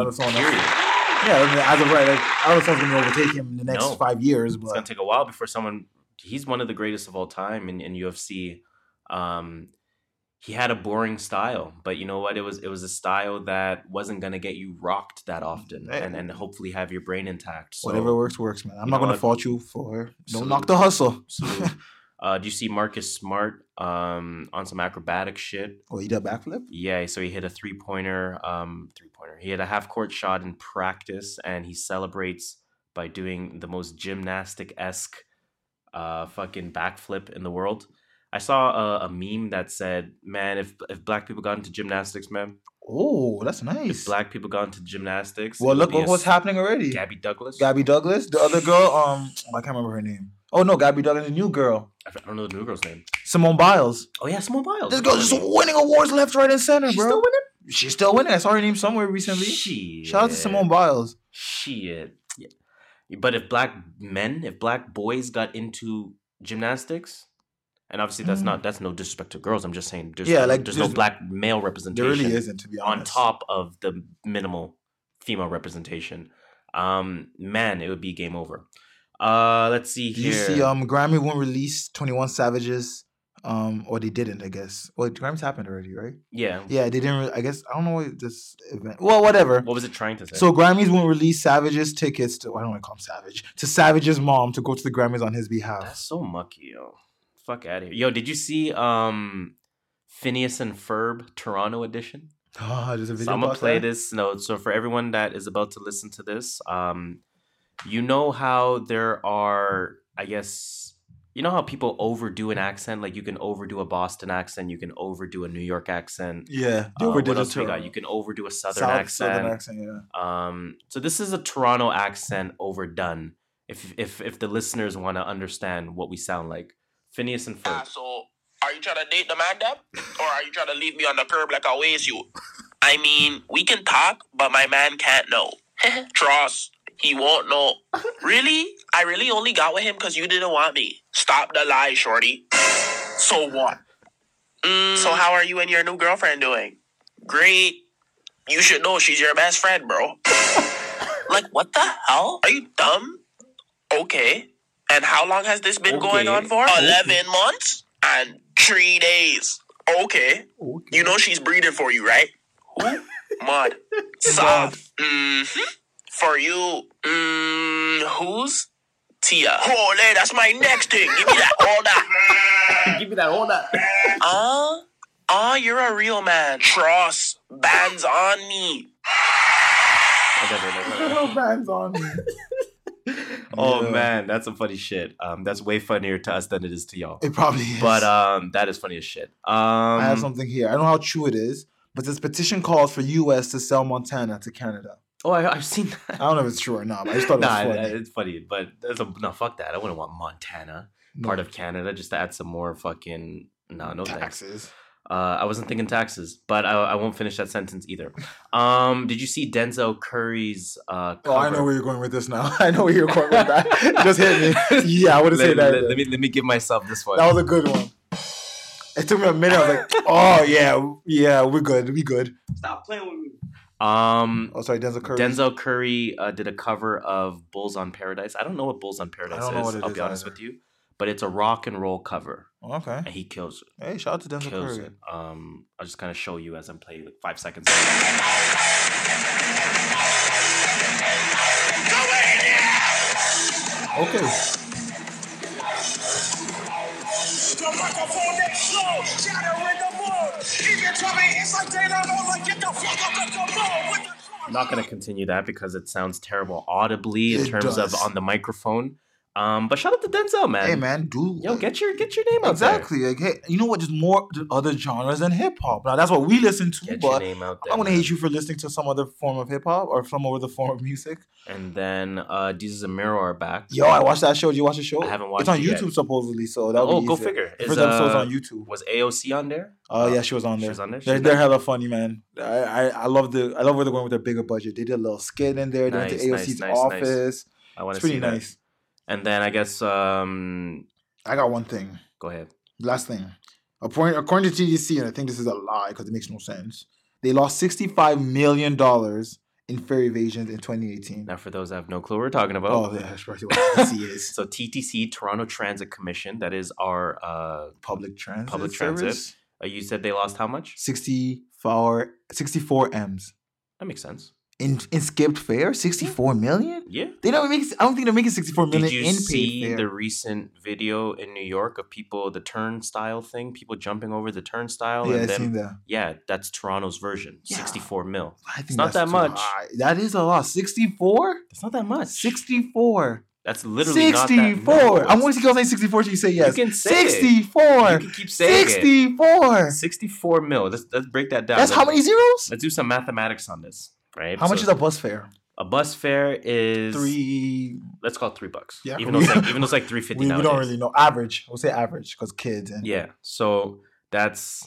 As of someone else. Yeah, I mean, as of right, like, I don't know if someone's gonna overtake him in the next No. five years, But. It's gonna take a while before someone. He's one of the greatest of all time in, in UFC. Um, he had a boring style, but you know what? It was it was a style that wasn't gonna get you rocked that often, and and hopefully have your brain intact. So, whatever works, works, man. I'm not gonna what? fault you for don't Salute. knock the hustle. uh, do you see Marcus Smart um, on some acrobatic shit? oh, he did a backflip? Yeah, so he hit a three pointer. Um, three pointer. He had a half court shot in practice, and he celebrates by doing the most gymnastic esque, uh, fucking backflip in the world. I saw a, a meme that said, "Man, if if black people got into gymnastics, man, Oh, that's if nice. black people got into gymnastics, well, look be at what's happening already. Gabby Douglas. Gabby Douglas, the other girl, um, I can't remember her name. Oh no, Gabby Douglas, the new girl, I don't know the new girl's name. Simone Biles. Oh yeah, Simone Biles. This girl's just winning awards left, right, and center, She's bro. still winning. She's still winning. I saw her name somewhere recently. Shit. Shout out to Simone Biles. Shit. Yeah. But if black men, if black boys got into gymnastics, and obviously that's not that's no disrespect to girls. I'm just saying there's Mm. Yeah, no, like, there's, no black male representation. There really isn't, to be honest. on top of the minimal female representation. Um, man, it would be game over. Uh, let's see here. you see? Um, Grammy won't release Twenty One Savages. Um, or they didn't, I guess. Well, Grammys happened already, right? yeah. Yeah, they didn't. Re- I guess I don't know what this event. Well, whatever. What was it trying to say? So Grammys won't release Savage's tickets to. I don't want to call him Savage to Savage's mom to go to the Grammys on his behalf. That's so mucky, yo. Fuck out of here. Yo, did you see um Phineas and Ferb Toronto edition? Oh, there's a video So I'm gonna play that? this note. So for everyone that is about to listen to this, um, you know how there are, I guess, you know how people overdo an accent. Like you can overdo a Boston accent, you can overdo a New York accent. Yeah, Uh, overdid what it else we got? You can overdo a Southern South- accent. Southern accent, yeah. Um, so this is a Toronto accent overdone. If if if the listeners want to understand what we sound like, Phineas and Ferb. So, are you trying to date the man, Deb? Or are you trying to leave me on the curb like I always you? I mean, we can talk, but my man can't know. Trust, he won't know. Really? I really only got with him because you didn't want me. Stop the lie, shorty. So what? Mm, so how are you and your new girlfriend doing? Great. You should know she's your best friend, bro. like, what the hell? Are you dumb? Okay. And how long has this been going on for? 11 months and three days. Okay. You know she's breathing for you, right? Who? Mud. Soft. hmm For you. Mm, who's? Tia. Holy, that's my next thing. Give me that, all that. Give me that, all that. Ah, ah, you're a real man. Trust. Bands on me. No bands on me. Oh Yeah. man, that's some funny shit. Um, that's way funnier to us than it is to y'all. It probably is. But um, that is funny as shit. Um, I have something here. I don't know how true it is, but this petition calls for U.S. to sell Montana to Canada. Oh, I, I've seen that. I don't know if it's true or not, but I just thought it was nah, funny. it's funny, but that's a no. Fuck that. I wouldn't want Montana, part of Canada, just to add some more fucking no, no thanks. Taxes. Uh, I wasn't thinking taxes, but I, I won't finish that sentence either. Um, did you see Denzel Curry's? Uh, Oh, I know where you're going with this now. I know where you're going with that. Just hit me. Yeah, I would have let, said that. let- let me let me give myself this one. that was a good one. It took me a minute. I was like, oh yeah, yeah, we're good. We good. Stop playing with me. Um, Oh, sorry, Denzel Curry. Denzel Curry uh, did a cover of "Bulls on Paradise." I don't know what "Bulls on Paradise" don't know is. what it I'll is be honest either. with you, but it's a rock and roll cover, Okay. and he kills it. Hey, shout out to Denzel kills Curry. it. Um, I'll just kind of show you as I'm playing like five seconds. Okay. The microphone that slow, shatter in the mood. Even tell me it's like they don't know, like get the fuck up and come on with the I'm not going to continue that because it sounds terrible audibly in It terms of on the microphone. Um, but shout out to Denzel, man. Hey man, do Yo, get your get your name out there. exactly. Like, hey, you know what? There's more other genres than hip hop. Now that's what we listen to. Get your but name out I'm gonna hate you for listening to some other form of hip hop or some other form of music. And then uh, Desus and Mero are back. Yo, I watched that show. Did you watch the show? I haven't watched it. It's on it yet. YouTube supposedly, so that Oh, be go easier. figure. Is, first episode's uh, on YouTube. Was AOC on there? Oh yeah, she was on there. She there. was on there? They're, they're hella funny, man. I, I I love the I love where they're going with their bigger budget. They did a little skit in there. They Nice, went to AOC's nice, nice. office. I want to see pretty that. nice. And then I guess um, I got one thing. go ahead. Last thing. According, according to TTC, and I think this is a lie because it makes no sense. They lost $65 million in fare evasions in 2018. Now, for those that have no clue, what we're talking about. Oh, yeah, that's probably what TTC is. So TTC, Toronto Transit Commission, that is our uh, Public transit. public transit. Uh, you said they lost how much? 64, 64 M's. That makes sense. In, in skipped fare? 64 mm-hmm. million? Yeah. They don't make. I don't think they're making 64 million Did you in see paid fare. the recent video in New York of people, the turnstile thing, people jumping over the turnstile? Yeah, and I then, seen that. Yeah, that's Toronto's version. Yeah. 64 mil. I think It's not that too much. high. That is a lot. 64? It's not that much. 64. That's literally not that 64. I'm going to go say 64 till you say yes. You can say it. 64. You can keep saying it. 64. 64 mil. Let's, let's break that down. That's Let's- how many zeros? Let's do some mathematics on this, right? How much is a bus fare? a bus fare? Is Three. Let's call it three bucks. Yeah, even though it's like even though it's like three fifty We, we don't really know. Average. We'll say average because kids. And Yeah. So that's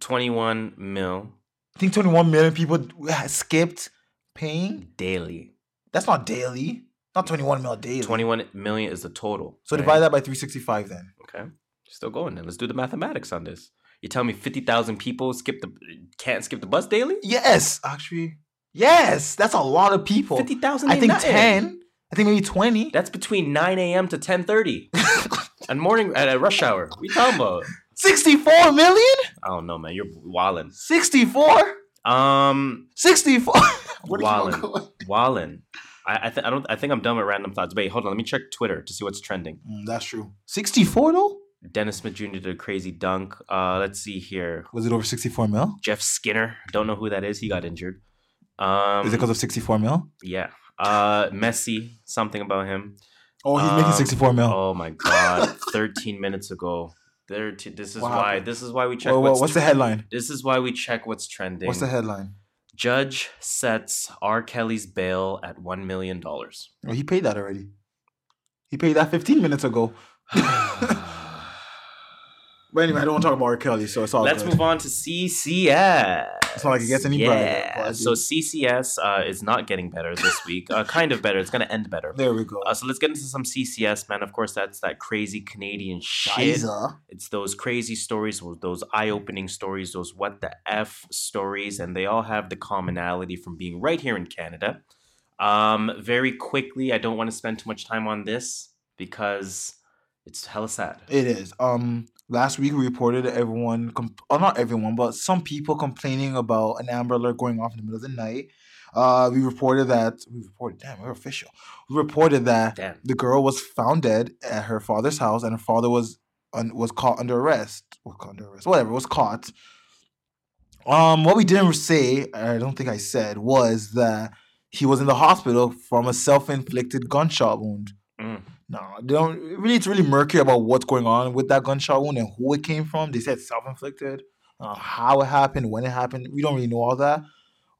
twenty one mil I think 21 million people skipped paying. daily. That's not daily. Not 21 mil daily. Twenty one million is the total. So right? divide that by 365 then. Okay. Still going then. Let's do the mathematics on this. You tell me fifty thousand people skip the can't skip the bus daily? Yes, actually. Yes, that's a lot of people. Fifty thousand. I think 10. I think maybe 20. That's between nine a.m. to ten thirty. and morning at a rush hour. We talking about? 64 million? I don't know, man. You're wildin'. 64? Um, 64. What is wildin'. Wildin'. I I, th- I don't. I think I'm done with random thoughts. Wait, hold on. Let me check Twitter to see what's trending. Mm, that's true. 64 though? Dennis Smith Jr. did a crazy dunk. Uh, let's see here. Was it over 64 mil? Jeff Skinner. Don't know who that is. He got injured. Um, Is it because of 64 mil? Yeah. Uh, Messi. Something about him. Oh, he's making Um, 64 mil. Oh my God! Thirteen minutes ago. There. T- this is What why. This is why we check. Well, well, what's, what's the headline? This is why we check what's trending. What's the headline? Judge sets R. Kelly's bail at one million dollars. Oh, he paid that already. He paid that 15 minutes ago. but anyway, I don't want to talk about R. Kelly, so it's all Let's good. move on to CCS. It's not like it gets any Yeah. but- So CCS uh, is not getting better this week. Uh, kind of better. It's going to end better. There we go. Uh, so let's get into some CCS, man. Of course, that's that crazy Canadian shit. Shiza. It's those crazy stories, those- those eye-opening stories, those what the f stories, and they all have the commonality from being right here in Canada. Um, very quickly, I don't want to spend too much time on this because it's hella sad. It is. Um, last week we reported everyone, comp- oh, not everyone, but some people complaining about an Amber Alert going off in the middle of the night. Uh, we reported that we reported. Damn, we're official. We reported that Damn. the girl was found dead at her father's house, and her father was un, was caught under arrest. Well, caught under arrest. Whatever was caught. Um, what we didn't say, I don't think I said, was that he was in the hospital from a self-inflicted gunshot wound. No, they don't really. It's really murky about what's going on with that gunshot wound and who it came from. They said self-inflicted. Uh, how it happened, when it happened, we don't really know all that.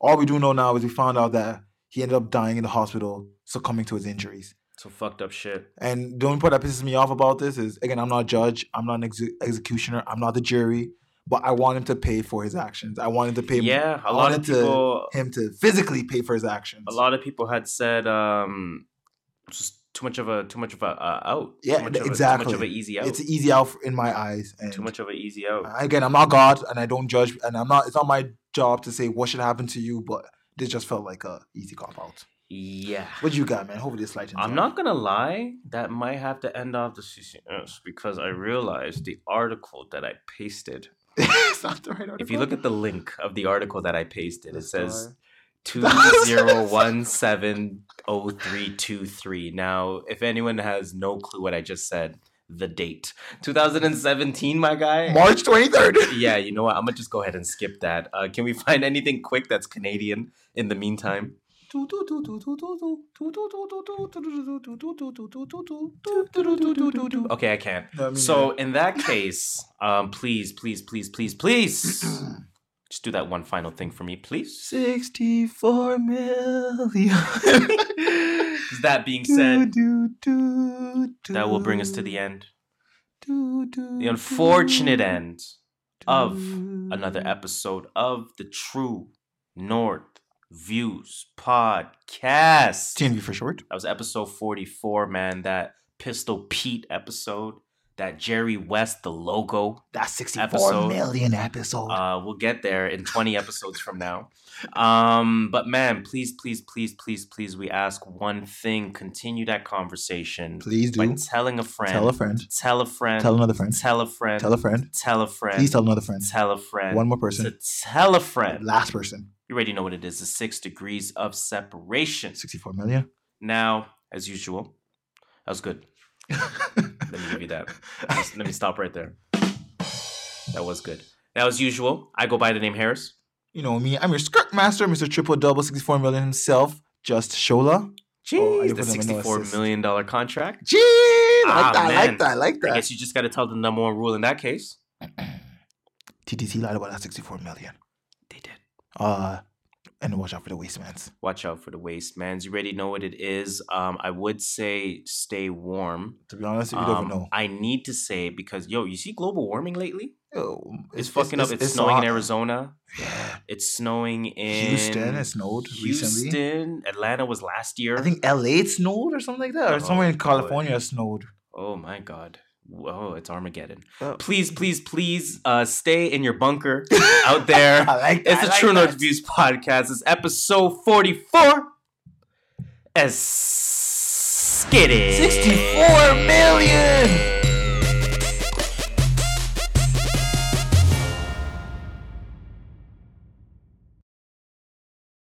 All we do know now is we found out that he ended up dying in the hospital, succumbing to his injuries. So fucked up shit. And the only part that pisses me off about this is again, I'm not a judge, I'm not an exe- executioner, I'm not the jury, but I want him to pay for his actions. I want him to pay. Yeah, a I lot wanted of people. to him to physically pay for his actions. A lot of people had said um, just too much of a too much of a uh, out. Yeah, too much of exactly. A, too much of an easy out. It's an easy out in my eyes. And too much of an easy out. again, I'm not God, and I don't judge, and I'm not. It's not my job to say what should happen to you, but this just felt like a easy cop out. Yeah. What you got, man? Hopefully, this lightens. I'm not gonna lie, that might have to end off the CCS because I realized the article that I pasted. it's not the right article. If you look at the link of the article that I pasted, it says. Two zero one seven oh three two three. Now, if anyone has no clue what I just said, the date 2017, my guy. March 23rd. Yeah, you know what? I'm gonna just go ahead and skip that. Uh, can we find anything quick that's Canadian in the meantime? Okay, I can't. So in that case, um, please, please, please, please, please, just do that one final thing for me, please. 64 million. That being said, that will bring us to the end, the unfortunate end of another episode of the True North Views podcast. TNV for short. That was episode 44, man. That Pistol Pete episode. That Jerry West, the logo. That's 64 episode. million episode. Uh, we'll get there in 20 episodes from now. Um, but man, please, please, please, please, please, we ask one thing. Continue that conversation. Please do. By telling a friend. Tell a friend. Tell a friend. Tell another friend. Tell a friend. Tell a friend. Tell a friend. Please tell another friend. Tell a friend. One more person. To tell a friend. Last person. You already know what it is. The six degrees of separation. 64 million. Now, as usual, that was good. Let me give you that. Let me- Let me stop right there. That was good. Now, as usual, I go by the name Harris. You know me. I'm your skirt master, Mr. Triple Double 64 million himself. Just Shola. Jeez, Oh, I the didn't put him in no sixty-four million dollar contract. Jeez, I like that. I like that. I like I that. guess you just got to tell the number one rule in that case. TTC lied about that 64 million. They did. Uh, and watch out for the wastemans. Watch out for the waste, mans. You already know what it is. Um, I would say stay warm. To be honest, you don't Um, know. I need to say because yo, you see global warming lately? Yo, It's, fucking up. It's, snowing hot. in Arizona. Yeah. It's snowing in Houston, it snowed recently. Houston, Atlanta was last year. I think LA it snowed or something like that, or Oh, somewhere in. California it snowed. Oh my god. Whoa, it's Armageddon. Oh. Please, please, please uh, stay in your bunker out there. I like that. It's the like True North. Views podcast. It's episode 44. As skitty. 64 million!